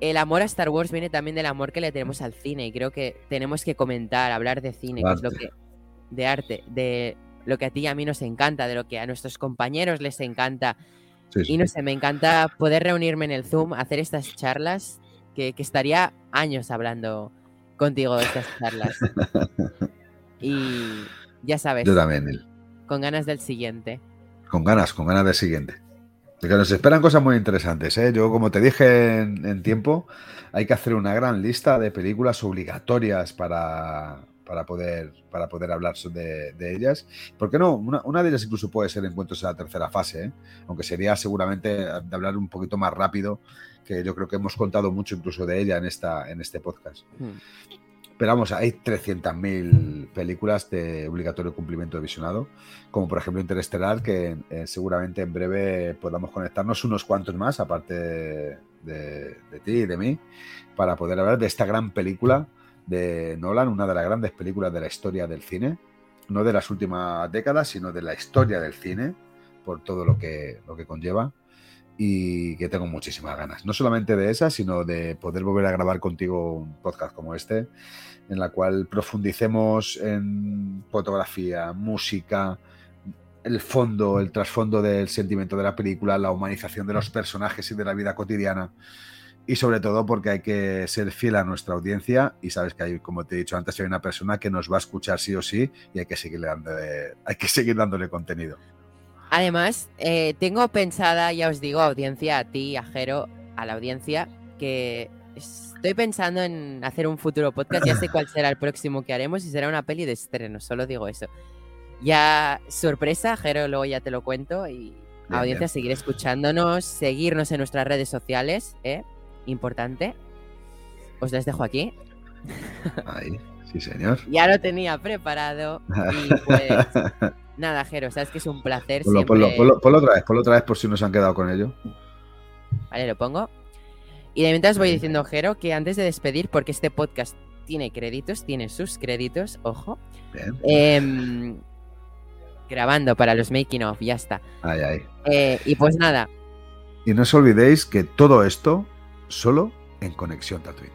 el amor a Star Wars viene también del amor que le tenemos al cine y creo que tenemos que comentar, hablar de cine, que es lo que de arte, de lo que a ti y a mí nos encanta, de lo que a nuestros compañeros les encanta. Y no sé, me encanta poder reunirme en el Zoom, hacer estas charlas, que, que estaría años hablando contigo de estas charlas. y ya sabes. Yo también. Con ganas del siguiente. Con ganas, con ganas del siguiente. Que nos esperan cosas muy interesantes. ¿eh? Yo, como te dije en, tiempo, hay que hacer una gran lista de películas obligatorias para, para, poder, para poder hablar de, ellas. ¿Por qué no? Una, de ellas incluso puede ser Encuentros en la tercera fase, ¿eh? aunque sería seguramente de hablar un poquito más rápido, que yo creo que hemos contado mucho incluso de ella en, esta, en este podcast. Hmm. Pero vamos, hay 300.000 películas de obligatorio cumplimiento de visionado, como por ejemplo Interestelar, que eh, seguramente en breve podamos conectarnos unos cuantos más, aparte de, ti y de mí, para poder hablar de esta gran película de Nolan, una de las grandes películas de la historia del cine, no de las últimas décadas, sino de la historia del cine, por todo lo que, lo que conlleva y que tengo muchísimas ganas. No solamente de esa, sino de poder volver a grabar contigo un podcast como este, en la cual profundicemos en fotografía, música, el fondo, el trasfondo del sentimiento de la película, la humanización de los personajes y de la vida cotidiana. Y sobre todo porque hay que ser fiel a nuestra audiencia y sabes que hay, como te he dicho antes, hay una persona que nos va a escuchar sí o sí y hay que seguir dándole, hay que seguir dándole contenido. Además, eh, tengo pensada, ya os digo, audiencia, a ti, a Jero, a la audiencia, que estoy pensando en hacer un futuro podcast. Ya sé cuál será el próximo que haremos y será una peli de estreno, solo digo eso. Ya, sorpresa, Jero, luego ya te lo cuento. Y audiencia, seguir escuchándonos, seguirnos en nuestras redes sociales, ¿eh? Importante. Os les dejo aquí. Ahí, sí, señor. Ya lo tenía preparado. Y pues. Nada, Jero, sabes que es un placer. Ponlo, otra vez, ponlo otra vez por si nos han quedado con ello. Vale, lo pongo. Y de mientras voy diciendo, Jero, que antes de despedir, porque este podcast tiene créditos, tiene sus créditos, ojo. Bien. Em, grabando para los making of, ya está. Ay, ay. Eh, y pues nada. Y no os olvidéis que todo esto solo en Conexión Tatooine.